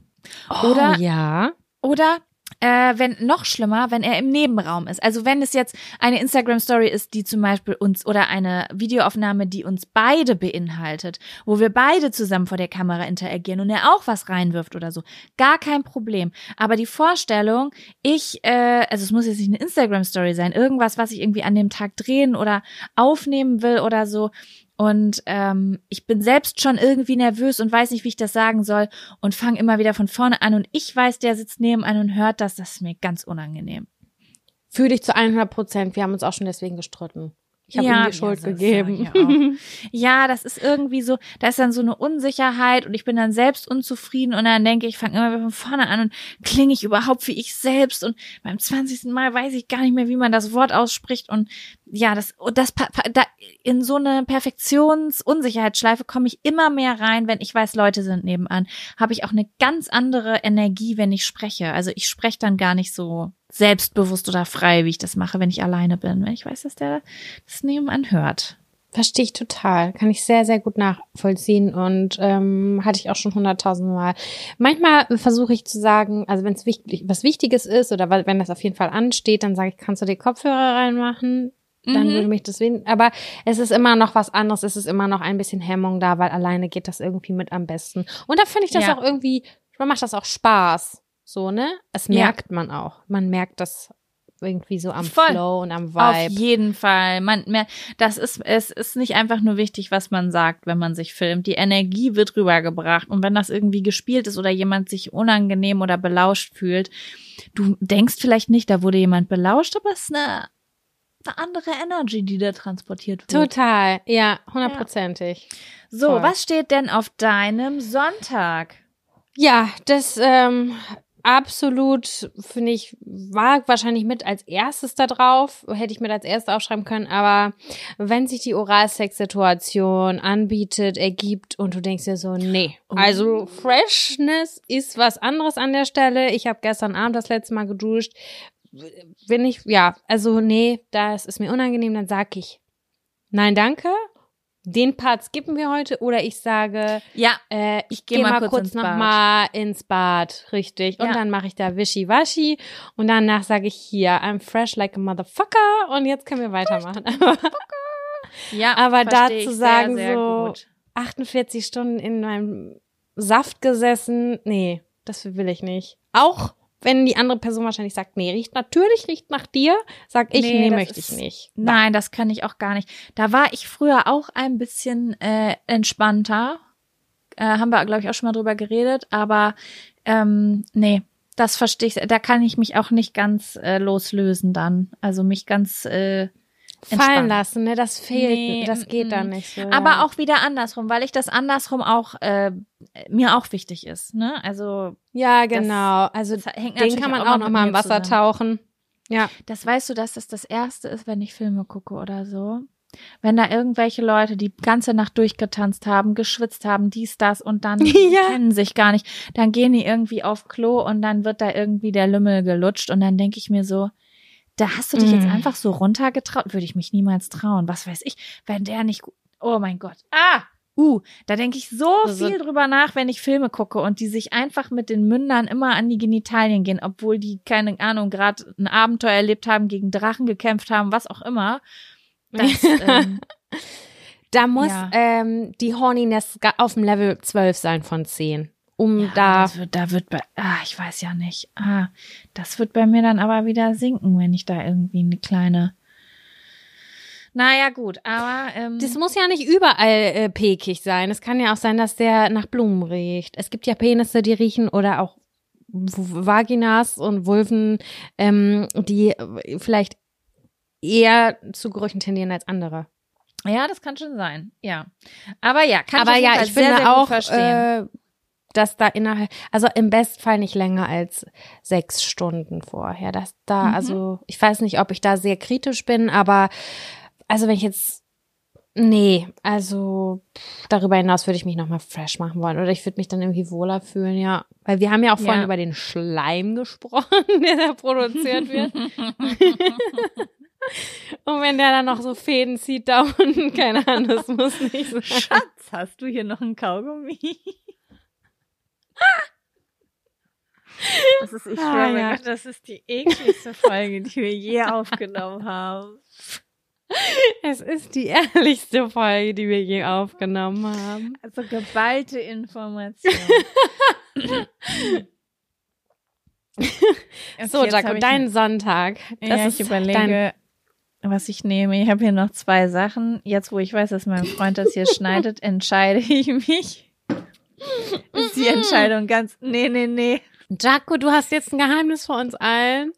Oder- oh, ja. Oder äh, wenn noch schlimmer, wenn er im Nebenraum ist. Also wenn es jetzt eine Instagram Story ist, die zum Beispiel uns oder eine Videoaufnahme, die uns beide beinhaltet, wo wir beide zusammen vor der Kamera interagieren und er auch was reinwirft oder so, gar kein Problem. Aber die Vorstellung, ich, äh, also es muss jetzt nicht eine Instagram Story sein, irgendwas, was ich irgendwie an dem Tag drehen oder aufnehmen will oder so. Und ähm, ich bin selbst schon irgendwie nervös und weiß nicht, wie ich das sagen soll und fange immer wieder von vorne an und ich weiß, der sitzt nebenan und hört das, das ist mir ganz unangenehm. Fühle ich zu 100 Prozent. Wir haben uns auch schon deswegen gestritten. Ich habe ihm die Schuld ja, das gegeben. (laughs) ja, das ist irgendwie so, da ist dann so eine Unsicherheit und ich bin dann selbst unzufrieden und dann denke ich, ich fange immer wieder von vorne an und klinge ich überhaupt wie ich selbst und beim 20. Mal weiß ich gar nicht mehr, wie man das Wort ausspricht und ja, das, das, da, in so eine Perfektionsunsicherheitsschleife komme ich immer mehr rein, wenn ich weiß, Leute sind nebenan, habe ich auch eine ganz andere Energie, wenn ich spreche. Also ich spreche dann gar nicht so selbstbewusst oder frei, wie ich das mache, wenn ich alleine bin, wenn ich weiß, dass der das nebenan hört. Verstehe ich total. Kann ich sehr, sehr gut nachvollziehen und ähm, hatte ich auch schon hunderttausend Mal. Manchmal versuche ich zu sagen, also wenn es wichtig, was Wichtiges ist oder wenn das auf jeden Fall ansteht, dann sage ich, kannst du die Kopfhörer reinmachen? Dann Mhm. würde mich das wen. Aber es ist immer noch was anderes. Es ist immer noch ein bisschen Hemmung da, weil alleine geht das irgendwie mit am besten. Und da finde ich das Ja. auch irgendwie, man macht das auch Spaß. So, ne? Es Ja. merkt man auch. Man merkt das irgendwie so am Voll. Flow und am Auf Vibe. jeden Fall. Man, mehr, das ist, es ist nicht einfach nur wichtig, was man sagt, wenn man sich filmt. Die Energie wird rübergebracht. Und wenn das irgendwie gespielt ist oder jemand sich unangenehm oder belauscht fühlt, du denkst vielleicht nicht, da wurde jemand belauscht, aber es ist eine, eine andere Energy, die da transportiert wird. Total, ja, hundertprozentig. So, Voll. was steht denn auf deinem Sonntag? Ja, das ähm, absolut, finde ich, war wahrscheinlich mit als erstes da drauf. Hätte ich mit als erstes aufschreiben können. Aber wenn sich die Oralsex-Situation anbietet, ergibt und du denkst dir so, nee. Oh. Also Freshness ist was anderes an der Stelle. Ich habe gestern Abend das letzte Mal geduscht. Wenn ich, ja, also nee, das ist mir unangenehm, dann sag ich, nein, danke. Den Part skippen wir heute oder ich sage, Ja, äh, ich geh gehe mal mal kurz kurz ins noch Bad. mal ins Bad, richtig. Und Ja. dann mache ich da Wischiwaschi und danach sage ich hier, I'm fresh like a motherfucker und jetzt können wir weitermachen. (laughs) ja. Aber dazu sagen sehr, sehr so- gut. 48 Stunden in meinem Saft gesessen, nee, das will ich nicht. Auch wenn die andere Person wahrscheinlich sagt, nee, riecht natürlich, riecht nach dir, sag ich, Nee, nee, möchte ich nicht. Nein, das kann ich auch gar nicht. Da war ich früher auch ein bisschen äh, entspannter. Äh, haben wir, glaube ich, auch schon mal drüber geredet. Aber ähm, nee, das verstehe ich. Da kann ich mich auch nicht ganz äh, loslösen dann. Also mich ganz äh, Fallen lassen, ne, das fehlt, Nee, das geht dann nicht so. Aber ja. auch wieder andersrum, weil ich das andersrum auch äh, mir auch wichtig ist. Ne? Also Ja, genau. Also das den kann man immer auch noch mal im Wasser zusammen. tauchen. Ja. Das weißt du, dass das das erste ist, wenn ich Filme gucke oder so. Wenn da irgendwelche Leute die ganze Nacht durchgetanzt haben, geschwitzt haben, dies, das und dann (laughs) Ja. kennen sich gar nicht, dann gehen die irgendwie auf Klo und dann wird da irgendwie der Lümmel gelutscht und dann denke ich mir so, da hast du dich jetzt Mm. einfach so runtergetraut, würde ich mich niemals trauen. Was weiß ich, wenn der nicht, gu- oh mein Gott, ah, uh, da denke ich so Also- viel drüber nach, wenn ich Filme gucke und die sich einfach mit den Mündern immer an die Genitalien gehen, obwohl die, keine Ahnung, gerade ein Abenteuer erlebt haben, gegen Drachen gekämpft haben, was auch immer. Das, (laughs) ähm, Da muss Ja. ähm, die Horniness auf dem Level 12 sein von 10. Um ja, da. wird, da wird bei, ah, ich weiß ja nicht. Ah, das wird bei mir dann aber wieder sinken, wenn ich da irgendwie eine kleine. Naja, gut, aber ähm, Das muss ja nicht überall äh, pekig sein. Es kann ja auch sein, dass der nach Blumen riecht. Es gibt ja Penisse, die riechen oder auch Vaginas und Vulven, ähm, die äh, vielleicht eher zu Gerüchen tendieren als andere. ja, das kann schon sein. Ja, aber ja, kann Aber ich ja, ich sehr, finde sehr gut auch, verstehen. äh, dass da innerhalb, also im Bestfall nicht länger als sechs Stunden vorher. Dass da, Mhm. also ich weiß nicht, ob ich da sehr kritisch bin, aber also wenn ich jetzt, nee, also darüber hinaus würde ich mich nochmal fresh machen wollen oder ich würde mich dann irgendwie wohler fühlen, ja. Weil wir haben ja auch vorhin Ja. über den Schleim gesprochen, (laughs) der da produziert wird. (laughs) Und wenn der dann noch so Fäden zieht da unten, keine Ahnung, das muss nicht sein. Schatz, hast du hier noch ein Kaugummi? Das ist, ich Ah, schwöre ja. Das ist die ekligste Folge, die wir je (laughs) aufgenommen haben. Es ist die ehrlichste Folge, die wir je aufgenommen haben. Also geballte Information. (laughs) Okay, So, Jaco, dein Sonntag. Das ja, ich überlege, was ich nehme. Ich habe hier noch zwei Sachen. Jetzt, wo ich weiß, dass mein Freund das hier (laughs) schneidet, entscheide ich mich. Ist die Entscheidung ganz. Nee, nee, nee. Jaco, du hast jetzt ein Geheimnis vor uns allen.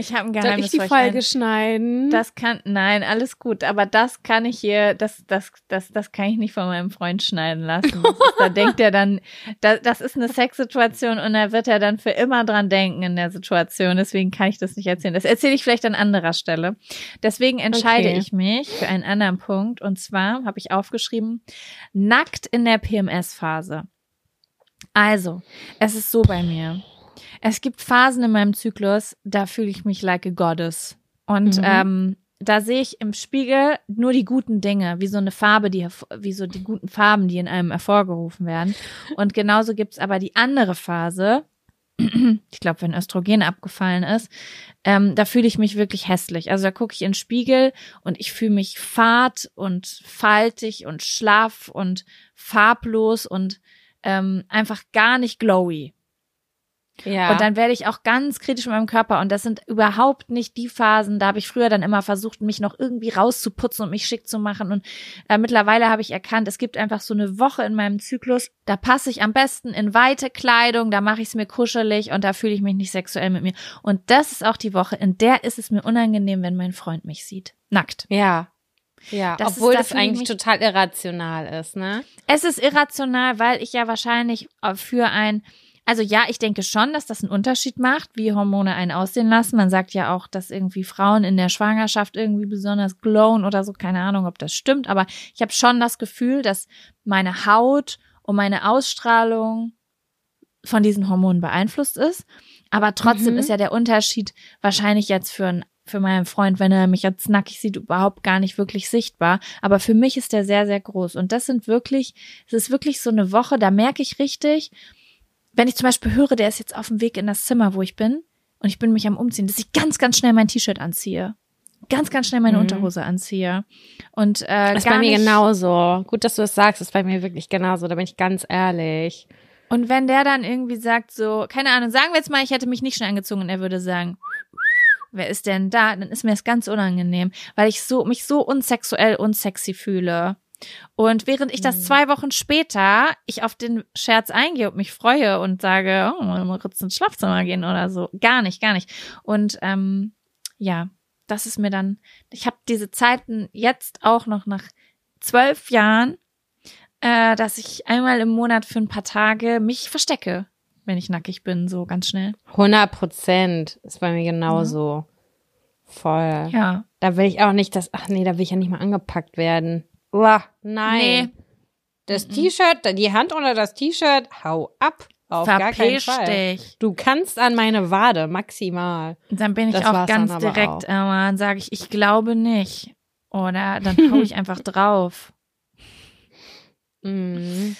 Ich habe ein Soll Geheimnis ich die Folge ein. schneiden? Das kann, nein, alles gut, aber das kann ich hier, das, das, das, das kann ich nicht von meinem Freund schneiden lassen. Das ist, da (laughs) denkt er dann, da, das ist eine Sexsituation und da wird er dann für immer dran denken in der Situation. Deswegen kann ich das nicht erzählen. Das erzähle ich vielleicht an anderer Stelle. Deswegen entscheide Okay. ich mich für einen anderen Punkt und zwar habe ich aufgeschrieben, nackt in der PMS-Phase. Also, es ist so bei mir. Es gibt Phasen in meinem Zyklus, da fühle ich mich like a goddess. Und Mhm. ähm, da sehe ich im Spiegel nur die guten Dinge, wie so eine Farbe, die wie so die guten Farben, die in einem hervorgerufen werden. Und genauso gibt's aber die andere Phase. (clears throat) Ich glaube, wenn Östrogen abgefallen ist, ähm, da fühle ich mich wirklich hässlich. Also da gucke ich in den Spiegel und ich fühle mich fad und faltig und schlaff und farblos und ähm, einfach gar nicht glowy. Ja. Und dann werde ich auch ganz kritisch mit meinem Körper. Und das sind überhaupt nicht die Phasen. Da habe ich früher dann immer versucht, mich noch irgendwie rauszuputzen und mich schick zu machen. Und äh, mittlerweile habe ich erkannt, es gibt einfach so eine Woche in meinem Zyklus, da passe ich am besten in weite Kleidung, da mache ich es mir kuschelig und da fühle ich mich nicht sexuell mit mir. Und das ist auch die Woche, in der ist es mir unangenehm, wenn mein Freund mich sieht. Nackt. ja. Ja, Das obwohl da das ich eigentlich total irrational ist, ne? Es ist irrational, weil ich ja wahrscheinlich für ein, also ja, ich denke schon, dass das einen Unterschied macht, wie Hormone einen aussehen lassen. Man sagt ja auch, dass irgendwie Frauen in der Schwangerschaft irgendwie besonders glowen oder so. Keine Ahnung, ob das stimmt, aber ich habe schon das Gefühl, dass meine Haut und meine Ausstrahlung von diesen Hormonen beeinflusst ist. Aber trotzdem Mhm. ist ja der Unterschied wahrscheinlich jetzt für einen für meinen Freund, wenn er mich jetzt nackig sieht, überhaupt gar nicht wirklich sichtbar. Aber für mich ist der sehr, sehr groß. Und das sind wirklich, es ist wirklich so eine Woche, da merke ich richtig, wenn ich zum Beispiel höre, der ist jetzt auf dem Weg in das Zimmer, wo ich bin, und ich bin mich am Umziehen, dass ich ganz, ganz schnell mein T-Shirt anziehe. Ganz, ganz schnell meine Mhm. Unterhose anziehe. Und äh, Das ist bei mir genauso. Gut, dass du es sagst, ist bei mir wirklich genauso, da bin ich ganz ehrlich. Und wenn der dann irgendwie sagt so, keine Ahnung, sagen wir jetzt mal, ich hätte mich nicht schnell angezogen und er würde sagen, wer ist denn da? Dann ist mir das ganz unangenehm, weil ich so mich so unsexuell unsexy fühle. Und während ich das zwei Wochen später ich auf den Scherz eingehe und mich freue und sage, oh, mal kurz ins Schlafzimmer gehen oder so, gar nicht, gar nicht. Und ähm, ja, das ist mir dann, ich habe diese Zeiten jetzt auch noch nach zwölf Jahren, äh, dass ich einmal im Monat für ein paar Tage mich verstecke, wenn ich nackig bin, so ganz schnell. 100 Prozent ist bei mir genauso. Voll. Ja. Da will ich auch nicht, dass, ach nee, da will ich ja nicht mal angepackt werden. Uah, nein. Nee. Das T-Shirt, die Hand unter das T-Shirt, hau ab. Auf gar keinen Fall. dich. Du kannst an meine Wade, maximal. Und dann bin ich Das auch ganz direkt, auch. dann sage ich, ich glaube nicht. Oder dann hau ich (laughs) einfach drauf. Mhm.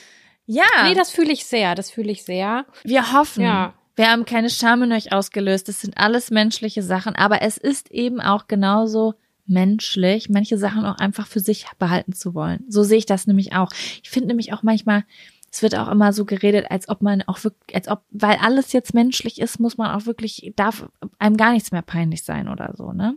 Ja, Nee, das fühle ich sehr, das fühle ich sehr. wir hoffen. Ja. Wir haben keine Scham in euch ausgelöst. Das sind alles menschliche Sachen. Aber es ist eben auch genauso menschlich, manche Sachen auch einfach für sich behalten zu wollen. So sehe ich das nämlich auch. Ich finde nämlich auch manchmal, es wird auch immer so geredet, als ob man auch wirklich, als ob, weil alles jetzt menschlich ist, muss man auch wirklich, darf einem gar nichts mehr peinlich sein oder so, ne?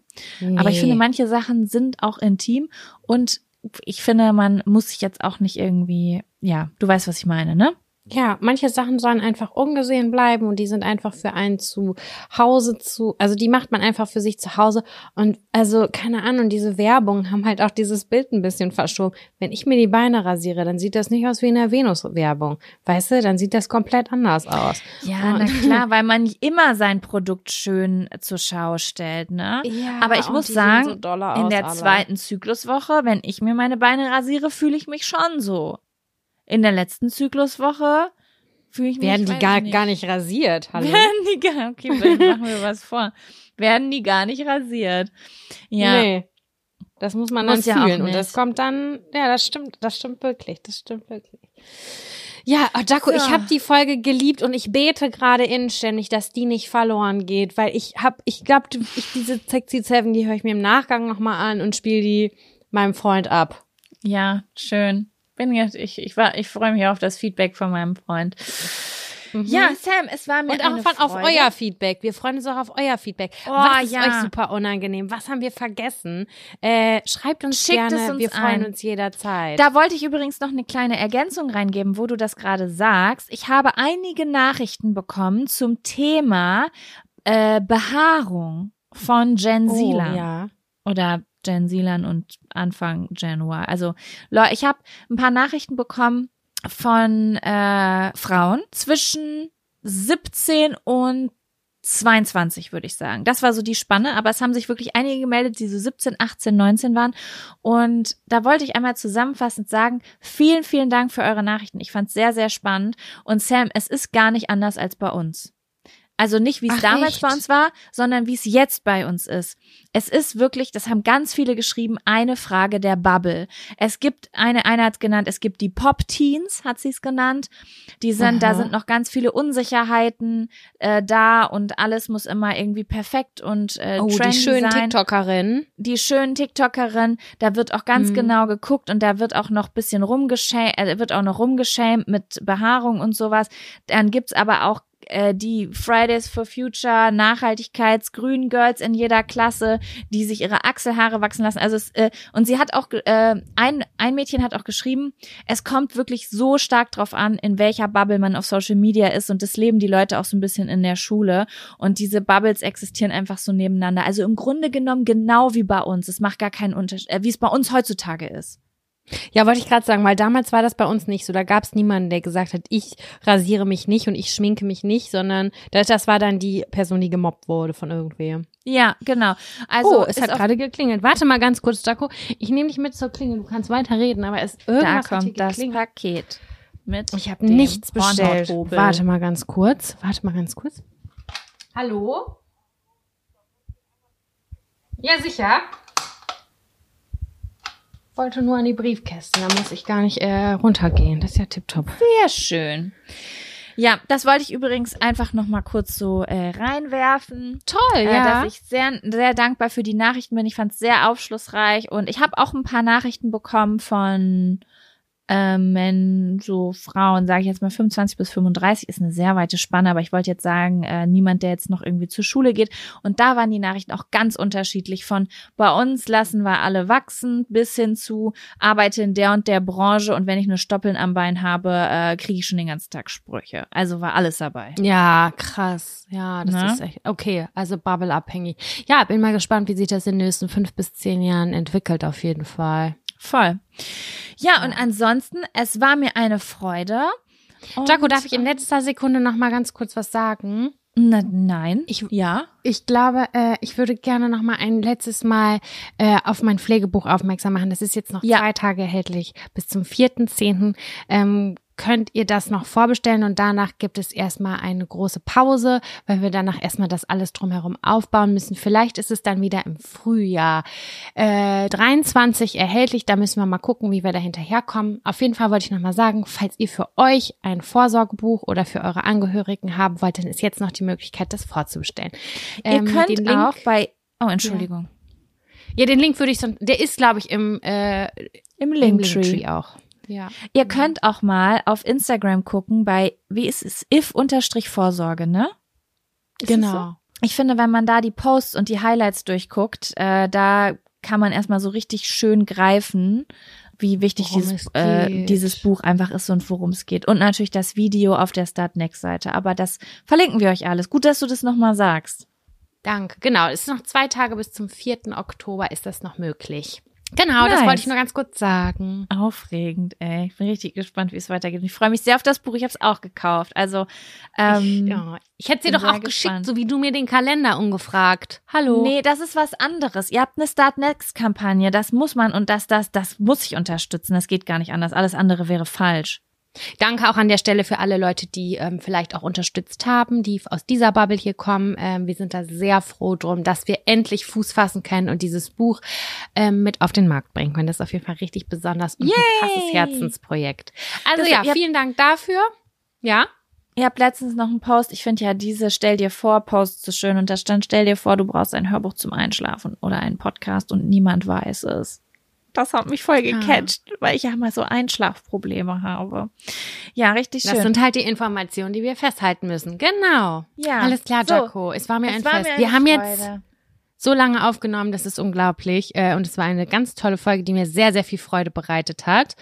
Aber ich finde, manche Sachen sind auch intim und ich finde, man muss sich jetzt auch nicht irgendwie, ja, du weißt, was ich meine, ne? Ja, manche Sachen sollen einfach ungesehen bleiben und die sind einfach für einen zu Hause zu, also die macht man einfach für sich zu Hause und also keine Ahnung, diese Werbung haben halt auch dieses Bild ein bisschen verschoben. Wenn ich mir die Beine rasiere, dann sieht das nicht aus wie in der Venus-Werbung, weißt du, dann sieht das komplett anders aus. Ja, na (laughs) klar, weil man nicht immer sein Produkt schön zur Schau stellt, ne? Ja, Aber ich und muss sagen, so in der alle. zweiten Zykluswoche, wenn ich mir meine Beine rasiere, fühle ich mich schon so. In der letzten Zykluswoche fühle ich mich werden die gar, ich gar nicht rasiert, hallo. Werden die gar, okay, vielleicht machen wir was vor. Werden die gar nicht rasiert. Ja. Nee. Das muss man dann Muss ja auch fühlen. und nicht. das kommt dann, ja, das stimmt, das stimmt wirklich, das stimmt wirklich. Ja, oh, Jaco, So. ich habe die Folge geliebt und ich bete gerade inständig, dass die nicht verloren geht, weil ich hab, ich glaube, ich, diese Sexy Seven, die höre ich mir im Nachgang nochmal an und spiele die meinem Freund ab. Ja, schön. Bin jetzt, ich, ich war, ich freue mich auf das Feedback von meinem Freund. Ja, Sam, es war mir Mhm. Und auch von, auf euer Feedback. Wir freuen uns auch auf euer Feedback. Oh, Was ist ja. euch super unangenehm? Was haben wir vergessen? Äh, schreibt uns Schickt gerne. es uns wir freuen ein. uns jederzeit. Da wollte ich übrigens noch eine kleine Ergänzung reingeben, wo du das gerade sagst. Ich habe einige Nachrichten bekommen zum Thema äh, Behaarung von Jen oh, ja. Oder Jen Sielan und Anfang Januar. Also ich habe ein paar Nachrichten bekommen von äh, Frauen zwischen 17 und 22, würde ich sagen. Das war so die Spanne, aber es haben sich wirklich einige gemeldet, die so 17, 18, 19 waren. Und da wollte ich einmal zusammenfassend sagen, vielen, vielen Dank für eure Nachrichten. Ich fand es sehr, sehr spannend. Und Sam, es ist gar nicht anders als bei uns. Also nicht, wie es damals echt? bei uns war, sondern wie es jetzt bei uns ist. Es ist wirklich, das haben ganz viele geschrieben, eine Frage der Bubble. Es gibt eine, eine hat genannt, es gibt die Pop-Teens, hat sie es genannt. Die sind, da Aha. sind noch ganz viele Unsicherheiten äh, da und alles muss immer irgendwie perfekt und äh, Oh, die trendy schönen sein TikTokerinnen. die schönen TikTokerin, da wird auch ganz Mhm. genau geguckt und da wird auch noch bisschen rumgeschämt, äh, wird auch noch rumgeschämt mit Behaarung und sowas. Dann gibt's aber auch äh, die Fridays for Future Nachhaltigkeitsgrünen Girls in jeder Klasse, die sich ihre Achselhaare wachsen lassen. Also es, äh, und sie hat auch äh, ein ein Mädchen hat auch geschrieben, es kommt wirklich so stark drauf an, in welcher Bubble man auf Social Media ist und das leben die Leute auch so ein bisschen in der Schule und diese Bubbles existieren einfach so nebeneinander. Also im Grunde genommen genau wie bei uns. Es macht gar keinen Unterschied, äh, wie es bei uns heutzutage ist. Ja, wollte ich gerade sagen, weil damals war das bei uns nicht so. Da gab es niemanden, der gesagt hat, ich rasiere mich nicht und ich schminke mich nicht, sondern das, das war dann die Person, die gemobbt wurde von irgendwem. Ja, genau. Also oh, es hat gerade geklingelt. Warte mal ganz kurz, Jaco. Ich nehme dich mit zur Klingel. Du kannst weiter reden, aber es da irgendwas hier kommt das geklingelt. Paket mit. Ich habe nichts bestellt. Warte mal ganz kurz. Warte mal ganz kurz. Hallo? Ja, sicher. Wollte nur an die Briefkästen, da muss ich gar nicht äh, runtergehen. Das ist ja tipptopp. Sehr schön. Ja, das wollte ich übrigens einfach noch mal kurz so äh, reinwerfen. Toll, Äh, dass ich sehr, sehr dankbar für die Nachrichten bin. Ich fand es sehr aufschlussreich und ich habe auch ein paar Nachrichten bekommen von ähm, wenn so Frauen, sage ich jetzt mal 25 bis 35, ist eine sehr weite Spanne, aber ich wollte jetzt sagen, äh, niemand, der jetzt noch irgendwie zur Schule geht. Und da waren die Nachrichten auch ganz unterschiedlich von bei uns lassen wir alle wachsen bis hin zu arbeite in der und der Branche und wenn ich nur Stoppeln am Bein habe, äh, kriege ich schon den ganzen Tag Sprüche. Also war alles dabei. Ja, krass. Ja, das Ne? ist echt. Okay, also Bubble-abhängig. Ja, bin mal gespannt, wie sich das in den nächsten fünf bis zehn Jahren entwickelt, auf jeden Fall. Voll. Ja, und ansonsten, es war mir eine Freude. Und- Jaco, darf ich in letzter Sekunde noch mal ganz kurz was sagen? Na, nein. Ich- ja. Ich glaube, äh, ich würde gerne noch mal ein letztes Mal äh, auf mein Pflegebuch aufmerksam machen. Das ist jetzt noch Ja. zwei Tage erhältlich. Bis zum 4.10. Ähm, könnt ihr das noch vorbestellen und danach gibt es erstmal eine große Pause, weil wir danach erstmal das alles drumherum aufbauen müssen. Vielleicht ist es dann wieder im Frühjahr äh, 23 erhältlich. Da müssen wir mal gucken, wie wir da hinterherkommen. Auf jeden Fall wollte ich noch mal sagen, falls ihr für euch ein Vorsorgebuch oder für eure Angehörigen haben wollt, dann ist jetzt noch die Möglichkeit, das vorzubestellen. Ähm, Ihr könnt Link, auch bei. Oh, Entschuldigung. Ja, den Link würde ich sonst, der ist, glaube ich, im, äh, Im Linktree. Linktree auch. Ja. Ihr könnt auch mal auf Instagram gucken bei, wie ist es, if-vorsorge, ne? Ist Genau. Ich finde, wenn man da die Posts und die Highlights durchguckt, äh, da kann man erstmal so richtig schön greifen, wie wichtig Worum dieses, es äh, dieses Buch einfach ist und worum es geht. Und natürlich das Video auf der Start Next Seite. Aber das verlinken wir euch alles. Gut, dass du das nochmal sagst. Danke. Genau, es ist noch zwei Tage bis zum 4. Oktober ist das noch möglich. Genau, das Nice. wollte ich nur ganz kurz sagen. Aufregend, ey. Ich bin richtig gespannt, wie es weitergeht. Ich freue mich sehr auf das Buch. Ich habe es auch gekauft. Also, Ich, ähm, ja, ich hätte sie bin doch auch gespannt. geschickt, so wie du mir den Kalender ungefragt. Hallo. Nee, das ist was anderes. Ihr habt eine Start Next Kampagne, das muss man und das, das, das muss ich unterstützen. Das geht gar nicht anders. Alles andere wäre falsch. Danke auch an der Stelle für alle Leute, die ähm, vielleicht auch unterstützt haben, die aus dieser Bubble hier kommen. Ähm, wir sind da sehr froh drum, dass wir endlich Fuß fassen können und dieses Buch ähm, mit auf den Markt bringen können. Das ist auf jeden Fall richtig besonders und Yay! ein krasses Herzensprojekt. Also Das- ja, vielen Dank dafür. Ja. Ihr habt letztens noch einen Post. Ich finde ja diese Stell dir vor Post so schön und da stand Stell dir vor, du brauchst ein Hörbuch zum Einschlafen oder einen Podcast und niemand weiß es. Das hat mich voll gecatcht, weil ich ja mal so Einschlafprobleme habe. Ja, richtig Das schön. sind halt die Informationen, die wir festhalten müssen. Genau. Ja. Alles klar, So. Jaco. Es war mir Es ein war Fest. mir wir haben jetzt Freude. so lange aufgenommen, das ist unglaublich. Äh, und es war eine ganz tolle Folge, die mir sehr, sehr viel Freude bereitet hat.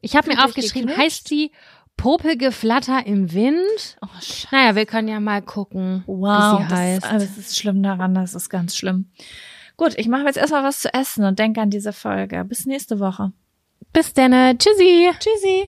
Ich habe mir aufgeschrieben, geknutscht? heißt sie Popelgeflatter im Wind? Oh, scheiße. Naja, wir können ja mal gucken, Wow, wie sie das, heißt. Ist, das ist schlimm daran, das ist ganz schlimm. Gut, ich mache jetzt erstmal was zu essen und denke an diese Folge. Bis nächste Woche. Bis dann. Tschüssi. Tschüssi.